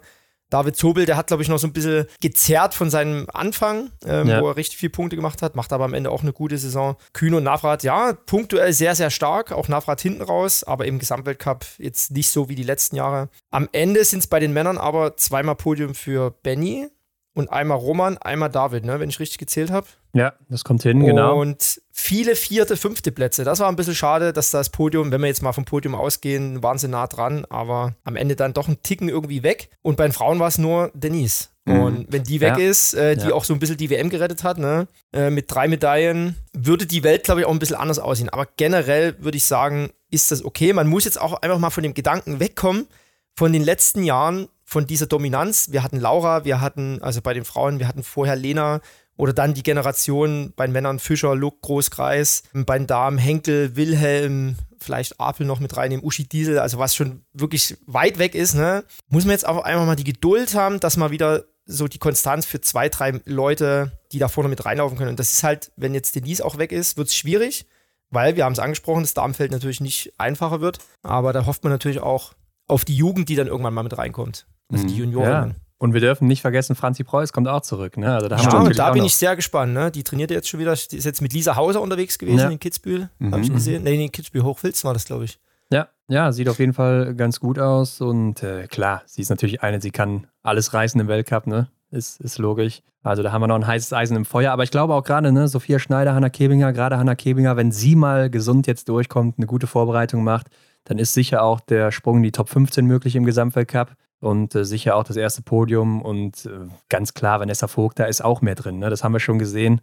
David Zobel, der hat, glaube ich, noch so ein bisschen gezerrt von seinem Anfang, ähm, ja. wo er richtig viele Punkte gemacht hat, macht aber am Ende auch eine gute Saison. Kühn und Navrat, ja, punktuell sehr, sehr stark, auch Navrat hinten raus, aber im Gesamtweltcup jetzt nicht so wie die letzten Jahre. Am Ende sind es bei den Männern aber zweimal Podium für Benny, und einmal Roman, einmal David, ne, wenn ich richtig gezählt habe. Ja, das kommt hin, genau. Und viele vierte, fünfte Plätze. Das war ein bisschen schade, dass das Podium, wenn wir jetzt mal vom Podium ausgehen, waren sie nah dran, aber am Ende dann doch ein Ticken irgendwie weg. Und bei den Frauen war es nur Denise. Mhm. Und wenn die weg ja. ist, äh, die ja. auch so ein bisschen die WM gerettet hat, ne, äh, mit drei Medaillen, würde die Welt, glaube ich, auch ein bisschen anders aussehen. Aber generell würde ich sagen, ist das okay. Man muss jetzt auch einfach mal von dem Gedanken wegkommen, von den letzten Jahren, von dieser Dominanz. Wir hatten Laura, wir hatten, also bei den Frauen, wir hatten vorher Lena oder dann die Generation bei den Männern Fischer, Luck, Großkreis, bei den Damen Henkel, Wilhelm, vielleicht Apel noch mit reinnehmen, Uschi Diesel, also was schon wirklich weit weg ist, ne? Muss man jetzt auch einfach mal die Geduld haben, dass man wieder so die Konstanz für zwei, drei Leute, die da vorne mit reinlaufen können. Und das ist halt, wenn jetzt Denise auch weg ist, wird es schwierig, weil wir haben es angesprochen, das Darmfeld natürlich nicht einfacher wird. Aber da hofft man natürlich auch auf die Jugend, die dann irgendwann mal mit reinkommt. Also mhm. die Junioren. Ja. Und wir dürfen nicht vergessen, Franzi Preuß kommt auch zurück. Ne? Also da haben ja, wir da bin ich sehr gespannt. Ne? Die trainiert jetzt schon wieder, die ist jetzt mit Lisa Hauser unterwegs gewesen ja. in Kitzbühel. Mhm. Habe ich gesehen. Nee, in Kitzbühel Hochfilz war das, glaube ich. Ja, ja, sieht auf jeden Fall ganz gut aus. Und äh, klar, sie ist natürlich eine, sie kann alles reißen im Weltcup, ne? ist, ist logisch. Also da haben wir noch ein heißes Eisen im Feuer. Aber ich glaube auch gerade, ne, Sophia Schneider, Hanna Kebinger, gerade Hanna Kebinger, wenn sie mal gesund jetzt durchkommt, eine gute Vorbereitung macht, dann ist sicher auch der Sprung in die Top 15 möglich im Gesamtweltcup und äh, sicher auch das erste Podium. Und äh, ganz klar, Vanessa Vogt, da ist auch mehr drin. Ne? Das haben wir schon gesehen.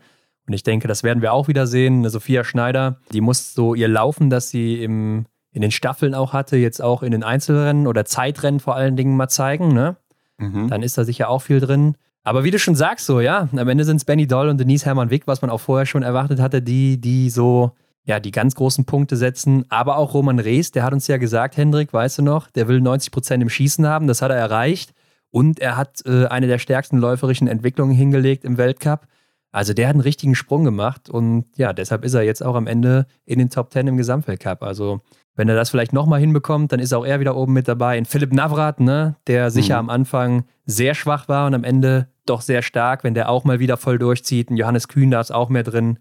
Und ich denke, das werden wir auch wieder sehen. Eine Sophia Schneider, die muss so ihr Laufen, das sie im, in den Staffeln auch hatte, jetzt auch in den Einzelrennen oder Zeitrennen vor allen Dingen mal zeigen. Ne? Mhm. Dann ist da sicher auch viel drin. Aber wie du schon sagst, so, ja, am Ende sind es Benny Doll und Denise Hermann-Wick, was man auch vorher schon erwartet hatte, die, die so, ja, die ganz großen Punkte setzen. Aber auch Roman Rees, der hat uns ja gesagt, Hendrik, weißt du noch, der will 90 Prozent im Schießen haben, das hat er erreicht. Und er hat äh, eine der stärksten läuferischen Entwicklungen hingelegt im Weltcup. Also der hat einen richtigen Sprung gemacht und ja, deshalb ist er jetzt auch am Ende in den Top 10 im Gesamtweltcup. Also wenn er das vielleicht nochmal hinbekommt, dann ist auch er wieder oben mit dabei. In Philipp Navrat, ne, der sicher mhm. am Anfang sehr schwach war und am Ende doch sehr stark, wenn der auch mal wieder voll durchzieht. Und Johannes Kühn da ist auch mehr drin.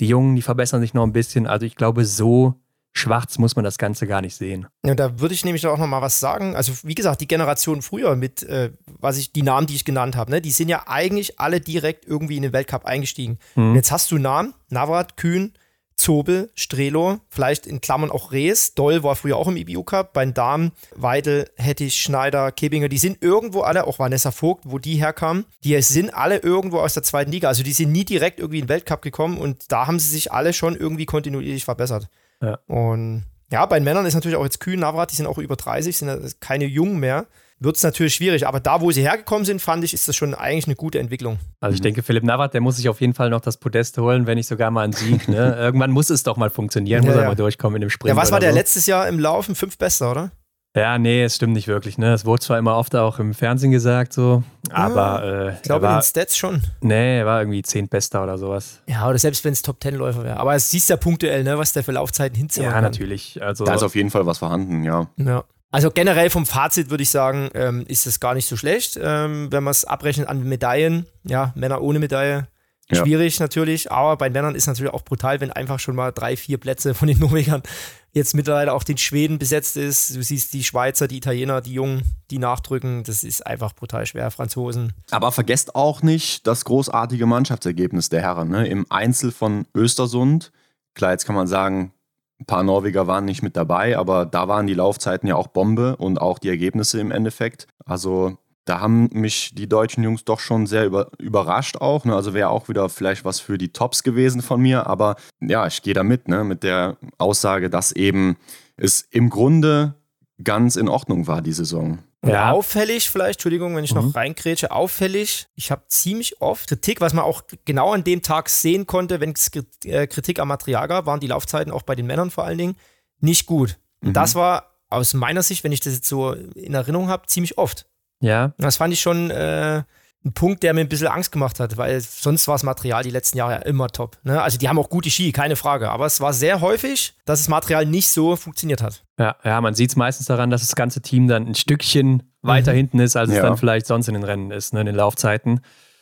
Die Jungen, die verbessern sich noch ein bisschen. Also ich glaube, so schwarz muss man das Ganze gar nicht sehen. Ja, da würde ich nämlich auch noch mal was sagen. Also wie gesagt, die Generation früher mit, äh, was ich, die Namen, die ich genannt habe, ne, die sind ja eigentlich alle direkt irgendwie in den Weltcup eingestiegen. Mhm. Und jetzt hast du Namen, Navrat, Kühn, Zobel, Strelo, vielleicht in Klammern auch Rees. Doll war früher auch im IBU Cup. Bei den Damen, Weidel, Hettich, Schneider, Kebinger, die sind irgendwo alle, auch Vanessa Vogt, wo die herkamen, die sind alle irgendwo aus der zweiten Liga. Also die sind nie direkt irgendwie in den Weltcup gekommen und da haben sie sich alle schon irgendwie kontinuierlich verbessert. Ja. Und ja, bei den Männern ist natürlich auch jetzt Kühn, Navrat, die sind auch über 30, sind keine Jungen mehr wird es natürlich schwierig. Aber da, wo sie hergekommen sind, fand ich, ist das schon eigentlich eine gute Entwicklung. Also ich denke, Philipp Navrat, der muss sich auf jeden Fall noch das Podest holen, wenn nicht sogar mal einen Sieg. Ne? Irgendwann muss es doch mal funktionieren, ja, muss er ja. mal durchkommen in dem Sprint. Ja, was war der so. letztes Jahr im Laufen? Fünf Bester, oder? Ja, nee, es stimmt nicht wirklich. Ne? Es wurde zwar immer oft auch im Fernsehen gesagt, so, aber. Ah, äh, ich glaube, in den Stats schon. Nee, er war irgendwie Bester oder sowas. Ja, oder selbst wenn es top Ten läufer wäre. Aber es siehst ja punktuell, ne, was der für Laufzeiten hinzieht. Ja, natürlich. Also, da ist auf jeden Fall was vorhanden, ja. Ja. Also generell vom Fazit würde ich sagen, ähm, ist es gar nicht so schlecht, ähm, wenn man es abrechnet an Medaillen. Ja, Männer ohne Medaille. Schwierig ja. natürlich, aber bei Männern ist natürlich auch brutal, wenn einfach schon mal drei, vier Plätze von den Norwegern jetzt mittlerweile auch den Schweden besetzt ist. Du siehst die Schweizer, die Italiener, die Jungen, die nachdrücken. Das ist einfach brutal schwer, Franzosen. Aber vergesst auch nicht das großartige Mannschaftsergebnis der Herren. Ne? Im Einzel von Östersund. Klar, jetzt kann man sagen, ein paar Norweger waren nicht mit dabei, aber da waren die Laufzeiten ja auch Bombe und auch die Ergebnisse im Endeffekt. Also da haben mich die deutschen Jungs doch schon sehr über, überrascht auch. Ne? Also wäre auch wieder vielleicht was für die Tops gewesen von mir. Aber ja, ich gehe da mit, ne? mit der Aussage, dass eben es im Grunde ganz in Ordnung war, die Saison. Ja. Auffällig vielleicht, Entschuldigung, wenn ich mhm. noch reinkrätsche, auffällig, ich habe ziemlich oft Kritik, was man auch genau an dem Tag sehen konnte, wenn es äh, Kritik am Material gab, waren die Laufzeiten auch bei den Männern vor allen Dingen nicht gut. Mhm. Das war aus meiner Sicht, wenn ich das jetzt so in Erinnerung habe, ziemlich oft. Ja. Das fand ich schon äh, ein Punkt, der mir ein bisschen Angst gemacht hat, weil sonst war das Material die letzten Jahre ja immer top. Ne? Also die haben auch gute Ski, keine Frage. Aber es war sehr häufig, dass das Material nicht so funktioniert hat. Ja, ja man sieht es meistens daran, dass das ganze Team dann ein Stückchen weiter mhm. hinten ist, als ja. es dann vielleicht sonst in den Rennen ist, ne, in den Laufzeiten.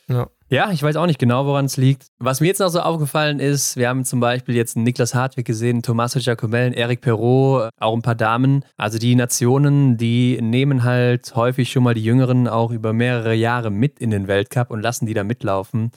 Ja. Ja, ich weiß auch nicht genau, woran es liegt. Was mir jetzt noch so aufgefallen ist, wir haben zum Beispiel jetzt einen Niklas Hartwig gesehen, Tommaso Giacomel, Eric Perrault, auch ein paar Damen. Also die Nationen, die nehmen halt häufig schon mal die Jüngeren auch über mehrere Jahre mit in den Weltcup und lassen die da mitlaufen.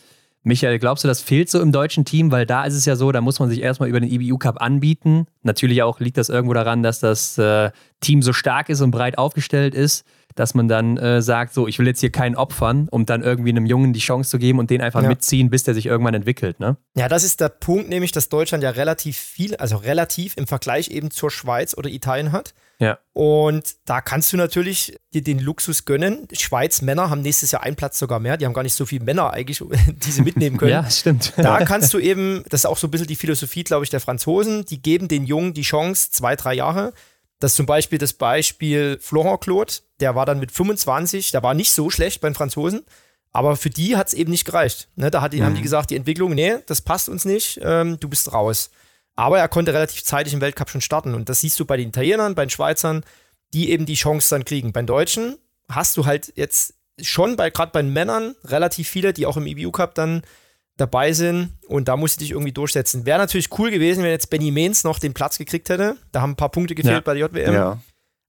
Michael, glaubst du, das fehlt so im deutschen Team? Weil da ist es ja so, da muss man sich erstmal über den IBU Cup anbieten. Natürlich auch liegt das irgendwo daran, dass das äh, Team so stark ist und breit aufgestellt ist dass man dann äh, sagt, so, ich will jetzt hier keinen opfern, um dann irgendwie einem Jungen die Chance zu geben und den einfach ja. mitziehen, bis der sich irgendwann entwickelt, ne? Ja, das ist der Punkt, nämlich, dass Deutschland ja relativ viel, also relativ im Vergleich eben zur Schweiz oder Italien hat. Ja. Und da kannst du natürlich dir den Luxus gönnen. Schweiz Männer haben nächstes Jahr einen Platz sogar mehr. Die haben gar nicht so viele Männer eigentlich, die sie mitnehmen können. ja, stimmt. Da kannst du eben, das ist auch so ein bisschen die Philosophie, glaube ich, der Franzosen. Die geben den Jungen die Chance, zwei, drei Jahre. Das ist zum Beispiel das Beispiel Florent Claude, der war dann mit 25, der war nicht so schlecht bei den Franzosen, aber für die hat es eben nicht gereicht. Ne, da hat, mhm. haben die gesagt, die Entwicklung, nee, das passt uns nicht, ähm, du bist raus. Aber er konnte relativ zeitig im Weltcup schon starten und das siehst du bei den Italienern, bei den Schweizern, die eben die Chance dann kriegen. Bei den Deutschen hast du halt jetzt schon bei gerade bei den Männern relativ viele, die auch im EBU Cup dann dabei sind und da musste ich irgendwie durchsetzen. Wäre natürlich cool gewesen, wenn jetzt Benny Meens noch den Platz gekriegt hätte. Da haben ein paar Punkte gefehlt ja. bei der JWM. Ja.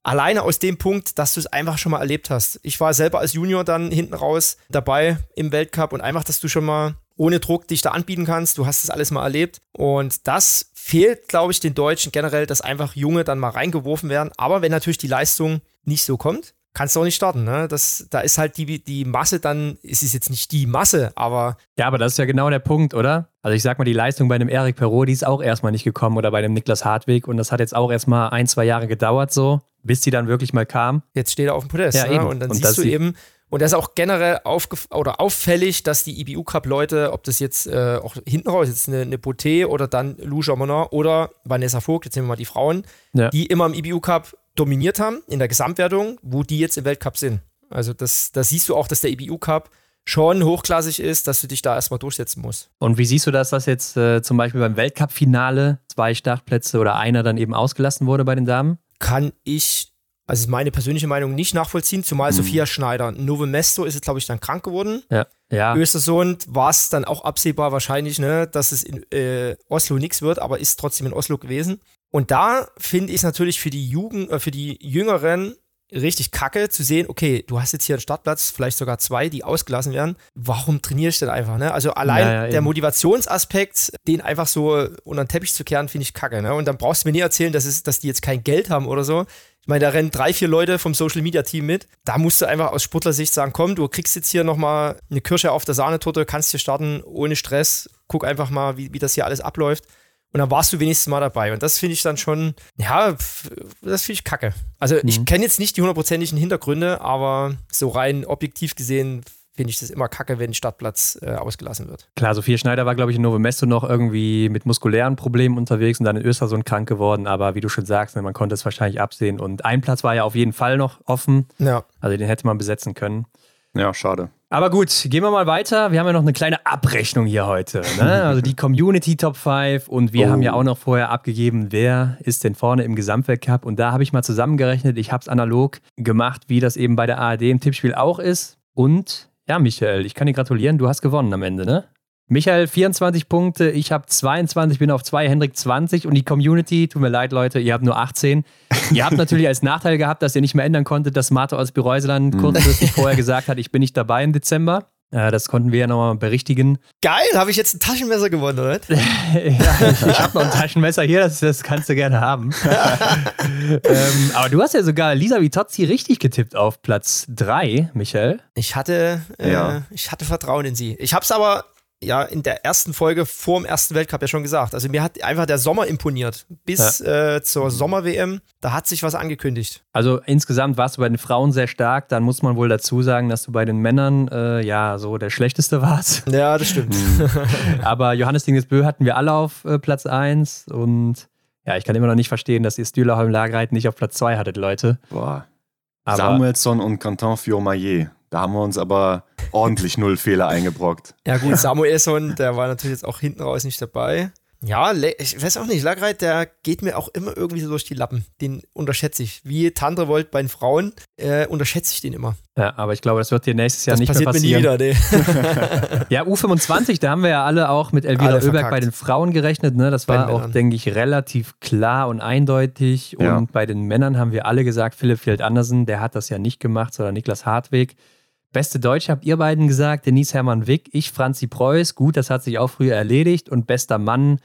Alleine aus dem Punkt, dass du es einfach schon mal erlebt hast. Ich war selber als Junior dann hinten raus dabei im Weltcup und einfach, dass du schon mal ohne Druck dich da anbieten kannst. Du hast das alles mal erlebt. Und das fehlt, glaube ich, den Deutschen generell, dass einfach Junge dann mal reingeworfen werden. Aber wenn natürlich die Leistung nicht so kommt, kannst du auch nicht starten. Ne? Das, da ist halt die, die Masse dann, es ist jetzt nicht die Masse, aber. Ja, aber das ist ja genau der Punkt, oder? Also ich sag mal, die Leistung bei einem Eric Perrault, die ist auch erstmal nicht gekommen oder bei einem Niklas Hartwig und das hat jetzt auch erstmal ein, zwei Jahre gedauert so, bis die dann wirklich mal kam. Jetzt steht er auf dem Podest. Ja, ne? eben. Und dann Und siehst du eben, und das ist auch generell aufgef oder auffällig, dass die IBU Cup Leute, ob das jetzt äh, auch hinten raus, jetzt eine, eine Boté oder dann Lou Jamonin oder Vanessa Vogt, jetzt nehmen wir mal die Frauen, Ja. die immer im IBU Cup dominiert haben in der Gesamtwertung, wo die jetzt im Weltcup sind. Also das, da siehst du auch, dass der IBU Cup schon hochklassig ist, dass du dich da erstmal durchsetzen musst. Und wie siehst du das, dass jetzt äh, zum Beispiel beim Weltcup-Finale zwei Startplätze oder einer dann eben ausgelassen wurde bei den Damen? Kann ich, also ist meine persönliche Meinung, nicht nachvollziehen, zumal Sophia Schneider, Nove Mesto ist jetzt, glaube ich, dann krank geworden. Ja. Ja, Östersund war es dann auch absehbar wahrscheinlich, ne, dass es in äh, Oslo nichts wird, aber ist trotzdem in Oslo gewesen. Und da finde ich es natürlich für die Jugend, äh, für die Jüngeren richtig kacke zu sehen, okay, du hast jetzt hier einen Startplatz, vielleicht sogar zwei, die ausgelassen werden. Warum trainiere ich denn einfach? Ne? Also allein Ja, ja, der. Motivationsaspekt, den einfach so unter den Teppich zu kehren, finde ich kacke. Ne? Und dann brauchst du mir nie erzählen, dass, es, dass die jetzt kein Geld haben oder so. Ich meine, da rennen drei, vier Leute vom Social Media Team mit. Da musst du einfach aus Sportlersicht sagen: Komm, du kriegst jetzt hier nochmal eine Kirsche auf der Sahnetorte, kannst hier starten ohne Stress. Guck einfach mal, wie, wie das hier alles abläuft. Und dann warst du wenigstens mal dabei. Und das finde ich dann schon, ja, das finde ich kacke. Also, ich kenne jetzt nicht die hundertprozentigen Hintergründe, aber so rein objektiv gesehen finde ich das immer kacke, wenn ein Startplatz äh, ausgelassen wird. klar, Sophia Schneider war, glaube ich, in Novo Mesto noch irgendwie mit muskulären Problemen unterwegs und dann in Östersund krank geworden. Aber wie du schon sagst, ne, man konnte es wahrscheinlich absehen. Und ein Platz war ja auf jeden Fall noch offen. Ja. Also den hätte man besetzen können. Ja, schade. Aber gut, gehen wir mal weiter. Wir haben ja noch eine kleine Abrechnung hier heute. Ne? Also die Community Top 5 und wir Oh. haben ja auch noch vorher abgegeben, wer ist denn vorne im Gesamtweltcup. Und da habe ich mal zusammengerechnet, ich habe es analog gemacht, wie das eben bei der ARD im Tippspiel auch ist. Und ja, Michael, ich kann dir gratulieren, du hast gewonnen am Ende, ne? Michael 24 Punkte, ich habe 22, bin auf 2, Hendrik 20 und die Community, tut mir leid Leute, ihr habt nur 18. ihr habt natürlich als Nachteil gehabt, dass ihr nicht mehr ändern konntet, dass Marto aus Bireuseland kurzfristig vorher gesagt hat, ich bin nicht dabei im Dezember. Äh, das konnten wir ja nochmal berichtigen. Geil, habe ich jetzt ein Taschenmesser gewonnen, oder? ja, ich, ich habe noch ein Taschenmesser hier, das, das kannst du gerne haben. ähm, aber du hast ja sogar Lisa Vitozzi richtig getippt auf Platz 3, Michael. Ich hatte, äh, Ja. ich hatte Vertrauen in sie. Ich habe es aber ja in der ersten Folge vor dem ersten Weltcup ja schon gesagt. Also mir hat einfach der Sommer imponiert. Bis äh, zur Sommer-WM, da hat sich was angekündigt. Also insgesamt warst du bei den Frauen sehr stark. Dann muss man wohl dazu sagen, dass du bei den Männern äh, ja so der Schlechteste warst. Ja, das stimmt. Aber Johannes Dingesbö hatten wir alle auf äh, Platz 1 und ja, ich kann immer noch nicht verstehen, dass ihr Stühlerholm Lagereit nicht auf Platz 2 hattet, Leute. Boah. Aber Samuelsson und Quentin Fiormaillet. Da haben wir uns aber ordentlich null Fehler eingebrockt. Ja gut, Samuelson, der war natürlich jetzt auch hinten raus nicht dabei. Ja, ich weiß auch nicht, Lagreit, der geht mir auch immer irgendwie so durch die Lappen. Den unterschätze ich. Wie Tandrevolt bei den Frauen, äh, unterschätze ich den immer. ja, aber ich glaube, das wird dir nächstes Jahr das nicht passiert mehr mir nie passieren. wieder, nee. Ja, U25, da haben wir ja alle auch mit Elvira Oeberg bei den Frauen gerechnet. Ne? Das war auch, denke ich, relativ klar und eindeutig. Ja. Und bei den Männern haben wir alle gesagt, Philipp Field Andersen, der hat das ja nicht gemacht, sondern Niklas Hartweg. Beste Deutsche habt ihr beiden gesagt, Denise Hermann Wick, ich Franzi Preuß. Gut, das hat sich auch früher erledigt. Und bester Mann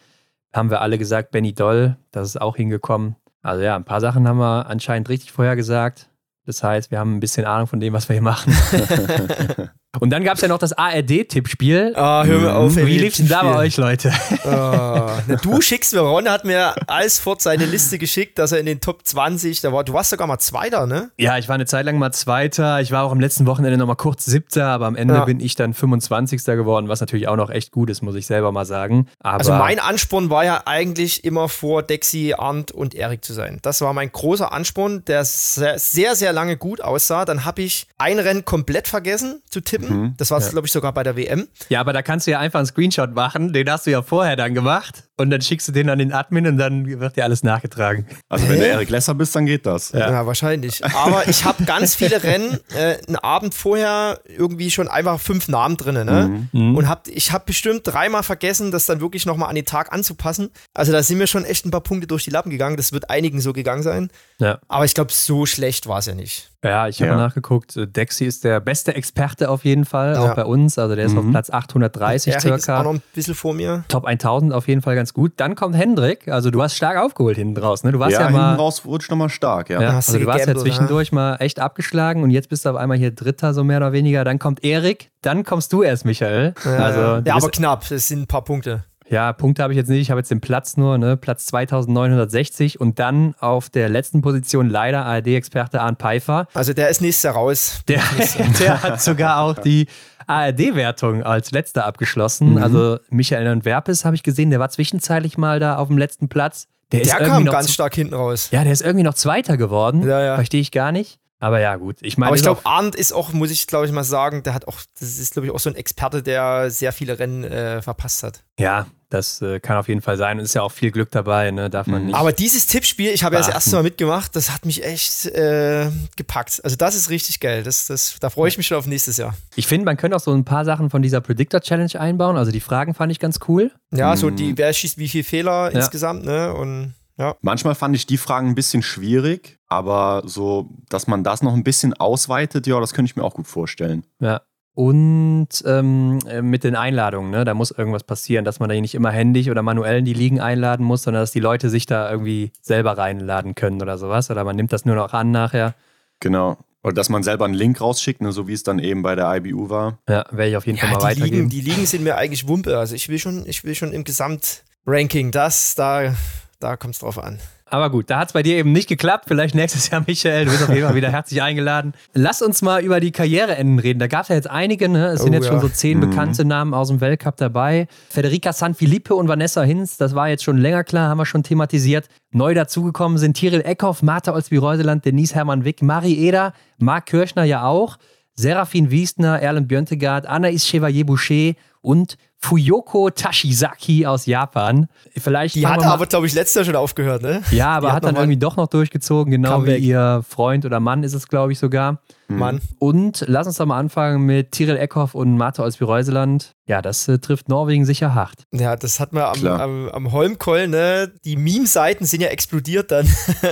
haben wir alle gesagt, Benny Doll. Das ist auch hingekommen. Also ja, ein paar Sachen haben wir anscheinend richtig vorher gesagt. Das heißt, wir haben ein bisschen Ahnung von dem, was wir hier machen. Und dann gab es ja noch das ARD-Tippspiel. Ah, hör mir auf. Wie lief's denn da bei euch, Leute? Na, du schickst mir, Ron hat mir Alsford seine Liste geschickt, dass er in den Top 20, da war, du warst sogar mal Zweiter, ne? Ja, ich war eine Zeit lang mal Zweiter. Ich war auch am letzten Wochenende noch mal kurz Siebter, aber am Ende Ja. bin ich dann 25. geworden, was natürlich auch noch echt gut ist, muss ich selber mal sagen. Aber Also mein Ansporn war ja eigentlich immer vor Dexi, Arndt und Erik zu sein. Das war mein großer Ansporn, der sehr, sehr lange gut aussah. Dann habe ich ein Rennen komplett vergessen zu tippen. Das war, glaube ich, sogar bei der WM. ja, aber da kannst du ja einfach einen Screenshot machen. Den hast du ja vorher dann gemacht. Und dann schickst du den an den Admin und dann wird dir alles nachgetragen. Also wenn du Erik Lesser bist, dann geht das. Ja, ja wahrscheinlich. Aber ich habe ganz viele Rennen äh, einen Abend vorher irgendwie schon einfach fünf Namen drin. Ne? Mhm. Und hab, ich habe bestimmt dreimal vergessen, das dann wirklich nochmal an den Tag anzupassen. Also da sind mir schon echt ein paar Punkte durch die Lappen gegangen. Das wird einigen so gegangen sein. Ja. Aber ich glaube, so schlecht war es ja nicht. Ja, ich habe ja. nachgeguckt. Dexy ist der beste Experte auf jeden Fall, ja. auch bei uns. Also der ist mhm. auf Platz 830 Erik circa. Ist auch noch ein bisschen vor mir. Top 1000 auf jeden Fall ganz gut. Dann kommt Hendrik. Also du hast stark aufgeholt hinten raus. Ne? Du warst ja, ja mal. Hinten raus rutscht nochmal stark, ja. ja also du, warst ja zwischendurch oder? mal echt abgeschlagen und jetzt bist du auf einmal hier Dritter, so mehr oder weniger. Dann kommt Erik, dann kommst du erst, Michael. Ja, also, ja aber knapp. Es sind ein paar Punkte. Ja, Punkte habe ich jetzt nicht. Ich habe jetzt den Platz nur, ne? Platz 2960 und dann auf der letzten Position leider ARD-Experte Arndt Pfeiffer. Also der ist nächstes Jahr raus. Der, der hat sogar auch die ARD-Wertung als letzter abgeschlossen. Mhm. Also Michael Werpes habe ich gesehen, der war zwischenzeitlich mal da auf dem letzten Platz. Der, der kam ganz stark hinten raus. Ja, der ist irgendwie noch Zweiter geworden. Ja, ja. Verstehe ich gar nicht. Aber ja, gut. Ich meine, Aber ich glaube, Arndt ist auch, muss ich glaube ich mal sagen, der hat auch, das ist glaube ich auch so ein Experte, der sehr viele Rennen äh, verpasst hat. Ja, das äh, kann auf jeden Fall sein. Und ist ja auch viel Glück dabei, ne? Darf man mhm. nicht. Aber dieses Tippspiel, ich habe ja das erste Mal mitgemacht, das hat mich echt äh, gepackt. Also, das ist richtig geil. Das, das, da freue ich mich schon auf nächstes Jahr. Ich finde, man könnte auch so ein paar Sachen von dieser Predictor Challenge einbauen. Also, die Fragen fand ich ganz cool. Ja, mhm. so die, wer schießt wie viel Fehler ja. insgesamt, ne? Und ja. Manchmal fand ich die Fragen ein bisschen schwierig, aber so, dass man das noch ein bisschen ausweitet, ja, das könnte ich mir auch gut vorstellen. Ja. Und ähm, äh, mit den Einladungen, ne? da muss irgendwas passieren, dass man da nicht immer händig oder manuell in die Ligen einladen muss, sondern dass die Leute sich da irgendwie selber reinladen können oder sowas. Oder man nimmt das nur noch an nachher. Genau. Oder dass man selber einen Link rausschickt, ne, so wie es dann eben bei der IBU war. Ja, werde ich auf jeden ja, Fall mal die weitergeben. Ligen, die Ligen sind mir eigentlich Wumpe. Also ich will schon, ich will schon im Gesamtranking das, da da kommt es drauf an. Aber gut, da hat es bei dir eben nicht geklappt. Vielleicht nächstes Jahr, Michael. Du bist auf jeden Fall wieder herzlich eingeladen. Lass uns mal über die Karriereenden reden. Da gab es ja jetzt einige. Ne? Es sind oh, jetzt ja. schon so zehn mhm. bekannte Namen aus dem Weltcup dabei. Federica Sanfilippo und Vanessa Hinz, das war jetzt schon länger klar, haben wir schon thematisiert. Neu dazugekommen sind Tiril Eckhoff, Martha Olsby-Reuseland, Denise Hermann-Wick, Marie Eder, Marc Kirschner ja auch. Serafin Wiesner, Erlen Björntegard, Anaïs Chevalier-Boucher und Fuyoko Tashizaki aus Japan. Vielleicht die hat aber, glaube ich, letztes Jahr schon aufgehört, ne? Ja, aber hat, hat dann irgendwie doch noch durchgezogen, genau wie ihr Freund oder Mann ist es, glaube ich, sogar. Mhm. Mann. Und lass uns doch mal anfangen mit Tiril Eckhoff und Martha Olsby-Reuseland. Ja, das äh, trifft Norwegen sicher hart. Ja, das hat man am, am, am Holmkoll, ne? Die Meme-Seiten sind ja explodiert dann.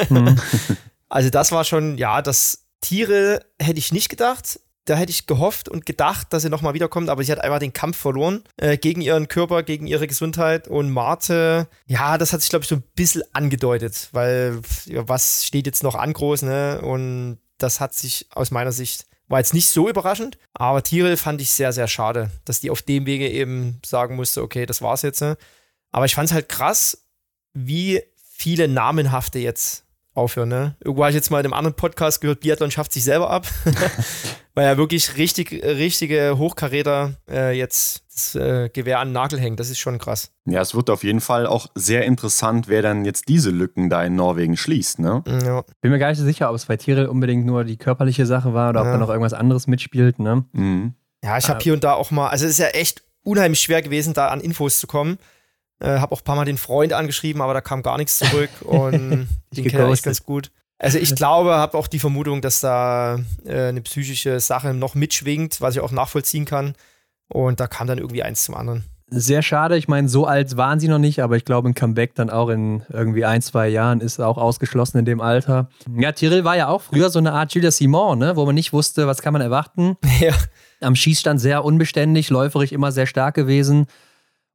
Mhm. also das war schon, ja, das Tiere hätte ich nicht gedacht da hätte ich gehofft und gedacht, dass sie nochmal wiederkommt, aber sie hat einfach den Kampf verloren äh, gegen ihren Körper, gegen ihre Gesundheit. Und Marte, ja, das hat sich, glaube ich, so ein bisschen angedeutet, weil ja, was steht jetzt noch an groß, ne? Und das hat sich aus meiner Sicht, war jetzt nicht so überraschend, aber Tyrell fand ich sehr, sehr schade, dass die auf dem Wege eben sagen musste, okay, das war's jetzt. Ne? Aber ich fand es halt krass, wie viele namenhafte jetzt aufhören. Ne? Irgendwo habe ich jetzt mal in einem anderen Podcast gehört, Biathlon schafft sich selber ab. Weil ja wirklich richtig, richtige Hochkaräter äh, jetzt das äh, Gewehr an den Nagel hängen. Das ist schon krass. Ja, es wird auf jeden Fall auch sehr interessant, wer dann jetzt diese Lücken da in Norwegen schließt. Ne? Ja. Bin mir gar nicht so sicher, ob es bei Tyrell unbedingt nur die körperliche Sache war oder ja. ob da noch irgendwas anderes mitspielt. Ne? Mhm. Ja, ich habe äh, hier und da auch mal, also es ist ja echt unheimlich schwer gewesen, da an Infos zu kommen. Äh, habe auch ein paar Mal den Freund angeschrieben, aber da kam gar nichts zurück und den kenne ich ganz gut. Also ich glaube, habe auch die Vermutung, dass da äh, eine psychische Sache noch mitschwingt, was ich auch nachvollziehen kann. Und da kam dann irgendwie eins zum anderen. Sehr schade. Ich meine, so alt waren sie noch nicht, aber ich glaube, ein Comeback dann auch in irgendwie ein, zwei Jahren ist auch ausgeschlossen in dem Alter. Ja, Tyrell war ja auch früher so eine Art Julia Simon, ne? wo man nicht wusste, was kann man erwarten. Ja. Am Schießstand sehr unbeständig, läuferig immer sehr stark gewesen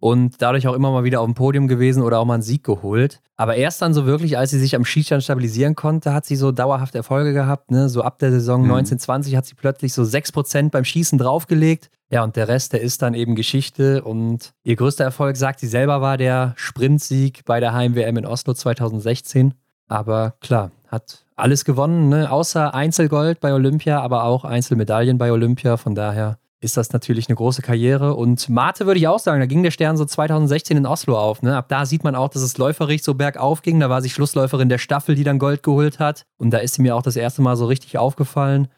und dadurch auch immer mal wieder auf dem Podium gewesen oder auch mal einen Sieg geholt. Aber erst dann so wirklich, als sie sich am Schießstand stabilisieren konnte, hat sie so dauerhaft Erfolge gehabt. Ne? So ab der Saison mhm. 1920 hat sie plötzlich so 6% beim Schießen draufgelegt. Ja, und der Rest, der ist dann eben Geschichte. Und ihr größter Erfolg, sagt sie selber, war der Sprintsieg bei der Heim-WM in Oslo 2016. Aber klar, hat alles gewonnen, ne? außer Einzelgold bei Olympia, aber auch Einzelmedaillen bei Olympia. Von daher ist das natürlich eine große Karriere. Und Mate würde ich auch sagen, da ging der Stern so 2016 in Oslo auf. Ne? Ab da sieht man auch, dass es läuferig so bergauf ging. Da war sie Schlussläuferin der Staffel, die dann Gold geholt hat. Und da ist sie mir auch das erste Mal so richtig aufgefallen.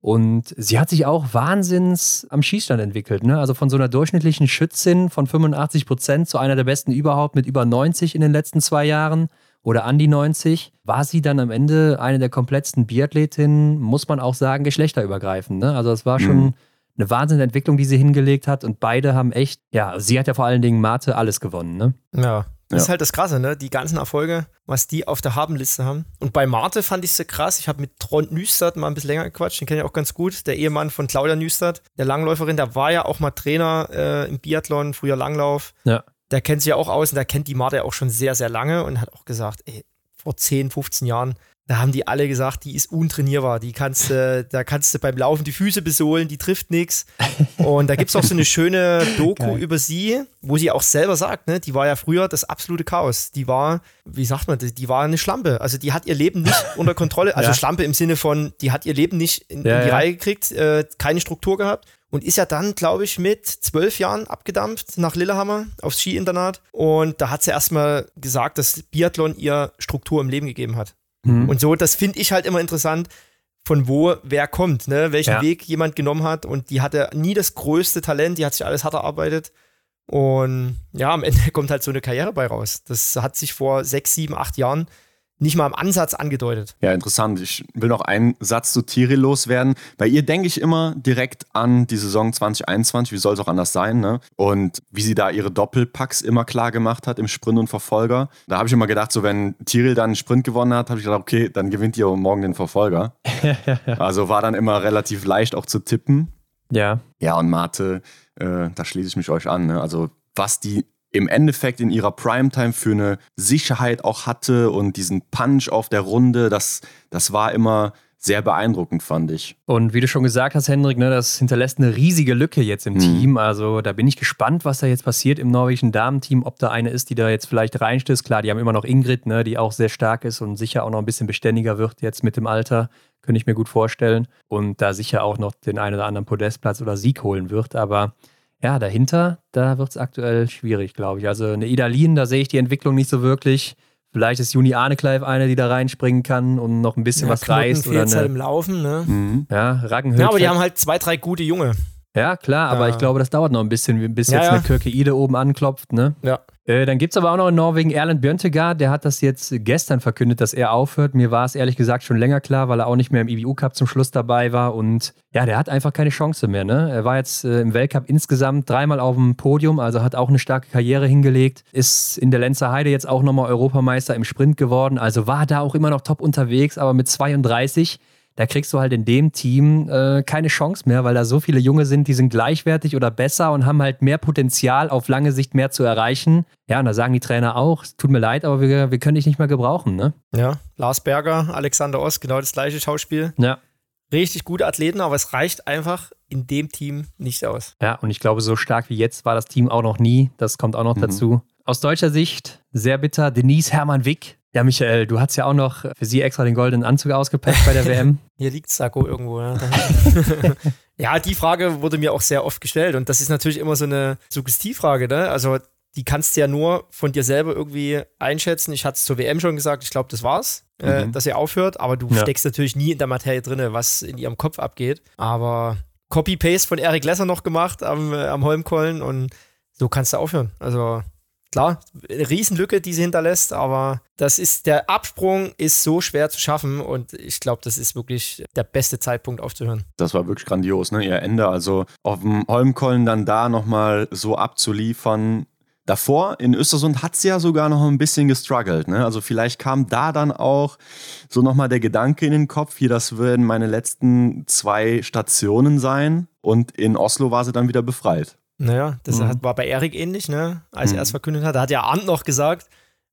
Und sie hat sich auch wahnsinns am Schießstand entwickelt. Ne? Also von so einer durchschnittlichen Schützin von 85 Prozent zu einer der besten überhaupt mit über 90 in den letzten zwei Jahren oder an die 90, war sie dann am Ende eine der komplettsten Biathletinnen, muss man auch sagen, geschlechterübergreifend. Ne? Also es war schon mhm. Eine Wahnsinnentwicklung, die sie hingelegt hat und beide haben echt, ja, sie hat ja vor allen Dingen Mate alles gewonnen. Ne? Ja, das ja. ist halt das Krasse, ne? Die ganzen Erfolge, was die auf der Habenliste haben. Und bei Marte fand ich es so krass. Ich habe mit Trond Nüstert mal ein bisschen länger gequatscht. Den kenne ich auch ganz gut. Der Ehemann von Claudia Nüstert, der Langläuferin. Der war ja auch mal Trainer äh, im Biathlon, früher Langlauf. Ja. Der kennt sich ja auch aus und der kennt die Marte auch schon sehr, sehr lange und hat auch gesagt, ey, vor 10, 15 Jahren da haben die alle gesagt, die ist untrainierbar. Die kannst du, da kannst du beim Laufen die Füße besohlen, die trifft nichts. Und da gibt es auch so eine schöne Doku Geil. über sie, wo sie auch selber sagt, ne, die war ja früher das absolute Chaos. Die war, wie sagt man, die war eine Schlampe. Also die hat ihr Leben nicht unter Kontrolle. Also ja. Schlampe im Sinne von, die hat ihr Leben nicht in, ja, in die ja. Reihe gekriegt, äh, keine Struktur gehabt und ist ja dann, glaube ich, mit zwölf Jahren abgedampft nach Lillehammer aufs Skiinternat. Und da hat sie erstmal gesagt, dass Biathlon ihr Struktur im Leben gegeben hat. Mhm. Und so, das finde ich halt immer interessant, von wo wer kommt, ne? welchen ja. Weg jemand genommen hat. Und die hatte nie das größte Talent, die hat sich alles hart erarbeitet. Und ja, am Ende kommt halt so eine Karriere bei raus. Das hat sich vor sechs, sieben, acht Jahren nicht mal im Ansatz angedeutet. Ja, interessant. Ich will noch einen Satz zu Thierry loswerden. Bei ihr denke ich immer direkt an die Saison 2021, wie soll es auch anders sein, ne? Und wie sie da ihre Doppelpacks immer klar gemacht hat im Sprint und Verfolger. Da habe ich immer gedacht, so wenn Thierry dann einen Sprint gewonnen hat, habe ich gedacht, okay, dann gewinnt ihr morgen den Verfolger. also war dann immer relativ leicht auch zu tippen. Ja. Ja, und Mate, äh, da schließe ich mich euch an. Ne? Also was die im Endeffekt in ihrer Primetime für eine Sicherheit auch hatte und diesen Punch auf der Runde, das, das war immer sehr beeindruckend, fand ich. Und wie du schon gesagt hast, Hendrik, ne, das hinterlässt eine riesige Lücke jetzt im mhm. Team. Also da bin ich gespannt, was da jetzt passiert im norwegischen Damenteam, ob da eine ist, die da jetzt vielleicht reinstößt. Klar, die haben immer noch Ingrid, ne, die auch sehr stark ist und sicher auch noch ein bisschen beständiger wird jetzt mit dem Alter. Könnte ich mir gut vorstellen. Und da sicher auch noch den einen oder anderen Podestplatz oder Sieg holen wird. Aber ja, dahinter, da wird es aktuell schwierig, glaube ich. Also eine Idalin, da sehe ich die Entwicklung nicht so wirklich. Vielleicht ist Juni Arnekleif eine, die da reinspringen kann und noch ein bisschen ja, was Knoten reißt. Oder eine, halt im Laufen, ne? Mhm. Ja, Raggenhöhe. Ja, aber die haben halt zwei, drei gute Junge. Ja, klar, aber ja. ich glaube, das dauert noch ein bisschen, bis jetzt ja, eine Kirke Ide oben anklopft, ne? Ja. Äh, dann gibt es aber auch noch in Norwegen Erland Björntegard, der hat das jetzt gestern verkündet, dass er aufhört. Mir war es ehrlich gesagt schon länger klar, weil er auch nicht mehr im IBU Cup zum Schluss dabei war. Und ja, der hat einfach keine Chance mehr. Ne? Er war jetzt äh, im Weltcup insgesamt dreimal auf dem Podium, also hat auch eine starke Karriere hingelegt. Ist in der Lenzer Heide jetzt auch nochmal Europameister im Sprint geworden. Also war da auch immer noch top unterwegs, aber mit 32 da kriegst du halt in dem Team äh, keine Chance mehr, weil da so viele Junge sind, die sind gleichwertig oder besser und haben halt mehr Potenzial, auf lange Sicht mehr zu erreichen. Ja, und da sagen die Trainer auch, es tut mir leid, aber wir, wir können dich nicht mehr gebrauchen, ne? Ja, Lars Berger, Alexander Ost, genau das gleiche Schauspiel. Ja. Richtig gute Athleten, aber es reicht einfach in dem Team nicht aus. Ja, und ich glaube, so stark wie jetzt war das Team auch noch nie. Das kommt auch noch mhm. dazu. Aus deutscher Sicht sehr bitter. Denise Hermann Wick, ja, Michael, du hast ja auch noch für sie extra den goldenen Anzug ausgepackt bei der WM. Hier liegt Sakko irgendwo. Ja. ja, die Frage wurde mir auch sehr oft gestellt und das ist natürlich immer so eine Suggestivfrage. Ne? Also die kannst du ja nur von dir selber irgendwie einschätzen. Ich hatte es zur WM schon gesagt, ich glaube, das war's, äh, mhm. äh, dass er aufhört, aber du ja. steckst natürlich nie in der Materie drin, was in ihrem Kopf abgeht. Aber Copy-Paste von Eric Lesser noch gemacht am, äh, am Holmkollen und so kannst du aufhören. Also klar, Riesenlücke, die sie hinterlässt, aber das ist, der Absprung ist so schwer zu schaffen und ich glaube, das ist wirklich der beste Zeitpunkt aufzuhören. Das war wirklich grandios, ne? Ihr Ende, also auf dem Holmkollen dann da nochmal so abzuliefern. Davor in Östersund hat sie ja sogar noch ein bisschen gestruggelt. Ne? Also vielleicht kam da dann auch so nochmal der Gedanke in den Kopf, hier, das würden meine letzten zwei Stationen sein. Und in Oslo war sie dann wieder befreit. Naja, das mhm. war bei Erik ähnlich, ne? Als mhm. er es verkündet hat. Da hat ja Arndt noch gesagt,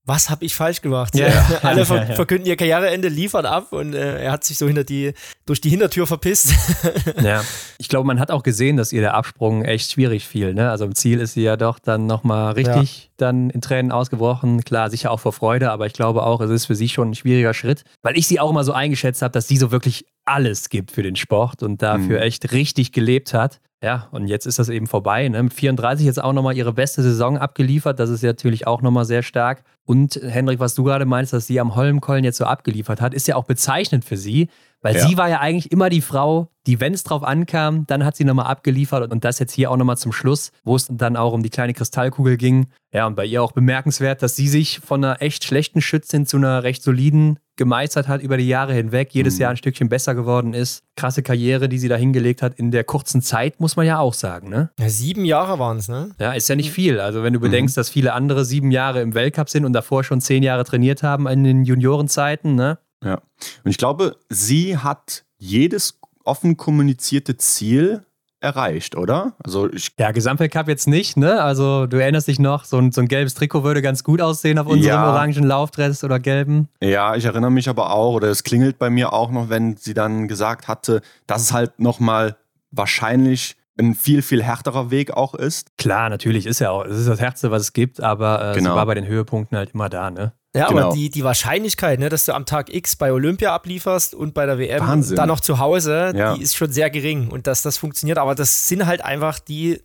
was habe ich falsch gemacht? Ja, ja. Alle ver verkünden ihr Karriereende, liefern ab und äh, er hat sich so hinter die, durch die Hintertür verpisst. ja, ich glaube, man hat auch gesehen, dass ihr der Absprung echt schwierig fiel. Ne? Also im Ziel ist sie ja doch dann nochmal richtig ja. dann in Tränen ausgebrochen. Klar, sicher auch vor Freude, aber ich glaube auch, es ist für sie schon ein schwieriger Schritt, weil ich sie auch immer so eingeschätzt habe, dass sie so wirklich alles gibt für den Sport und dafür mhm. echt richtig gelebt hat. Ja, und jetzt ist das eben vorbei. Ne? Mit 34 jetzt auch nochmal ihre beste Saison abgeliefert. Das ist ja natürlich auch nochmal sehr stark. Und Hendrik, was du gerade meinst, dass sie am Holmkollen jetzt so abgeliefert hat, ist ja auch bezeichnend für sie, weil ja. sie war ja eigentlich immer die Frau, die, wenn es drauf ankam, dann hat sie nochmal abgeliefert und das jetzt hier auch nochmal zum Schluss, wo es dann auch um die kleine Kristallkugel ging. Ja, und bei ihr auch bemerkenswert, dass sie sich von einer echt schlechten Schützin zu einer recht soliden gemeistert hat über die Jahre hinweg, jedes mhm. Jahr ein Stückchen besser geworden ist. Krasse Karriere, die sie da hingelegt hat in der kurzen Zeit, muss man ja auch sagen, ne? Ja, sieben Jahre waren es, ne? Ja, ist ja nicht viel. Also wenn du bedenkst, mhm. dass viele andere sieben Jahre im Weltcup sind und davor schon zehn Jahre trainiert haben in den Juniorenzeiten, ne? Ja. Und ich glaube, sie hat jedes offen kommunizierte Ziel erreicht, oder? Also ich ja, Gesamtweltcup jetzt nicht, ne? Also du erinnerst dich noch, so ein, so ein gelbes Trikot würde ganz gut aussehen auf unserem ja. orangen Laufdress oder gelben. Ja, ich erinnere mich aber auch, oder es klingelt bei mir auch noch, wenn sie dann gesagt hatte, dass es halt nochmal wahrscheinlich ein viel, viel härterer Weg auch ist. Klar, natürlich ist ja auch, es ist das Härteste, was es gibt, aber äh, genau. sie war bei den Höhepunkten halt immer da, ne? Ja, genau. aber die, die Wahrscheinlichkeit, ne, dass du am Tag X bei Olympia ablieferst und bei der WM Wahnsinn. dann noch zu Hause, ja. die ist schon sehr gering und dass das funktioniert. Aber das sind halt einfach die,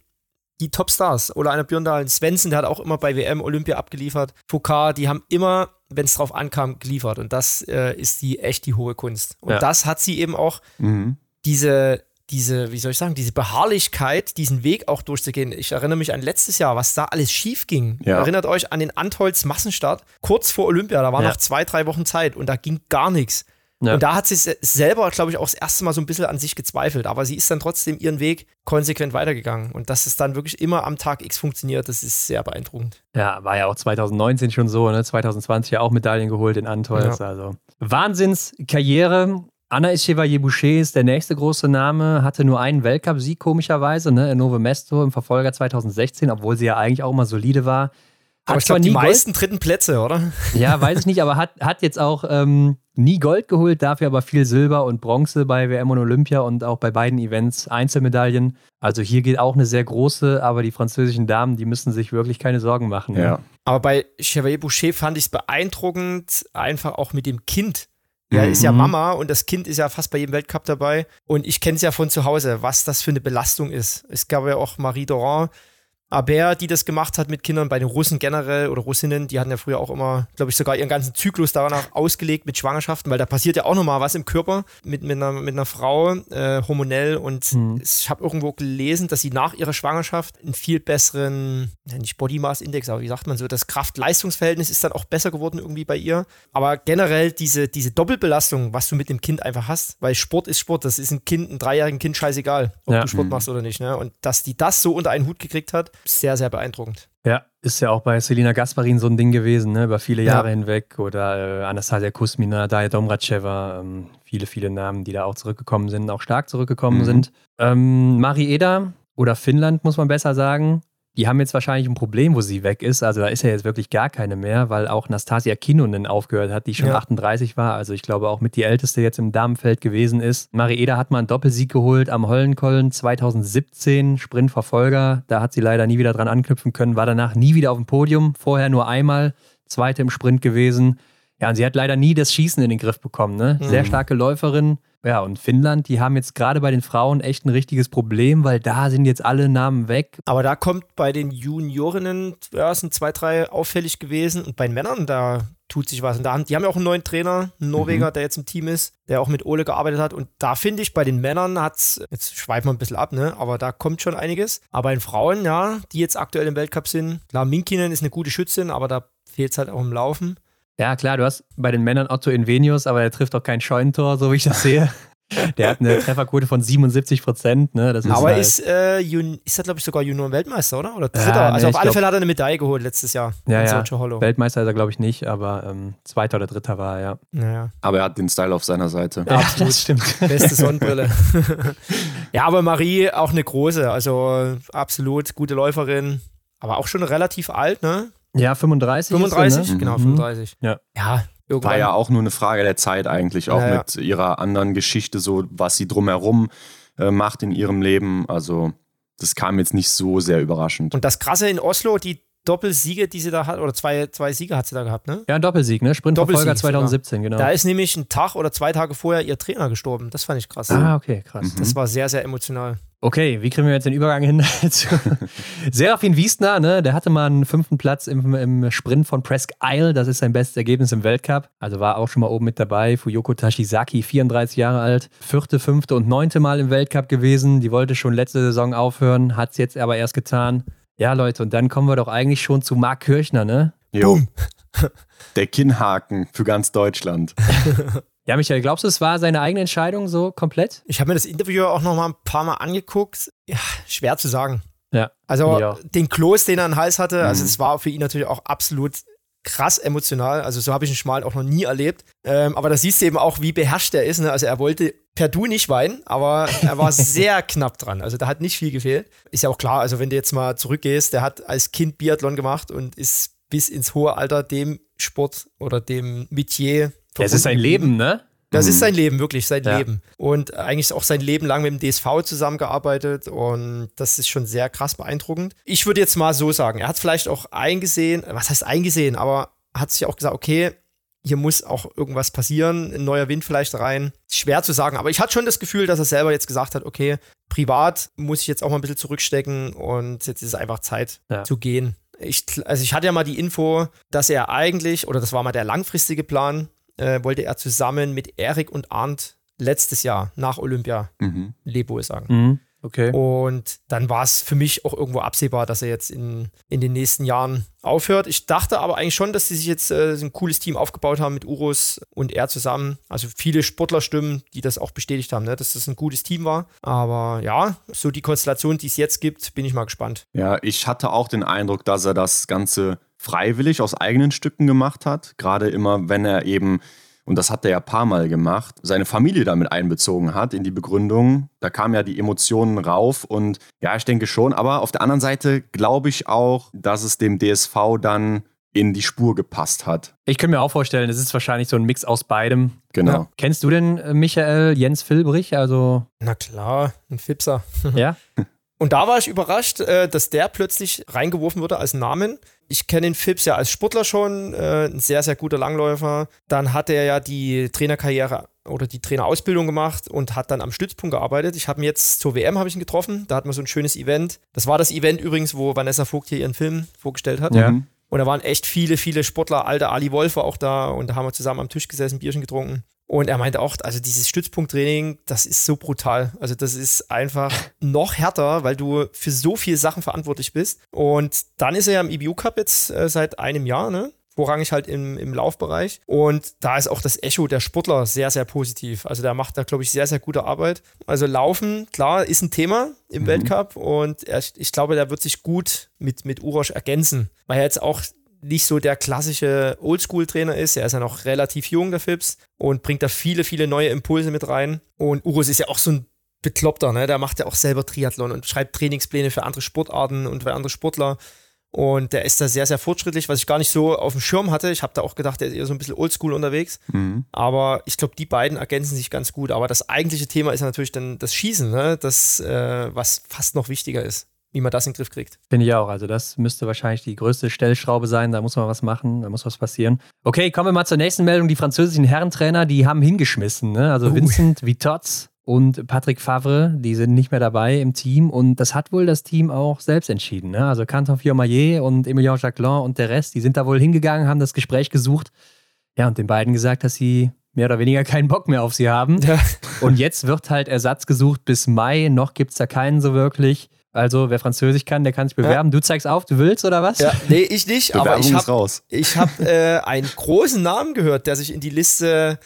die Topstars. Oder einer Björndal, Svensson, der hat auch immer bei WM Olympia abgeliefert. Foucault, die haben immer, wenn es drauf ankam, geliefert. Und das äh, ist die echt die hohe Kunst. Und ja. das hat sie eben auch, mhm. diese diese, wie soll ich sagen, diese Beharrlichkeit, diesen Weg auch durchzugehen. Ich erinnere mich an letztes Jahr, was da alles schief ging. Ja. Erinnert euch an den Antolz Massenstart kurz vor Olympia, da waren ja. noch zwei, drei Wochen Zeit und da ging gar nichts. Ja. Und da hat sie selber, glaube ich, auch das erste Mal so ein bisschen an sich gezweifelt. Aber sie ist dann trotzdem ihren Weg konsequent weitergegangen. Und dass es dann wirklich immer am Tag X funktioniert, das ist sehr beeindruckend. Ja, war ja auch 2019 schon so, ne? 2020 ja auch Medaillen geholt in Antolz. Ja. Also Wahnsinnskarriere. Anna Chevalier-Boucher ist der nächste große Name, hatte nur einen Weltcup-Sieg komischerweise, ne, in Nove Mesto im Verfolger 2016, obwohl sie ja eigentlich auch immer solide war. Aber ich glaube, die meisten Gold. dritten Plätze, oder? Ja, weiß ich nicht, aber hat, hat jetzt auch ähm, nie Gold geholt, dafür aber viel Silber und Bronze bei WM und Olympia und auch bei beiden Events Einzelmedaillen. Also hier geht auch eine sehr große, aber die französischen Damen, die müssen sich wirklich keine Sorgen machen. Ja. Ne? Aber bei Chevalier Boucher fand ich es beeindruckend, einfach auch mit dem Kind, ja, ist ja mhm. Mama und das Kind ist ja fast bei jedem Weltcup dabei. Und ich kenne es ja von zu Hause, was das für eine Belastung ist. Es gab ja auch Marie Doran, Aber die das gemacht hat mit Kindern, bei den Russen generell oder Russinnen, die hatten ja früher auch immer, glaube ich, sogar ihren ganzen Zyklus danach ausgelegt mit Schwangerschaften, weil da passiert ja auch nochmal was im Körper mit, mit, einer, mit einer Frau, äh, hormonell. Und mhm. ich habe irgendwo gelesen, dass sie nach ihrer Schwangerschaft einen viel besseren, ja, nicht Body Mass Index, aber wie sagt man so, das Kraft-Leistungsverhältnis ist dann auch besser geworden irgendwie bei ihr. Aber generell diese, diese Doppelbelastung, was du mit dem Kind einfach hast, weil Sport ist Sport, das ist ein Kind, ein dreijährigen Kind scheißegal, ob ja. du Sport mhm. machst oder nicht. Ne? Und dass die das so unter einen Hut gekriegt hat, sehr, sehr beeindruckend. Ja, ist ja auch bei Selina Gasparin so ein Ding gewesen, ne, über viele Jahre ja. hinweg. Oder äh, Anastasia Kusmina, Daya Domracheva, ähm, viele, viele Namen, die da auch zurückgekommen sind, auch stark zurückgekommen mhm. sind. Ähm, Mari Eder oder Finnland, muss man besser sagen, die haben jetzt wahrscheinlich ein Problem, wo sie weg ist. Also da ist ja jetzt wirklich gar keine mehr, weil auch Nastasia Kinonen aufgehört hat, die schon ja. 38 war. Also ich glaube auch mit die älteste jetzt im Damenfeld gewesen ist. Marieda hat mal einen Doppelsieg geholt am Hollenkollen 2017, Sprintverfolger. Da hat sie leider nie wieder dran anknüpfen können, war danach nie wieder auf dem Podium. Vorher nur einmal, zweite im Sprint gewesen. Ja, und sie hat leider nie das Schießen in den Griff bekommen. Ne? Sehr mhm. starke Läuferin. Ja, und Finnland, die haben jetzt gerade bei den Frauen echt ein richtiges Problem, weil da sind jetzt alle Namen weg. Aber da kommt bei den Juniorinnen, ja, sind zwei, drei auffällig gewesen. Und bei den Männern, da tut sich was. Und da haben, die haben ja auch einen neuen Trainer, einen Norweger, mhm. der jetzt im Team ist, der auch mit Ole gearbeitet hat. Und da finde ich, bei den Männern hat es, jetzt schweifen wir ein bisschen ab, ne? Aber da kommt schon einiges. Aber bei den Frauen, ja, die jetzt aktuell im Weltcup sind, klar, Minkinen ist eine gute Schützin, aber da fehlt es halt auch im Laufen. Ja, klar, du hast bei den Männern Otto Invenius, aber er trifft auch kein Scheunentor, so wie ich das sehe. Der hat eine Trefferquote von 77 Prozent. Ne? Das ist aber halt ist, äh, ist er, glaube ich, sogar Junioren-Weltmeister, oder? Oder Dritter? Ja, also auf alle glaub, Fälle hat er eine Medaille geholt letztes Jahr. Ja, ja. Weltmeister ist er, glaube ich, nicht, aber ähm, Zweiter oder Dritter war er, ja. ja. Aber er hat den Style auf seiner Seite. Ja, absolut. Das stimmt. Beste Sonnenbrille. ja, aber Marie auch eine große, also absolut gute Läuferin, aber auch schon relativ alt, ne? Ja, 35. 35, so, ne? genau, 35. Mhm. Ja. ja, Irgendwann. War ja auch nur eine Frage der Zeit eigentlich, auch naja. mit ihrer anderen Geschichte, so was sie drumherum äh, macht in ihrem Leben. Also das kam jetzt nicht so sehr überraschend. Und das Krasse in Oslo, die Doppelsiege, die sie da hat, oder zwei, zwei Siege hat sie da gehabt, ne? Ja, ein Doppelsieg, ne? Sprintverfolger 2017, sogar. genau. Da ist nämlich ein Tag oder zwei Tage vorher ihr Trainer gestorben. Das fand ich krass. Ah, okay, krass. Das mhm. war sehr, sehr emotional. Okay, wie kriegen wir jetzt den Übergang hin? Serafin Wiesner, ne, der hatte mal einen fünften Platz im, im Sprint von Presque Isle. Das ist sein bestes Ergebnis im Weltcup. Also war auch schon mal oben mit dabei. Fuyoko Tashizaki, 34 Jahre alt, vierte, fünfte und neunte Mal im Weltcup gewesen. Die wollte schon letzte Saison aufhören, hat es jetzt aber erst getan. Ja, Leute, und dann kommen wir doch eigentlich schon zu Marc Kirchner, ne? Jo. Der Kinnhaken für ganz Deutschland. Ja, Michael, glaubst du, es war seine eigene Entscheidung so komplett? Ich habe mir das Interview auch noch mal ein paar Mal angeguckt. Ja, schwer zu sagen. Ja. Also ja. den Kloß, den er an den Hals hatte, also Mhm. also es war für ihn natürlich auch absolut krass emotional. Also so habe ich einen Schmal auch noch nie erlebt. Ähm, aber da siehst du eben auch, wie beherrscht er ist. Ne? Also er wollte per Du nicht weinen, aber er war sehr knapp dran. Also da hat nicht viel gefehlt. Ist ja auch klar, also wenn du jetzt mal zurückgehst, der hat als Kind Biathlon gemacht und ist bis ins hohe Alter dem Sport oder dem Metier es ist sein Leben, ne? das ist sein Leben, wirklich sein Ja. Leben. Und eigentlich auch sein Leben lang mit dem DSV zusammengearbeitet und das ist schon sehr krass beeindruckend. Ich würde jetzt mal so sagen, er hat vielleicht auch eingesehen, was heißt eingesehen, aber hat sich auch gesagt, okay, hier muss auch irgendwas passieren, ein neuer Wind vielleicht rein. Schwer zu sagen, aber ich hatte schon das Gefühl, dass er selber jetzt gesagt hat, okay, privat muss ich jetzt auch mal ein bisschen zurückstecken und jetzt ist es einfach Zeit Ja. zu gehen. Ich, also ich hatte ja mal die Info, dass er eigentlich, oder das war mal der langfristige Plan, äh, wollte er zusammen mit Erik und Arndt letztes Jahr nach Olympia Mhm. Lebo sagen. Mhm. Okay. Und dann war es für mich auch irgendwo absehbar, dass er jetzt in, in den nächsten Jahren aufhört. Ich dachte aber eigentlich schon, dass sie sich jetzt äh, ein cooles Team aufgebaut haben mit Urus und er zusammen. Also viele Sportlerstimmen, die das auch bestätigt haben, ne, dass das ein gutes Team war. Aber ja, so die Konstellation, die es jetzt gibt, bin ich mal gespannt. Ja, ich hatte auch den Eindruck, dass er das Ganze freiwillig aus eigenen Stücken gemacht hat. Gerade immer, wenn er eben, und das hat er ja ein paar Mal gemacht, seine Familie damit einbezogen hat in die Begründung. Da kamen ja die Emotionen rauf und ja, ich denke schon. Aber auf der anderen Seite glaube ich auch, dass es dem DSV dann in die Spur gepasst hat. Ich könnte mir auch vorstellen, es ist wahrscheinlich so ein Mix aus beidem. Genau. Ja. Kennst du denn äh, Michael Jens Filbrich? Also, Na klar, ein Fipser. ja? Und da war ich überrascht, äh, dass der plötzlich reingeworfen wurde als Namen. Ich kenne den Phipps ja als Sportler schon, äh, ein sehr, sehr guter Langläufer. Dann hat er ja die Trainerkarriere oder die Trainerausbildung gemacht und hat dann am Stützpunkt gearbeitet. Ich habe ihn jetzt zur WM habe ich ihn getroffen. Da hatten wir so ein schönes Event. Das war das Event übrigens, wo Vanessa Vogt hier ihren Film vorgestellt hat. Ja. Mhm. Und da waren echt viele, viele Sportler. Alter Ali Wolf war auch da und da haben wir zusammen am Tisch gesessen, Bierchen getrunken. Und er meinte auch, also dieses Stützpunkttraining, das ist so brutal. Also das ist einfach noch härter, weil du für so viele Sachen verantwortlich bist. Und dann ist er ja im EBU Cup jetzt äh, seit einem Jahr, ne? Vorrangig halt im, im Laufbereich. Und da ist auch das Echo der Sportler sehr, sehr positiv. Also der macht da, glaube ich, sehr, sehr gute Arbeit. Also Laufen, klar, ist ein Thema im Weltcup. Und er, ich glaube, der wird sich gut mit, mit Urosch ergänzen. Weil er jetzt auch nicht so der klassische Oldschool-Trainer ist. Er ist ja noch relativ jung, der Phipps, und bringt da viele, viele neue Impulse mit rein. Und Uros ist ja auch so ein Bekloppter, ne? Der macht ja auch selber Triathlon und schreibt Trainingspläne für andere Sportarten und für andere Sportler. Und der ist da sehr, sehr fortschrittlich, was ich gar nicht so auf dem Schirm hatte. Ich habe da auch gedacht, der ist eher so ein bisschen oldschool unterwegs. Mhm. Aber ich glaube, die beiden ergänzen sich ganz gut. Aber das eigentliche Thema ist ja natürlich dann das Schießen, ne? das, äh, was fast noch wichtiger ist, wie man das in den Griff kriegt. Finde ich auch. Also, das müsste wahrscheinlich die größte Stellschraube sein. Da muss man was machen, da muss was passieren. Okay, kommen wir mal zur nächsten Meldung. Die französischen Herrentrainer, die haben hingeschmissen. Ne? Also, Oh. Vincent Vitotz und Patrick Favre, die sind nicht mehr dabei im Team. Und das hat wohl das Team auch selbst entschieden. Ne? Also, Canton Fiormaillet und Emilien Jacquelin und der Rest, die sind da wohl hingegangen, haben das Gespräch gesucht. Ja, und den beiden gesagt, dass sie mehr oder weniger keinen Bock mehr auf sie haben. Ja. Und jetzt wird halt Ersatz gesucht bis Mai. Noch gibt es da keinen so wirklich. Also, wer Französisch kann, der kann sich bewerben. Du zeigst auf, du willst oder was? Ja, nee, ich nicht, aber ich habe raus. Ich habe äh, einen großen Namen gehört, der sich in die Liste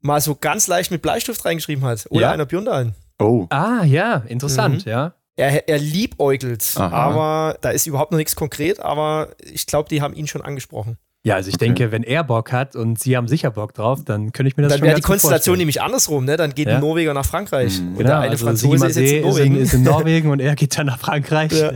mal so ganz leicht mit Bleistift reingeschrieben hat. Oder Ja? einer Björndalen. Oh. Ah, ja, interessant, ja. Er, er liebäugelt, Aha. aber da ist überhaupt noch nichts konkret, aber ich glaube, die haben ihn schon angesprochen. Ja, also ich Okay. denke, wenn er Bock hat und sie haben sicher Bock drauf, dann könnte ich mir das Dann schon wäre die Konstellation vorstellen. nämlich andersrum, ne? Dann geht Ja. ein Norweger nach Frankreich Mhm. und Genau, der eine also Franzose ist jetzt in ist Norwegen. ist in Norwegen und er geht dann nach Frankreich. Ja.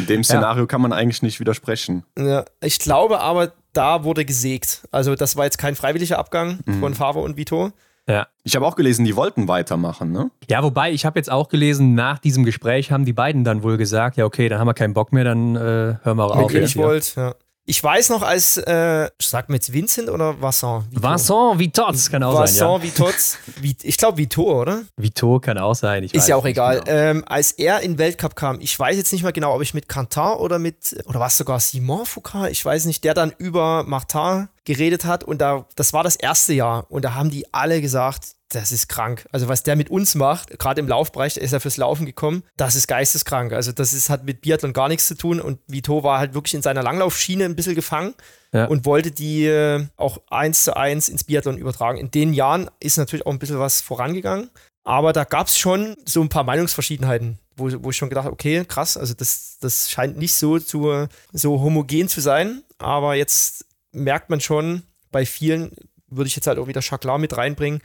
In dem Szenario kann man eigentlich nicht widersprechen. Ja, ich glaube aber, da wurde gesägt. Also das war jetzt kein freiwilliger Abgang von Favre und Vito. ja. Ich habe auch gelesen, die wollten weitermachen, ne? ja, wobei, ich habe jetzt auch gelesen, nach diesem Gespräch haben die beiden dann wohl gesagt, ja, okay, dann haben wir keinen Bock mehr, dann äh, hören wir auch Wenn auf. ihr jetzt nicht hier. wollt, ja. Ich weiß noch, als, äh, sagt man jetzt Vincent oder Vincent? Vito? Vincent Vitotz kann auch Vincent sein. Ja. Vitotz. Ich glaube Vito, oder? Vito kann auch sein. ist ja auch egal. Genau. Ähm, als er in den Weltcup kam, ich weiß jetzt nicht mehr genau, ob ich mit Cantar oder mit, oder was sogar Simon Foucault, ich weiß nicht, der dann über Martin geredet hat und da, das war das erste Jahr und da haben die alle gesagt, das ist krank. Also was der mit uns macht, gerade im Laufbereich, ist er fürs Laufen gekommen, das ist geisteskrank. Also das ist, hat mit Biathlon gar nichts zu tun und Vito war halt wirklich in seiner Langlaufschiene ein bisschen gefangen ja. und wollte die äh, auch eins zu eins ins Biathlon übertragen. In den Jahren ist natürlich auch ein bisschen was vorangegangen, aber da gab es schon so ein paar Meinungsverschiedenheiten, wo, wo ich schon gedacht habe, okay, krass, also das, das scheint nicht so, zu, so homogen zu sein, aber jetzt merkt man schon bei vielen, würde ich jetzt halt auch wieder Chaklar mit reinbringen,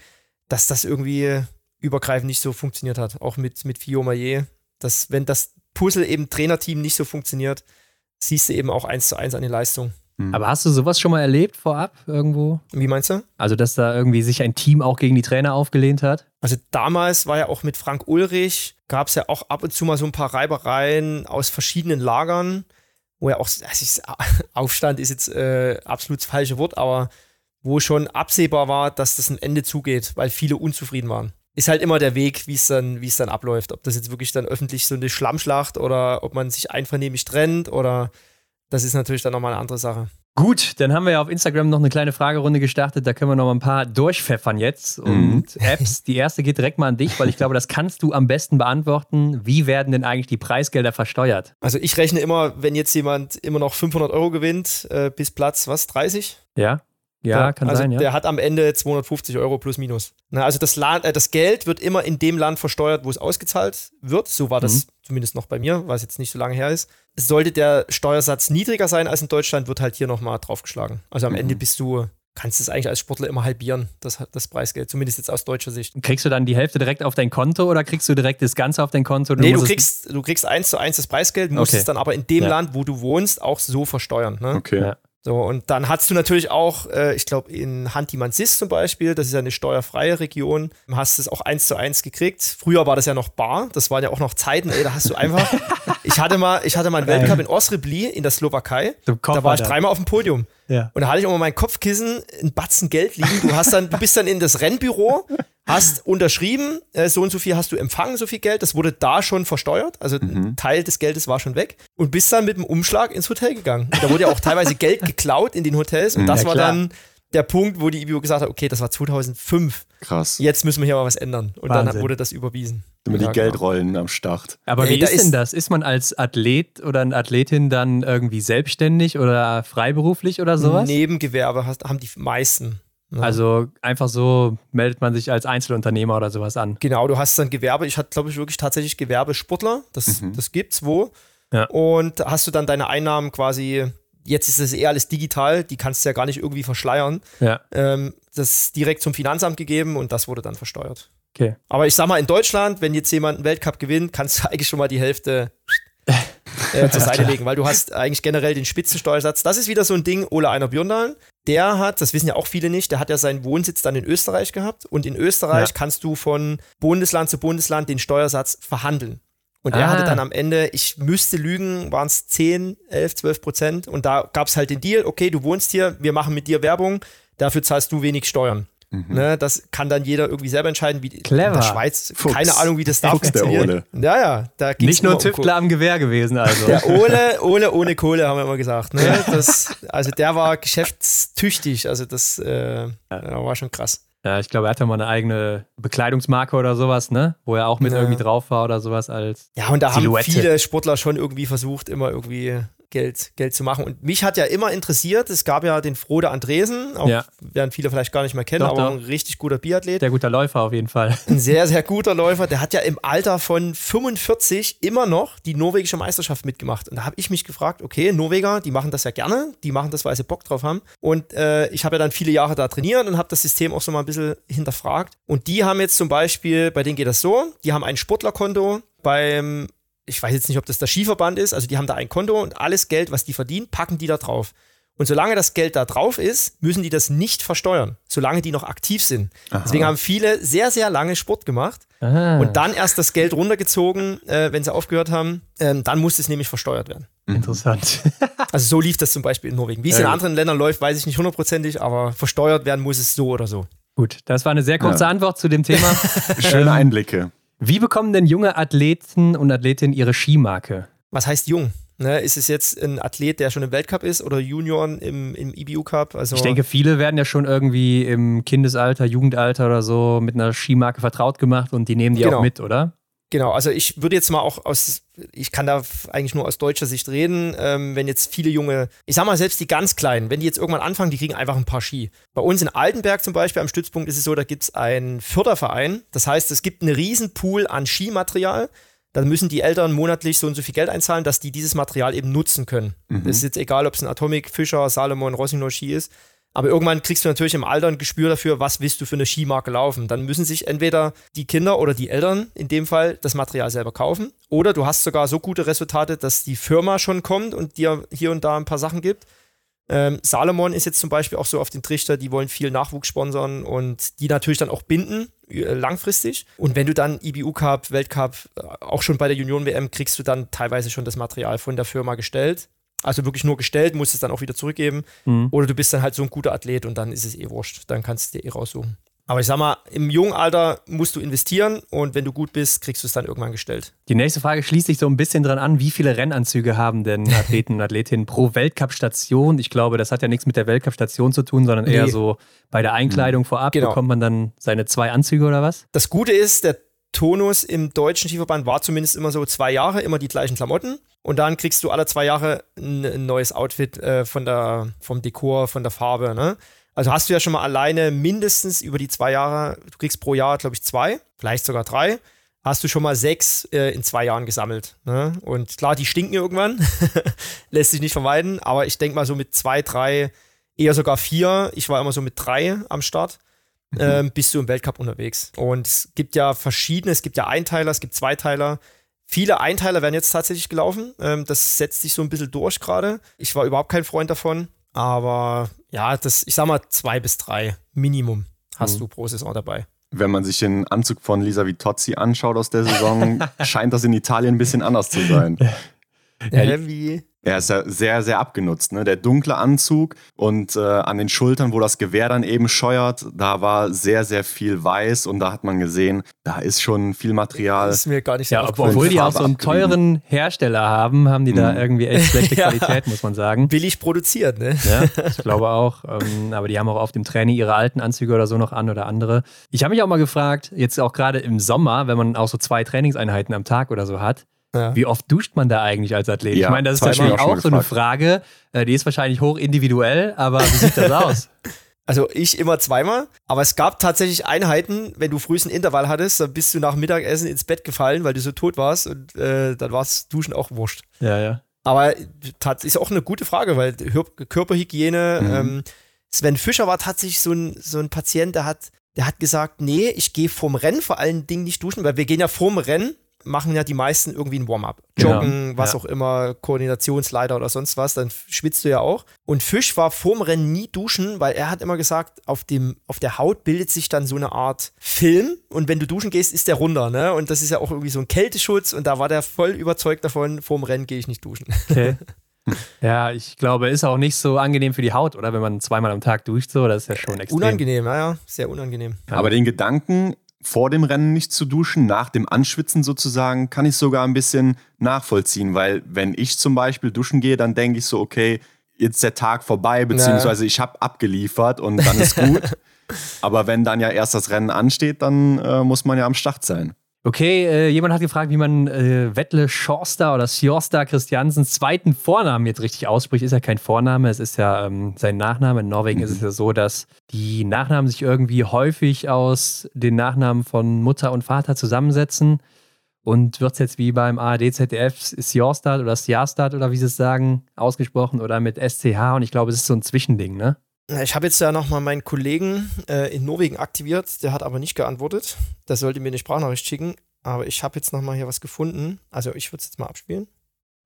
dass das irgendwie übergreifend nicht so funktioniert hat. Auch mit, mit Fio Maillet. Dass, wenn das Puzzle eben Trainerteam nicht so funktioniert, siehst du eben auch eins zu eins an die Leistung. Mhm. Aber hast du sowas schon mal erlebt vorab irgendwo? Wie meinst du? Also, dass da irgendwie sich ein Team auch gegen die Trainer aufgelehnt hat? Also damals war ja auch mit Frank Ulrich, gab es ja auch ab und zu mal so ein paar Reibereien aus verschiedenen Lagern, wo ja auch, also Aufstand ist jetzt äh, absolut das falsche Wort, aber wo schon absehbar war, dass das ein Ende zugeht, weil viele unzufrieden waren. Ist halt immer der Weg, wie es dann, wie es dann abläuft. Ob das jetzt wirklich dann öffentlich so eine Schlammschlacht oder ob man sich einvernehmlich trennt oder das ist natürlich dann nochmal eine andere Sache. Gut, dann haben wir ja auf Instagram noch eine kleine Fragerunde gestartet. Da können wir noch mal ein paar durchpfeffern jetzt. Und mhm. Apps, die erste geht direkt mal an dich, weil ich glaube, das kannst du am besten beantworten. Wie werden denn eigentlich die Preisgelder versteuert? Also ich rechne immer, wenn jetzt jemand immer noch 500 Euro gewinnt, äh, bis Platz, was, 30? Ja. Ja, der, kann also sein, ja. Der hat am Ende 250 Euro plus minus. Na, also das, Land, äh, das Geld wird immer in dem Land versteuert, wo es ausgezahlt wird. So war das mhm. zumindest noch bei mir, weil es jetzt nicht so lange her ist. Sollte der Steuersatz niedriger sein als in Deutschland, wird halt hier nochmal draufgeschlagen. Also am mhm. Ende bist du, kannst es eigentlich als Sportler immer halbieren, das, das Preisgeld, zumindest jetzt aus deutscher Sicht. Kriegst du dann die Hälfte direkt auf dein Konto oder kriegst du direkt das Ganze auf dein Konto? Du nee, du kriegst, du kriegst eins zu eins das Preisgeld, musst okay. es dann aber in dem ja. Land, wo du wohnst, auch so versteuern. Ne? Okay. Ja. So, und dann hast du natürlich auch, äh, ich glaube, in Hantimansis zum Beispiel, das ist ja eine steuerfreie Region, hast du es auch eins zu eins gekriegt. Früher war das ja noch bar, das waren ja auch noch Zeiten, ey, da hast du einfach. ich hatte mal, ich hatte mal einen Weltcup in Osrebli in der Slowakei. Da war ich dreimal auf dem Podium. Ja. Und da hatte ich auch mal mein Kopfkissen, ein Batzen Geld liegen. Du hast dann, du bist dann in das Rennbüro, hast unterschrieben, äh, so und so viel hast du empfangen, so viel Geld. Das wurde da schon versteuert. Also mhm. ein Teil des Geldes war schon weg. Und bist dann mit dem Umschlag ins Hotel gegangen. Und da wurde ja auch teilweise Geld geklaut in den Hotels. Und das ja, war dann der Punkt, wo die IBU gesagt hat, okay, das war 2005. Krass. Jetzt müssen wir hier mal was ändern. Und Wahnsinn. dann wurde das überwiesen. Immer die ja, genau. Geldrollen am Start. Aber Ey, wie ist denn das? Ist man als Athlet oder eine Athletin dann irgendwie selbstständig oder freiberuflich oder sowas? Nebengewerbe hast, haben die meisten. Ja. Also einfach so meldet man sich als Einzelunternehmer oder sowas an. Genau, du hast dann Gewerbe. Ich hatte, glaube ich, wirklich tatsächlich Gewerbesportler. Das, mhm. das gibt's wo. Ja. Und hast du dann deine Einnahmen quasi jetzt ist es eher alles digital, die kannst du ja gar nicht irgendwie verschleiern. Ja. Ähm, das direkt zum Finanzamt gegeben und das wurde dann versteuert. Okay. Aber ich sag mal, in Deutschland, wenn jetzt jemand einen Weltcup gewinnt, kannst du eigentlich schon mal die Hälfte äh, zur Seite legen, weil du hast eigentlich generell den Spitzensteuersatz. Das ist wieder so ein Ding, Ole Einer Björndalen. Der hat, das wissen ja auch viele nicht, der hat ja seinen Wohnsitz dann in Österreich gehabt und in Österreich ja. kannst du von Bundesland zu Bundesland den Steuersatz verhandeln. Und ah. er hatte ah. dann am Ende, ich müsste lügen, waren es 10, 11, 12 Prozent. Und da gab es halt den Deal, okay, du wohnst hier, wir machen mit dir Werbung, dafür zahlst du wenig Steuern. Mhm. Ne, das kann dann jeder irgendwie selber entscheiden, wie Clever. in der Schweiz. Fuchs. Keine Ahnung, wie das da Fuchs funktioniert. Der Ole. Ja, ja. Da Nicht nur Tüftler am Gewehr gewesen, also. Der Ole, Ole ohne Kohle, haben wir immer gesagt. Ne? Das, also der war geschäftstüchtig. Also das äh, war schon krass. Ja, ich glaube, er hatte mal eine eigene Bekleidungsmarke oder sowas, ne? Wo er auch mit ja. irgendwie drauf war oder sowas als. Ja, und da Silhouette. haben viele Sportler schon irgendwie versucht, immer irgendwie Geld, Geld zu machen. Und mich hat ja immer interessiert, es gab ja den Frode Andresen, auch ja. werden viele vielleicht gar nicht mehr kennen, doch, aber doch. ein richtig guter Biathlet. Der guter Läufer auf jeden Fall. Ein sehr, sehr guter Läufer. Der hat ja im Alter von 45 immer noch die norwegische Meisterschaft mitgemacht. Und da habe ich mich gefragt, okay, Norweger, die machen das ja gerne, die machen das, weil sie Bock drauf haben. Und äh, ich habe ja dann viele Jahre da trainiert und habe das System auch so mal ein bisschen hinterfragt. Und die haben jetzt zum Beispiel, bei denen geht das so, die haben ein Sportlerkonto beim ich weiß jetzt nicht, ob das der Skiverband ist, also die haben da ein Konto und alles Geld, was die verdienen, packen die da drauf. Und solange das Geld da drauf ist, müssen die das nicht versteuern, solange die noch aktiv sind. Aha. Deswegen haben viele sehr, sehr lange Sport gemacht Aha. und dann erst das Geld runtergezogen, äh, wenn sie aufgehört haben. Ähm, dann muss es nämlich versteuert werden. Mhm. Interessant. also so lief das zum Beispiel in Norwegen. Wie es in anderen Ländern läuft, weiß ich nicht hundertprozentig, aber versteuert werden muss es so oder so. Gut, das war eine sehr kurze ja. Antwort zu dem Thema. Schöne ähm, Einblicke. Wie bekommen denn junge Athleten und Athletinnen ihre Skimarke? Was heißt jung? Ne, ist es jetzt ein Athlet, der schon im Weltcup ist oder Junioren im, im IBU Cup? Also ich denke, viele werden ja schon irgendwie im Kindesalter, Jugendalter oder so mit einer Skimarke vertraut gemacht und die nehmen die genau. auch mit, oder? Genau, also ich würde jetzt mal auch aus, ich kann da eigentlich nur aus deutscher Sicht reden, ähm, wenn jetzt viele junge, ich sag mal selbst die ganz Kleinen, wenn die jetzt irgendwann anfangen, die kriegen einfach ein paar Ski. Bei uns in Altenberg zum Beispiel am Stützpunkt ist es so, da gibt es einen Förderverein, das heißt, es gibt einen riesen Pool an Skimaterial, dann müssen die Eltern monatlich so und so viel Geld einzahlen, dass die dieses Material eben nutzen können. Mhm. Das ist jetzt egal, ob es ein Atomic, Fischer, Salomon, Rossignol Ski ist. Aber irgendwann kriegst du natürlich im Alter ein Gespür dafür, was willst du für eine Skimarke laufen. Dann müssen sich entweder die Kinder oder die Eltern in dem Fall das Material selber kaufen. Oder du hast sogar so gute Resultate, dass die Firma schon kommt und dir hier und da ein paar Sachen gibt. Ähm, Salomon ist jetzt zum Beispiel auch so auf den Trichter, die wollen viel Nachwuchs sponsern und die natürlich dann auch binden, äh, langfristig. Und wenn du dann IBU Cup, Weltcup, äh, auch schon bei der Union WM, kriegst du dann teilweise schon das Material von der Firma gestellt. Also wirklich nur gestellt, musst es dann auch wieder zurückgeben. Mhm. Oder du bist dann halt so ein guter Athlet und dann ist es eh wurscht. Dann kannst du dir eh raussuchen. Aber ich sag mal, im jungen Alter musst du investieren und wenn du gut bist, kriegst du es dann irgendwann gestellt. Die nächste Frage schließt sich so ein bisschen dran an, wie viele Rennanzüge haben denn Athleten und Athletinnen pro Weltcup-Station? Ich glaube, das hat ja nichts mit der Weltcup-Station zu tun, sondern eher so bei der Einkleidung vorab genau. bekommt man dann seine zwei Anzüge oder was? Das Gute ist, der Tonus im deutschen Skiverband war zumindest immer so zwei Jahre, immer die gleichen Klamotten. Und dann kriegst du alle zwei Jahre ein, neues Outfit äh, von der, vom Dekor, von der Farbe. Ne? Also hast du ja schon mal alleine mindestens über die zwei Jahre, du kriegst pro Jahr, glaube ich, zwei, vielleicht sogar drei, hast du schon mal sechs äh, in zwei Jahren gesammelt. Ne? Und klar, die stinken irgendwann, lässt sich nicht vermeiden, aber ich denke mal so mit zwei, drei, eher sogar vier, ich war immer so mit drei am Start. Mhm. Ähm, bist du im Weltcup unterwegs. Und es gibt ja verschiedene, es gibt ja Einteiler, es gibt Zweiteiler. Viele Einteiler werden jetzt tatsächlich gelaufen. Ähm, das setzt sich so ein bisschen durch gerade. Ich war überhaupt kein Freund davon. Aber ja, das, ich sag mal, zwei bis drei Minimum hast mhm. du pro Saison dabei. Wenn man sich den Anzug von Lisa Vitozzi anschaut aus der Saison, scheint das in Italien ein bisschen anders zu sein. Ja, Heavy. Er ist ja sehr, sehr abgenutzt. Ne? Der dunkle Anzug und äh, an den Schultern, wo das Gewehr dann eben scheuert, da war sehr, sehr viel weiß und da hat man gesehen, da ist schon viel Material. Das ist mir gar nicht so ja, Obwohl die auch so einen teuren Hersteller haben, haben die da mhm. irgendwie echt schlechte Qualität, muss man sagen. Billig produziert, ne? Ja, ich glaube auch. Ähm, aber die haben auch auf dem Training ihre alten Anzüge oder so noch an oder andere. Ich habe mich auch mal gefragt, jetzt auch gerade im Sommer, wenn man auch so zwei Trainingseinheiten am Tag oder so hat, ja. Wie oft duscht man da eigentlich als Athlet? Ja, ich meine, das ist natürlich auch, auch so eine Frage, äh, die ist wahrscheinlich hoch individuell, aber wie sieht das aus? Also ich immer zweimal, aber es gab tatsächlich Einheiten, wenn du frühst ein Intervall hattest, dann bist du nach Mittagessen ins Bett gefallen, weil du so tot warst und äh, dann war es Duschen auch wurscht. Ja, ja. Aber ist auch eine gute Frage, weil Körperhygiene, mhm. ähm, Sven Fischer war tatsächlich so ein, so ein Patient, der hat, der hat gesagt, nee, ich gehe vorm Rennen vor allen Dingen nicht duschen, weil wir gehen ja vorm Rennen machen ja die meisten irgendwie ein Warm-up. Joggen, ja, was ja. auch immer, Koordinationsleiter oder sonst was, dann schwitzt du ja auch. Und Fisch war vorm Rennen nie duschen, weil er hat immer gesagt, auf, dem, auf der Haut bildet sich dann so eine Art Film und wenn du duschen gehst, ist der runter, ne? Und das ist ja auch irgendwie so ein Kälteschutz und da war der voll überzeugt davon, vorm Rennen gehe ich nicht duschen. Okay. Ja, ich glaube, ist auch nicht so angenehm für die Haut, oder? Wenn man zweimal am Tag duscht, so, das ist ja schon extrem. Unangenehm, ja, ja, sehr unangenehm. Aber den Gedanken, vor dem Rennen nicht zu duschen, nach dem Anschwitzen sozusagen, kann ich sogar ein bisschen nachvollziehen, weil wenn ich zum Beispiel duschen gehe, dann denke ich so, okay, jetzt ist der Tag vorbei, beziehungsweise ich habe abgeliefert und dann ist gut. Aber wenn dann ja erst das Rennen ansteht, dann äh, muss man ja am Start sein. Okay, äh, jemand hat gefragt, wie man äh, Wettle Schorster oder Sjorsta Christiansens zweiten Vornamen jetzt richtig ausspricht. Ist ja kein Vorname, es ist ja ähm, sein Nachname. In Norwegen mhm. ist es ja so, dass die Nachnamen sich irgendwie häufig aus den Nachnamen von Mutter und Vater zusammensetzen. Und wird es jetzt wie beim ARD, ZDF Sjorstad oder Sjastad oder wie sie es sagen, ausgesprochen oder mit SCH? Und ich glaube, es ist so ein Zwischending, ne? Ich habe jetzt ja nochmal meinen Kollegen äh, in Norwegen aktiviert, der hat aber nicht geantwortet. Der sollte mir eine Sprachnachricht schicken. Aber ich habe jetzt nochmal hier was gefunden. Also ich würde es jetzt mal abspielen.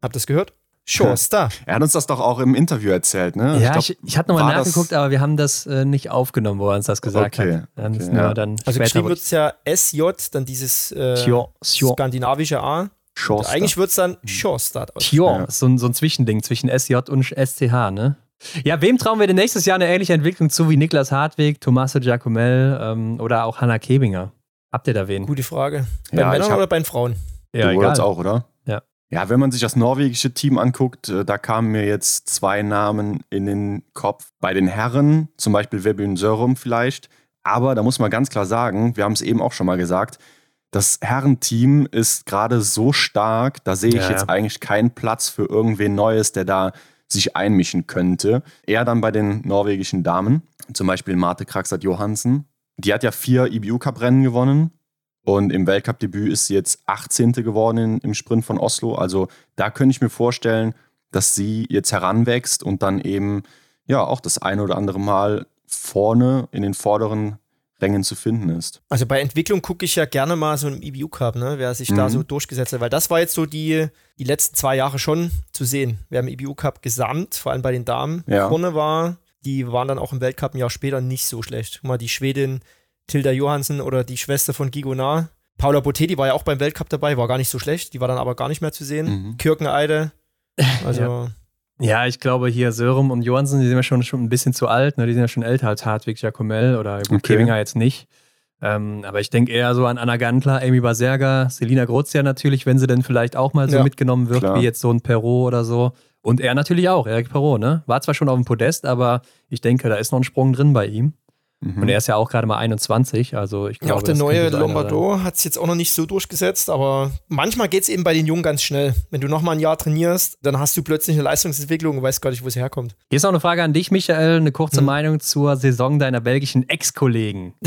Habt ihr das gehört? Schuster. Er hat uns das doch auch im Interview erzählt, ne? Ja, ich, ich, ich hatte nochmal nachgeguckt, aber wir haben das äh, nicht aufgenommen, wo er uns das gesagt okay. hat. Dann okay, ja. dann also geschrieben wird es ja SJ, dann dieses äh, Tjo, Tjo. skandinavische A. Schuster. Eigentlich wird es dann Schorstad. Tjo, ja. so, ein, so ein Zwischending zwischen SJ und SCH, ne? Ja, wem trauen wir denn nächstes Jahr eine ähnliche Entwicklung zu wie Niklas Hartweg, Tommaso Giacomel ähm, oder auch Hanna Kebinger? Habt ihr da wen? Gute Frage. Bei ja, Männern hab, oder bei den Frauen? Ja, du egal. auch, oder? Ja. Ja, wenn man sich das norwegische Team anguckt, äh, da kamen mir jetzt zwei Namen in den Kopf. Bei den Herren, zum Beispiel Webün Sörum vielleicht. Aber da muss man ganz klar sagen, wir haben es eben auch schon mal gesagt, das Herrenteam ist gerade so stark, da sehe ich ja, jetzt eigentlich keinen Platz für irgendwen Neues, der da sich einmischen könnte. Eher dann bei den norwegischen Damen, zum Beispiel Marte Kraxat Johansen. Die hat ja vier IBU-Cup-Rennen gewonnen und im Weltcup-Debüt ist sie jetzt 18. geworden im Sprint von Oslo. Also da könnte ich mir vorstellen, dass sie jetzt heranwächst und dann eben ja auch das eine oder andere Mal vorne in den vorderen Rängen zu finden ist. Also bei Entwicklung gucke ich ja gerne mal so im EBU Cup, ne, wer sich mhm. da so durchgesetzt hat, weil das war jetzt so die, die letzten zwei Jahre schon zu sehen. Wer im EBU Cup gesamt, vor allem bei den Damen, ja. vorne war, die waren dann auch im Weltcup ein Jahr später nicht so schlecht. Guck mal, die Schwedin Tilda Johansen oder die Schwester von Gigonard. Paula Botetti war ja auch beim Weltcup dabei, war gar nicht so schlecht, die war dann aber gar nicht mehr zu sehen. Mhm. Kirkeneide, also. Ja. Ja, ich glaube hier Sörum und Johansen, die sind ja schon, schon ein bisschen zu alt, ne? die sind ja schon älter als Hartwig Jacomel oder okay. Kevinger jetzt nicht. Ähm, aber ich denke eher so an Anna Gantler, Amy Baserga, Selina Grozia natürlich, wenn sie denn vielleicht auch mal so ja, mitgenommen wird, klar. wie jetzt so ein Perot oder so. Und er natürlich auch, Eric Perot, ne? War zwar schon auf dem Podest, aber ich denke, da ist noch ein Sprung drin bei ihm. Mhm. Und er ist ja auch gerade mal 21, also ich glaube. Ja, auch der neue Lombardo hat es jetzt auch noch nicht so durchgesetzt, aber manchmal geht es eben bei den Jungen ganz schnell. Wenn du nochmal ein Jahr trainierst, dann hast du plötzlich eine Leistungsentwicklung und weißt gar nicht, wo sie herkommt. Hier ist noch eine Frage an dich, Michael, eine kurze hm. Meinung zur Saison deiner belgischen Ex-Kollegen.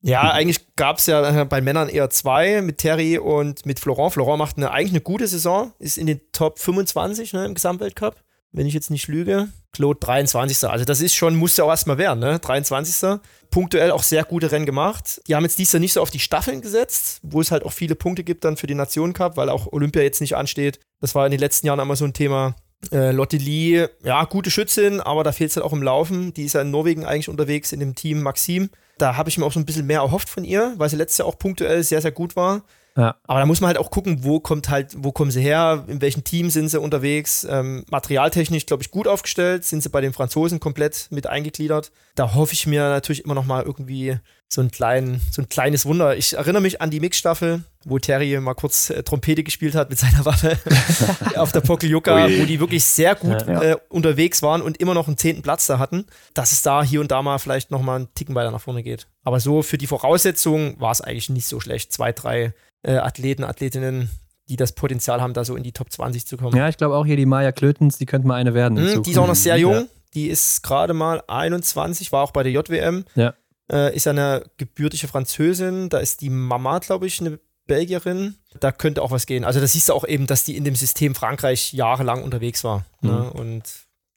Ja, eigentlich gab es ja bei Männern eher zwei, mit Terry und mit Florent. Florent macht eine, eigentlich eine gute Saison, ist in den Top 25 ne, im Gesamtweltcup wenn ich jetzt nicht lüge. Claude 23. Also das ist schon, muss ja auch erstmal werden, ne? 23. Punktuell auch sehr gute Rennen gemacht. Die haben jetzt dies Jahr nicht so auf die Staffeln gesetzt, wo es halt auch viele Punkte gibt dann für den Nationen Cup, weil auch Olympia jetzt nicht ansteht. Das war in den letzten Jahren immer so ein Thema. Äh, Lotte Lee, ja, gute Schützin, aber da fehlt es halt auch im Laufen. Die ist ja in Norwegen eigentlich unterwegs in dem Team Maxim. Da habe ich mir auch so ein bisschen mehr erhofft von ihr, weil sie letztes Jahr auch punktuell sehr, sehr gut war. Ja. Aber da muss man halt auch gucken, wo kommt halt, wo kommen sie her, in welchem Team sind sie unterwegs. Ähm, materialtechnisch, glaube ich, gut aufgestellt, sind sie bei den Franzosen komplett mit eingegliedert. Da hoffe ich mir natürlich immer noch mal irgendwie so ein, klein, so ein kleines Wunder. Ich erinnere mich an die Mix-Staffel, wo Terry mal kurz äh, Trompete gespielt hat mit seiner Waffe auf der Pokeljuka, wo die wirklich sehr gut ja, ja. Äh, unterwegs waren und immer noch einen zehnten Platz da hatten, dass es da hier und da mal vielleicht noch mal einen Ticken weiter nach vorne geht. Aber so für die Voraussetzungen war es eigentlich nicht so schlecht. Zwei, drei Athleten, Athletinnen, die das Potenzial haben, da so in die Top 20 zu kommen. Ja, ich glaube auch hier die Maya Klötens, die könnte mal eine werden. Mhm, die ist auch noch sehr jung. Ja. Die ist gerade mal 21, war auch bei der JWM. Ja. Äh, ist eine gebürtige Französin. Da ist die Mama, glaube ich, eine Belgierin. Da könnte auch was gehen. Also, das siehst du auch eben, dass die in dem System Frankreich jahrelang unterwegs war. Mhm. Ne? Und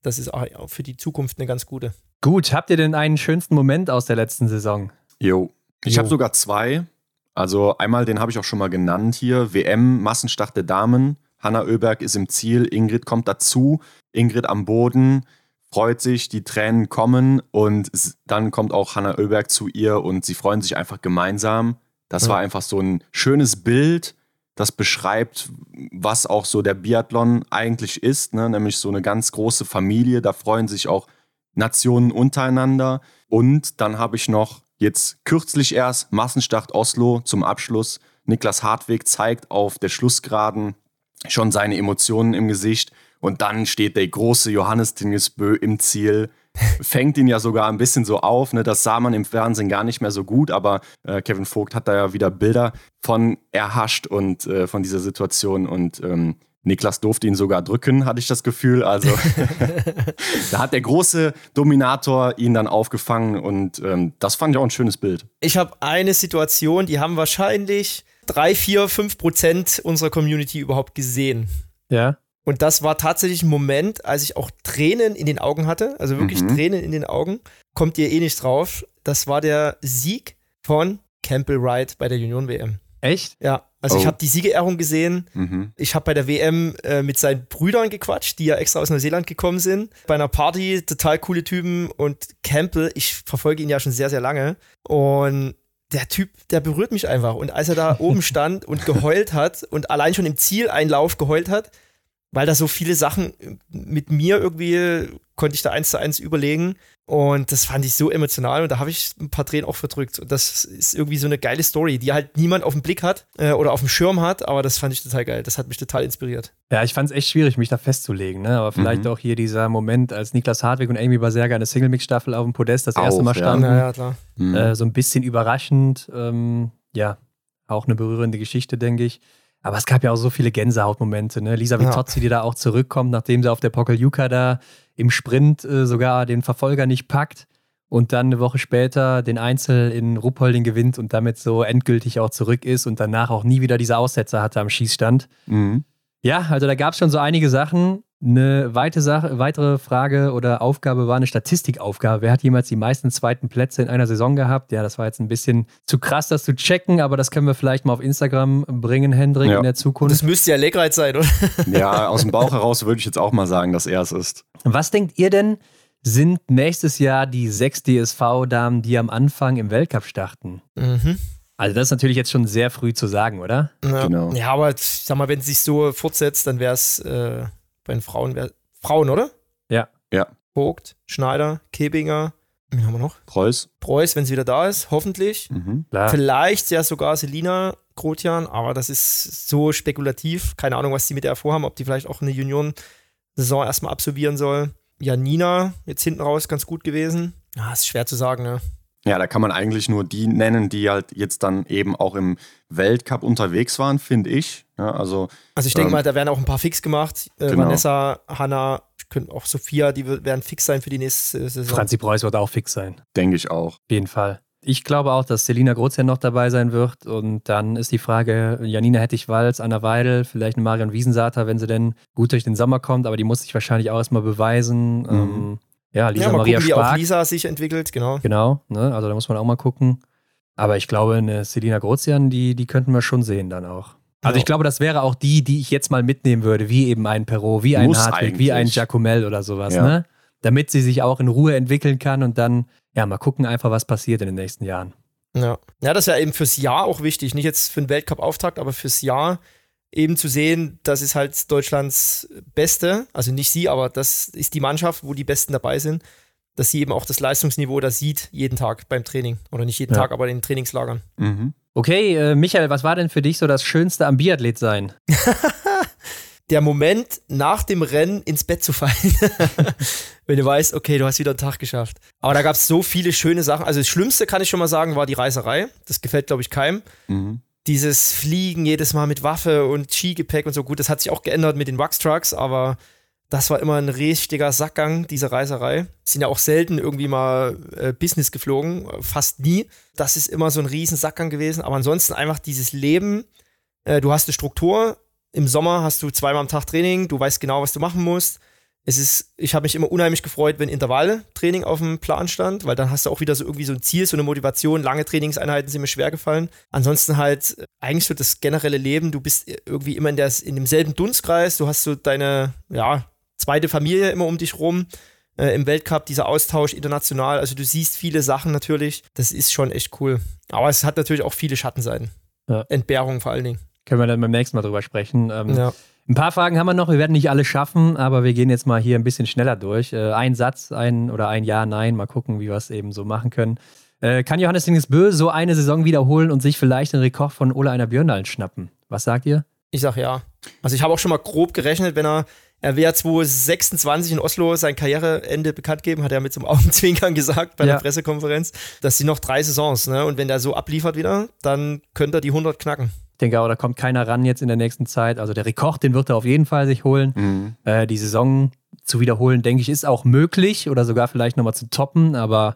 das ist auch für die Zukunft eine ganz gute. Gut, habt ihr denn einen schönsten Moment aus der letzten Saison? Jo. Ich habe sogar zwei. Also einmal, den habe ich auch schon mal genannt hier, WM, Massenstart der Damen. Hanna Oeberg ist im Ziel, Ingrid kommt dazu, Ingrid am Boden, freut sich, die Tränen kommen und dann kommt auch Hanna Oeberg zu ihr und sie freuen sich einfach gemeinsam. Das ja. war einfach so ein schönes Bild, das beschreibt, was auch so der Biathlon eigentlich ist, ne? nämlich so eine ganz große Familie, da freuen sich auch Nationen untereinander. Und dann habe ich noch Jetzt kürzlich erst Massenstart Oslo zum Abschluss. Niklas Hartweg zeigt auf der Schlussgeraden schon seine Emotionen im Gesicht. Und dann steht der große Johannes Tingesbö im Ziel. Fängt ihn ja sogar ein bisschen so auf. Ne? Das sah man im Fernsehen gar nicht mehr so gut, aber äh, Kevin Vogt hat da ja wieder Bilder von erhascht und äh, von dieser Situation. Und ähm, Niklas durfte ihn sogar drücken, hatte ich das Gefühl. Also da hat der große Dominator ihn dann aufgefangen und ähm, das fand ich auch ein schönes Bild. Ich habe eine Situation, die haben wahrscheinlich drei, vier, fünf Prozent unserer Community überhaupt gesehen. Ja. Und das war tatsächlich ein Moment, als ich auch Tränen in den Augen hatte, also wirklich mhm. Tränen in den Augen. Kommt ihr eh nicht drauf. Das war der Sieg von Campbell Wright bei der Union WM. Echt? Ja. Also Oh. ich habe die Siegerehrung gesehen. Mhm. Ich habe bei der WM äh, mit seinen Brüdern gequatscht, die ja extra aus Neuseeland gekommen sind. Bei einer Party, total coole Typen. Und Campbell, ich verfolge ihn ja schon sehr, sehr lange. Und der Typ, der berührt mich einfach. Und als er da oben stand und geheult hat und allein schon im Zieleinlauf geheult hat, weil da so viele Sachen mit mir irgendwie konnte ich da eins zu eins überlegen. Und das fand ich so emotional und da habe ich ein paar Tränen auch verdrückt. Und das ist irgendwie so eine geile Story, die halt niemand auf dem Blick hat äh, oder auf dem Schirm hat, aber das fand ich total geil. Das hat mich total inspiriert. Ja, ich fand es echt schwierig, mich da festzulegen, ne? aber vielleicht Mhm. auch hier dieser Moment, als Niklas Hartwig und Amy Baserga in der Single-Mix-Staffel auf dem Podest das erste Auch, Mal ja. standen. Naja, klar. Mhm. Äh, so ein bisschen überraschend. Ähm, ja, auch eine berührende Geschichte, denke ich. Aber es gab ja auch so viele Gänsehautmomente. Ne? Lisa Ja. Vitozzi, die da auch zurückkommt, nachdem sie auf der Pokeljuka da im Sprint äh, sogar den Verfolger nicht packt und dann eine Woche später den Einzel in Ruppolding gewinnt und damit so endgültig auch zurück ist und danach auch nie wieder diese Aussetzer hatte am Schießstand. Mhm. Ja, also da gab es schon so einige Sachen. Eine weite Sache, weitere Frage oder Aufgabe war eine Statistikaufgabe. Wer hat jemals die meisten zweiten Plätze in einer Saison gehabt? Ja, das war jetzt ein bisschen zu krass, das zu checken, aber das können wir vielleicht mal auf Instagram bringen, Hendrik, Ja. in der Das Zukunft. müsste ja Legreit sein, oder? Ja, aus dem Bauch heraus würde ich jetzt auch mal sagen, dass er es ist. Was denkt ihr denn, sind nächstes Jahr die sechs DSV-Damen, die am Anfang im Weltcup starten? Mhm. Also das ist natürlich jetzt schon sehr früh zu sagen, oder? Ja. Genau. Ja, aber ich sag mal, wenn es sich so fortsetzt, dann wäre es äh, bei den Frauen, wär, Frauen, oder? Ja. Ja. Vogt, Schneider, Kebinger, wen haben wir noch? Preuß. Preuß, wenn sie wieder da ist, hoffentlich. Mhm. Klar. Vielleicht ja sogar Selina Grotjan, aber das ist so spekulativ. Keine Ahnung, was die mit der vorhaben, ob die vielleicht auch eine Junioren-Saison erstmal absolvieren soll. Janina, jetzt hinten raus, ganz gut gewesen. Ja, ist schwer zu sagen, ne? Ja, da kann man eigentlich nur die nennen, die halt jetzt dann eben auch im Weltcup unterwegs waren, finde ich. Ja, also Also ich denke Ähm, mal, da werden auch ein paar fix gemacht. Äh, genau. Vanessa, Hanna, auch Sophia, die werden fix sein für die nächste Saison. Franzi Preuß wird auch fix sein. denke ich auch. Auf jeden Fall. Ich glaube auch, dass Selina Grozian noch dabei sein wird. Und dann ist die Frage, Janina Hettich-Walz, Anna Weidel, vielleicht eine Marion Wiesensater, wenn sie denn gut durch den Sommer kommt. Aber die muss sich wahrscheinlich auch erstmal beweisen. Ähm, ja, Lisa ja, Maria gucken, wie auch Stark. Lisa sich entwickelt, genau. Genau, ne? also da muss man auch mal gucken. Aber ich glaube, eine Selina Grozian, die, die könnten wir schon sehen dann auch. Also Ja. ich glaube, das wäre auch die, die ich jetzt mal mitnehmen würde, wie eben ein Perot, wie ein Hartwig, wie ein. Giacomel oder sowas, Ja. ne? Damit sie sich auch in Ruhe entwickeln kann und dann, ja, mal gucken einfach, was passiert in den nächsten Jahren. Ja. ja, das wäre eben fürs Jahr auch wichtig. Nicht jetzt für den Weltcup-Auftakt, aber fürs Jahr eben zu sehen, das ist halt Deutschlands Beste. Also nicht sie, aber das ist die Mannschaft, wo die Besten dabei sind. Dass sie eben auch das Leistungsniveau da sieht, jeden Tag beim Training. Oder nicht jeden Ja. Tag, aber in den Trainingslagern. Mhm. Okay, äh, Michael, was war denn für dich so das Schönste am Biathlet sein? Der Moment, nach dem Rennen ins Bett zu fallen. Wenn du weißt, okay, du hast wieder einen Tag geschafft. Aber da gab es so viele schöne Sachen. Also das Schlimmste, kann ich schon mal sagen, war die Reiserei. Das gefällt, glaube ich, keinem. Mhm. Dieses Fliegen jedes Mal mit Waffe und Skigepäck und so. Gut, das hat sich auch geändert mit den Wax-Trucks, aber das war immer ein richtiger Sackgang, diese Reiserei. Sind ja auch selten irgendwie mal äh, Business geflogen, fast nie. Das ist immer so ein riesen Sackgang gewesen. Aber ansonsten einfach dieses Leben. Äh, du hast eine Struktur. Im Sommer hast du zweimal am Tag Training. Du weißt genau, was du machen musst. Es ist, ich habe mich immer unheimlich gefreut, wenn Intervalltraining auf dem Plan stand, weil dann hast du auch wieder so irgendwie so ein Ziel, so eine Motivation. Lange Trainingseinheiten sind mir schwer gefallen. Ansonsten halt äh, eigentlich so das generelle Leben. Du bist irgendwie immer in, der, in demselben Dunstkreis. Du hast so deine, ja, zweite Familie immer um dich rum. Äh, Im Weltcup dieser Austausch international. Also du siehst viele Sachen natürlich. Das ist schon echt cool. Aber es hat natürlich auch viele Schattenseiten. Ja. Entbehrung vor allen Dingen. Können wir dann beim nächsten Mal drüber sprechen. Ähm, Ja. Ein paar Fragen haben wir noch. Wir werden nicht alle schaffen, aber wir gehen jetzt mal hier ein bisschen schneller durch. Äh, ein Satz, ein oder ein Ja, Nein. Mal gucken, wie wir es eben so machen können. Äh, kann Johannes Dingesbö so eine Saison wiederholen und sich vielleicht den Rekord von Ole Einer Björndalen schnappen? Was sagt ihr? Ich sag ja. Also ich habe auch schon mal grob gerechnet, wenn er, er wäre 2026 in Oslo sein Karriereende bekannt geben, hat er mit so einem Augenzwinkern gesagt bei Ja. der Pressekonferenz. Das sind noch drei Saisons, ne? Und wenn der so abliefert wieder, dann könnte er die 100 knacken. Ich denke auch, da kommt keiner ran jetzt in der nächsten Zeit. Also der Rekord, den wird er auf jeden Fall sich holen. Mhm. Äh, die Saison zu wiederholen, denke ich, ist auch möglich oder sogar vielleicht nochmal zu toppen. Aber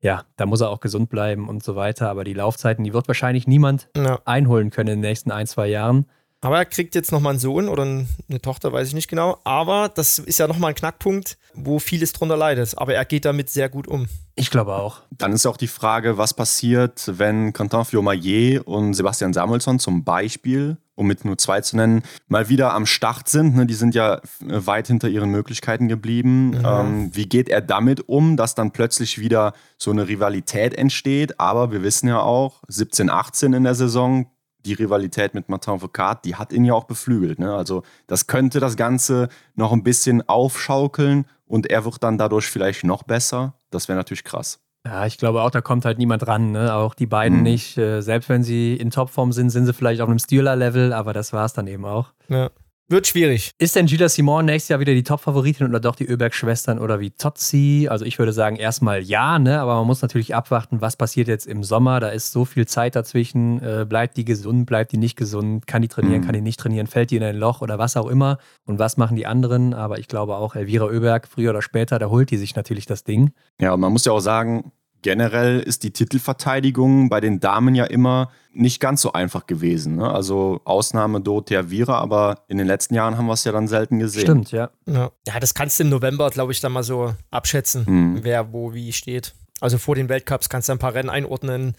ja, da muss er auch gesund bleiben und so weiter. Aber die Laufzeiten, die wird wahrscheinlich niemand Ja. einholen können in den nächsten ein, zwei Jahren. Aber er kriegt jetzt nochmal einen Sohn oder eine Tochter, weiß ich nicht genau. Aber das ist ja nochmal ein Knackpunkt, wo vieles drunter leidet. Aber er geht damit sehr gut um. Ich glaube auch. Dann ist auch die Frage, was passiert, wenn Quentin Fiomayer und Sebastian Samuelsson zum Beispiel, um mit nur zwei zu nennen, mal wieder am Start sind. Ne? Die sind ja weit hinter ihren Möglichkeiten geblieben. Mhm. Ähm, wie geht er damit um, dass dann plötzlich wieder so eine Rivalität entsteht? Aber wir wissen ja auch, 17, 18 in der Saison, die Rivalität mit Martin Foucault, die hat ihn ja auch beflügelt. Ne? Also das könnte das Ganze noch ein bisschen aufschaukeln und er wird dann dadurch vielleicht noch besser. Das wäre natürlich krass. Ja, ich glaube auch, da kommt halt niemand ran. Ne? Auch die beiden mhm. nicht. Äh, selbst wenn sie in Topform sind, sind sie vielleicht auf einem Stealer-Level, aber das war es dann eben auch. Ja. Wird schwierig. Ist denn Gila Simon nächstes Jahr wieder die Top-Favoritin oder doch die Öberg-Schwestern oder wie Totzi? Also ich würde sagen erstmal ja, ne? aber man muss natürlich abwarten, was passiert jetzt im Sommer. Da ist so viel Zeit dazwischen. Äh, bleibt die gesund, bleibt die nicht gesund? Kann die trainieren, mhm. kann die nicht trainieren? Fällt die in ein Loch oder was auch immer? Und was machen die anderen? Aber ich glaube auch, Elvira Öberg, früher oder später, da holt die sich natürlich das Ding. Ja, und man muss ja auch sagen, generell ist die Titelverteidigung bei den Damen ja immer nicht ganz so einfach gewesen. Ne? Also Ausnahme Dorothea Vira, aber in den letzten Jahren haben wir es ja dann selten gesehen. Stimmt, ja. Ja, ja das kannst du im November, glaube ich, dann mal so abschätzen, hm. wer wo wie steht. Also vor den Weltcups kannst du ein paar Rennen einordnen,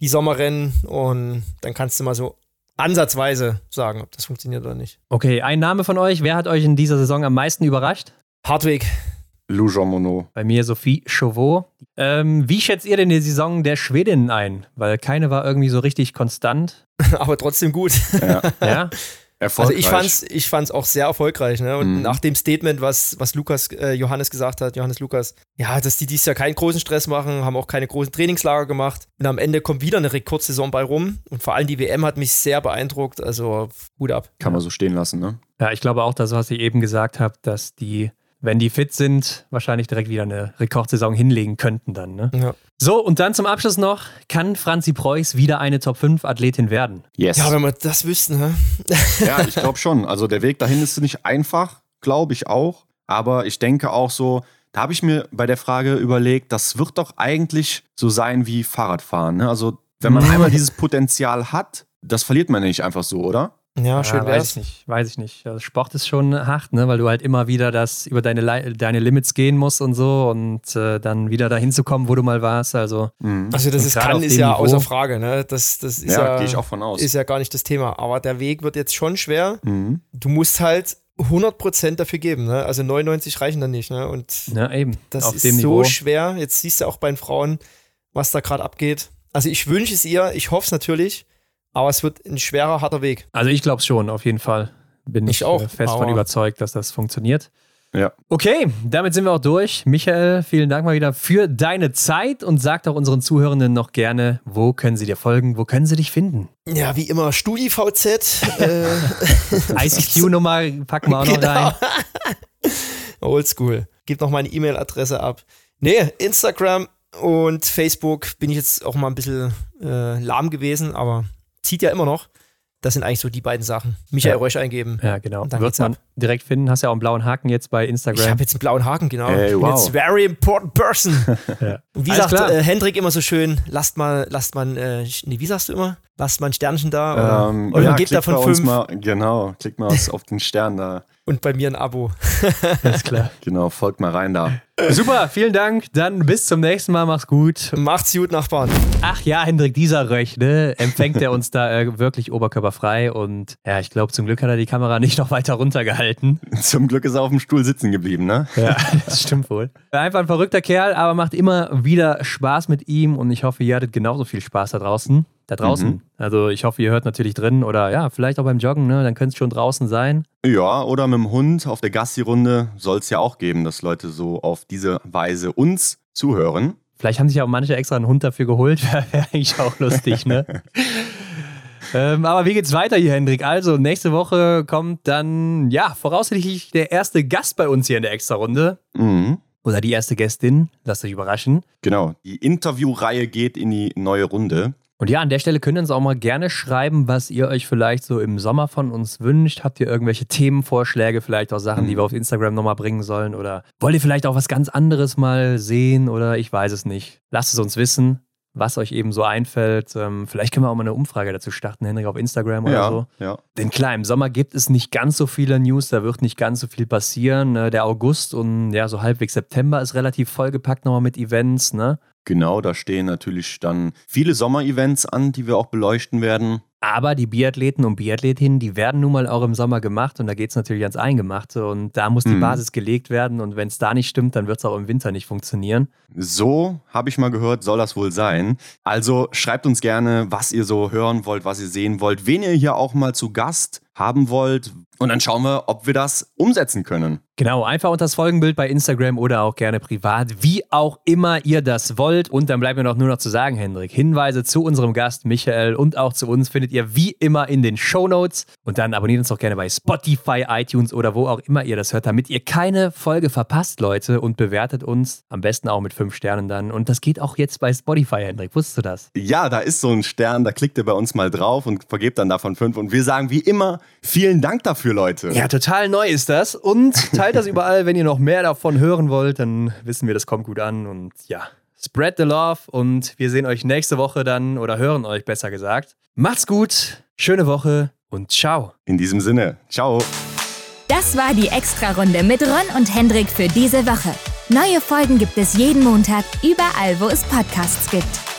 die Sommerrennen und dann kannst du mal so ansatzweise sagen, ob das funktioniert oder nicht. Okay, ein Name von euch. Wer hat euch in dieser Saison am meisten überrascht? Hartwig. Lou Jean Monod. Bei mir Sophie Chauveau. Ähm, wie schätzt ihr denn die Saison der Schwedinnen ein? Weil keine war irgendwie so richtig konstant. Aber trotzdem gut. Ja. ja? Also ich fand's, ich fand's auch sehr erfolgreich. Ne? Und mhm. nach dem Statement, was, was Lukas, äh, Johannes gesagt hat, Johannes Lukas, ja, dass die dieses Jahr keinen großen Stress machen, haben auch keine großen Trainingslager gemacht. Und am Ende kommt wieder eine Rekordsaison bei rum. Und vor allem die WM hat mich sehr beeindruckt. Also Hut ab. Kann man so stehen lassen, ne? Ja, ich glaube auch, das, was ich eben gesagt habe, dass die wenn die fit sind, wahrscheinlich direkt wieder eine Rekordsaison hinlegen könnten dann. Ne? Ja. So, und dann zum Abschluss noch, kann Franzi Preuß wieder eine Top-5-Athletin werden? Yes. Ja, wenn wir das wüssten, ne? ja, ich glaube schon. Also der Weg dahin ist nicht einfach, glaube ich auch. Aber ich denke auch so, da habe ich mir bei der Frage überlegt, das wird doch eigentlich so sein wie Fahrradfahren. Ne? Also wenn man einmal dieses Potenzial hat, das verliert man nicht einfach so, oder? Ja, schön ja, weiß ich nicht, weiß ich nicht. Also Sport ist schon hart, ne, weil du halt immer wieder das über deine, deine Limits gehen musst und so und äh, dann wieder dahin zu kommen, wo du mal warst. Also, mhm. also das ist kann, ist ja Niveau. außer Frage, ne? Das, das ist ja, ja gehe ich auch von aus. Ist ja gar nicht das Thema. Aber der Weg wird jetzt schon schwer. Mhm. Du musst halt 100% dafür geben, ne? Also 99 reichen dann nicht, ne? Und ja, eben. das Auf ist so Niveau. schwer. Jetzt siehst du auch bei den Frauen, was da gerade abgeht. Also ich wünsche es ihr, ich hoffe es natürlich. Aber es wird ein schwerer, harter Weg. Also ich glaube schon, auf jeden Fall. Bin ich, ich auch, äh, fest von überzeugt, dass das funktioniert. Ja. Okay, damit sind wir auch durch. Michael, vielen Dank mal wieder für deine Zeit und sag auch unseren Zuhörenden noch gerne, wo können sie dir folgen, wo können sie dich finden? Ja, wie immer, StudiVZ. äh. ICQ-Nummer packen wir auch noch genau. rein. Oldschool. Gib noch meine E-Mail-Adresse ab. Nee, Instagram und Facebook bin ich jetzt auch mal ein bisschen äh, lahm gewesen, aber zieht ja immer noch. Das sind eigentlich so die beiden Sachen. Michael ja. Reusch eingeben. Ja, genau. Und dann Wird man ab. direkt finden. Hast ja auch einen blauen Haken jetzt bei Instagram. Ich habe jetzt einen blauen Haken, genau. Hey, wow. It's very important person. ja. Und wie Alles sagt äh, Hendrik immer so schön, lasst mal, lasst man, äh, nee, wie sagst du immer? Lasst mal ein Sternchen da oder, ähm, oder ja, gebt davon fünf. Mal, genau, klickt mal auf den Stern da. Und bei mir ein Abo. Alles klar. Genau, folgt mal rein da. Super, vielen Dank. Dann bis zum nächsten Mal. Mach's gut. Macht's gut, Nachbarn. Ach ja, Hendrik, dieser Röch, ne? Empfängt er uns da äh, wirklich oberkörperfrei und ja, ich glaube, zum Glück hat er die Kamera nicht noch weiter runtergehalten. Zum Glück ist er auf dem Stuhl sitzen geblieben, ne? Ja, das stimmt wohl. Einfach ein verrückter Kerl, aber macht immer wieder Spaß mit ihm und ich hoffe, ihr hattet genauso viel Spaß da draußen da draußen. Mhm. Also ich hoffe, ihr hört natürlich drin oder ja, vielleicht auch beim Joggen, ne? Dann könnte es schon draußen sein. Ja, oder mit dem Hund auf der Gassi-Runde soll es ja auch geben, dass Leute so auf diese Weise uns zuhören. Vielleicht haben sich auch manche extra einen Hund dafür geholt. Wäre eigentlich auch lustig, ne? ähm, aber wie geht's weiter hier, Hendrik? Also, nächste Woche kommt dann, ja, voraussichtlich der erste Gast bei uns hier in der Extra-Runde. Mhm. Oder die erste Gästin. Lasst euch überraschen. Genau. Die Interviewreihe geht in die neue Runde. Und ja, an der Stelle könnt ihr uns auch mal gerne schreiben, was ihr euch vielleicht so im Sommer von uns wünscht. Habt ihr irgendwelche Themenvorschläge, vielleicht auch Sachen, die mhm. wir auf Instagram nochmal bringen sollen? Oder wollt ihr vielleicht auch was ganz anderes mal sehen? Oder ich weiß es nicht. Lasst es uns wissen. was euch eben so einfällt. Ähm, vielleicht können wir auch mal eine Umfrage dazu starten, Henrik, auf Instagram oder ja, so. Ja. Denn klar, im Sommer gibt es nicht ganz so viele News, da wird nicht ganz so viel passieren. Ne? Der August und ja, so halbwegs September ist relativ vollgepackt nochmal mit Events, ne? Genau, da stehen natürlich dann viele Sommerevents an, die wir auch beleuchten werden. Aber die Biathleten und Biathletinnen, die werden nun mal auch im Sommer gemacht und da geht es natürlich ans Eingemachte und da muss die Mhm. Basis gelegt werden und wenn es da nicht stimmt, dann wird es auch im Winter nicht funktionieren. So, habe ich mal gehört, soll das wohl sein. Also schreibt uns gerne, was ihr so hören wollt, was ihr sehen wollt, wen ihr hier auch mal zu Gast haben wollt. Und dann schauen wir, ob wir das umsetzen können. Genau, einfach unter das Folgenbild bei Instagram oder auch gerne privat, wie auch immer ihr das wollt. Und dann bleibt mir noch nur noch zu sagen, Hendrik, Hinweise zu unserem Gast Michael und auch zu uns findet ihr wie immer in den Show Notes. Und dann abonniert uns doch gerne bei Spotify, iTunes oder wo auch immer ihr das hört, damit ihr keine Folge verpasst, Leute. Und bewertet uns am besten auch mit fünf Sternen dann. Und das geht auch jetzt bei Spotify, Hendrik. Wusstest du das? Ja, da ist so ein Stern, da klickt ihr bei uns mal drauf und vergebt dann davon fünf. Und wir sagen wie immer, vielen Dank dafür, Leute. Ja, total neu ist das. Und teilt das überall, wenn ihr noch mehr davon hören wollt, dann wissen wir, das kommt gut an. Und ja, spread the love und wir sehen euch nächste Woche dann oder hören euch besser gesagt. Macht's gut, schöne Woche und ciao. In diesem Sinne, ciao. Das war die Extra-Runde mit Ron und Hendrik für diese Woche. Neue Folgen gibt es jeden Montag, überall, wo es Podcasts gibt.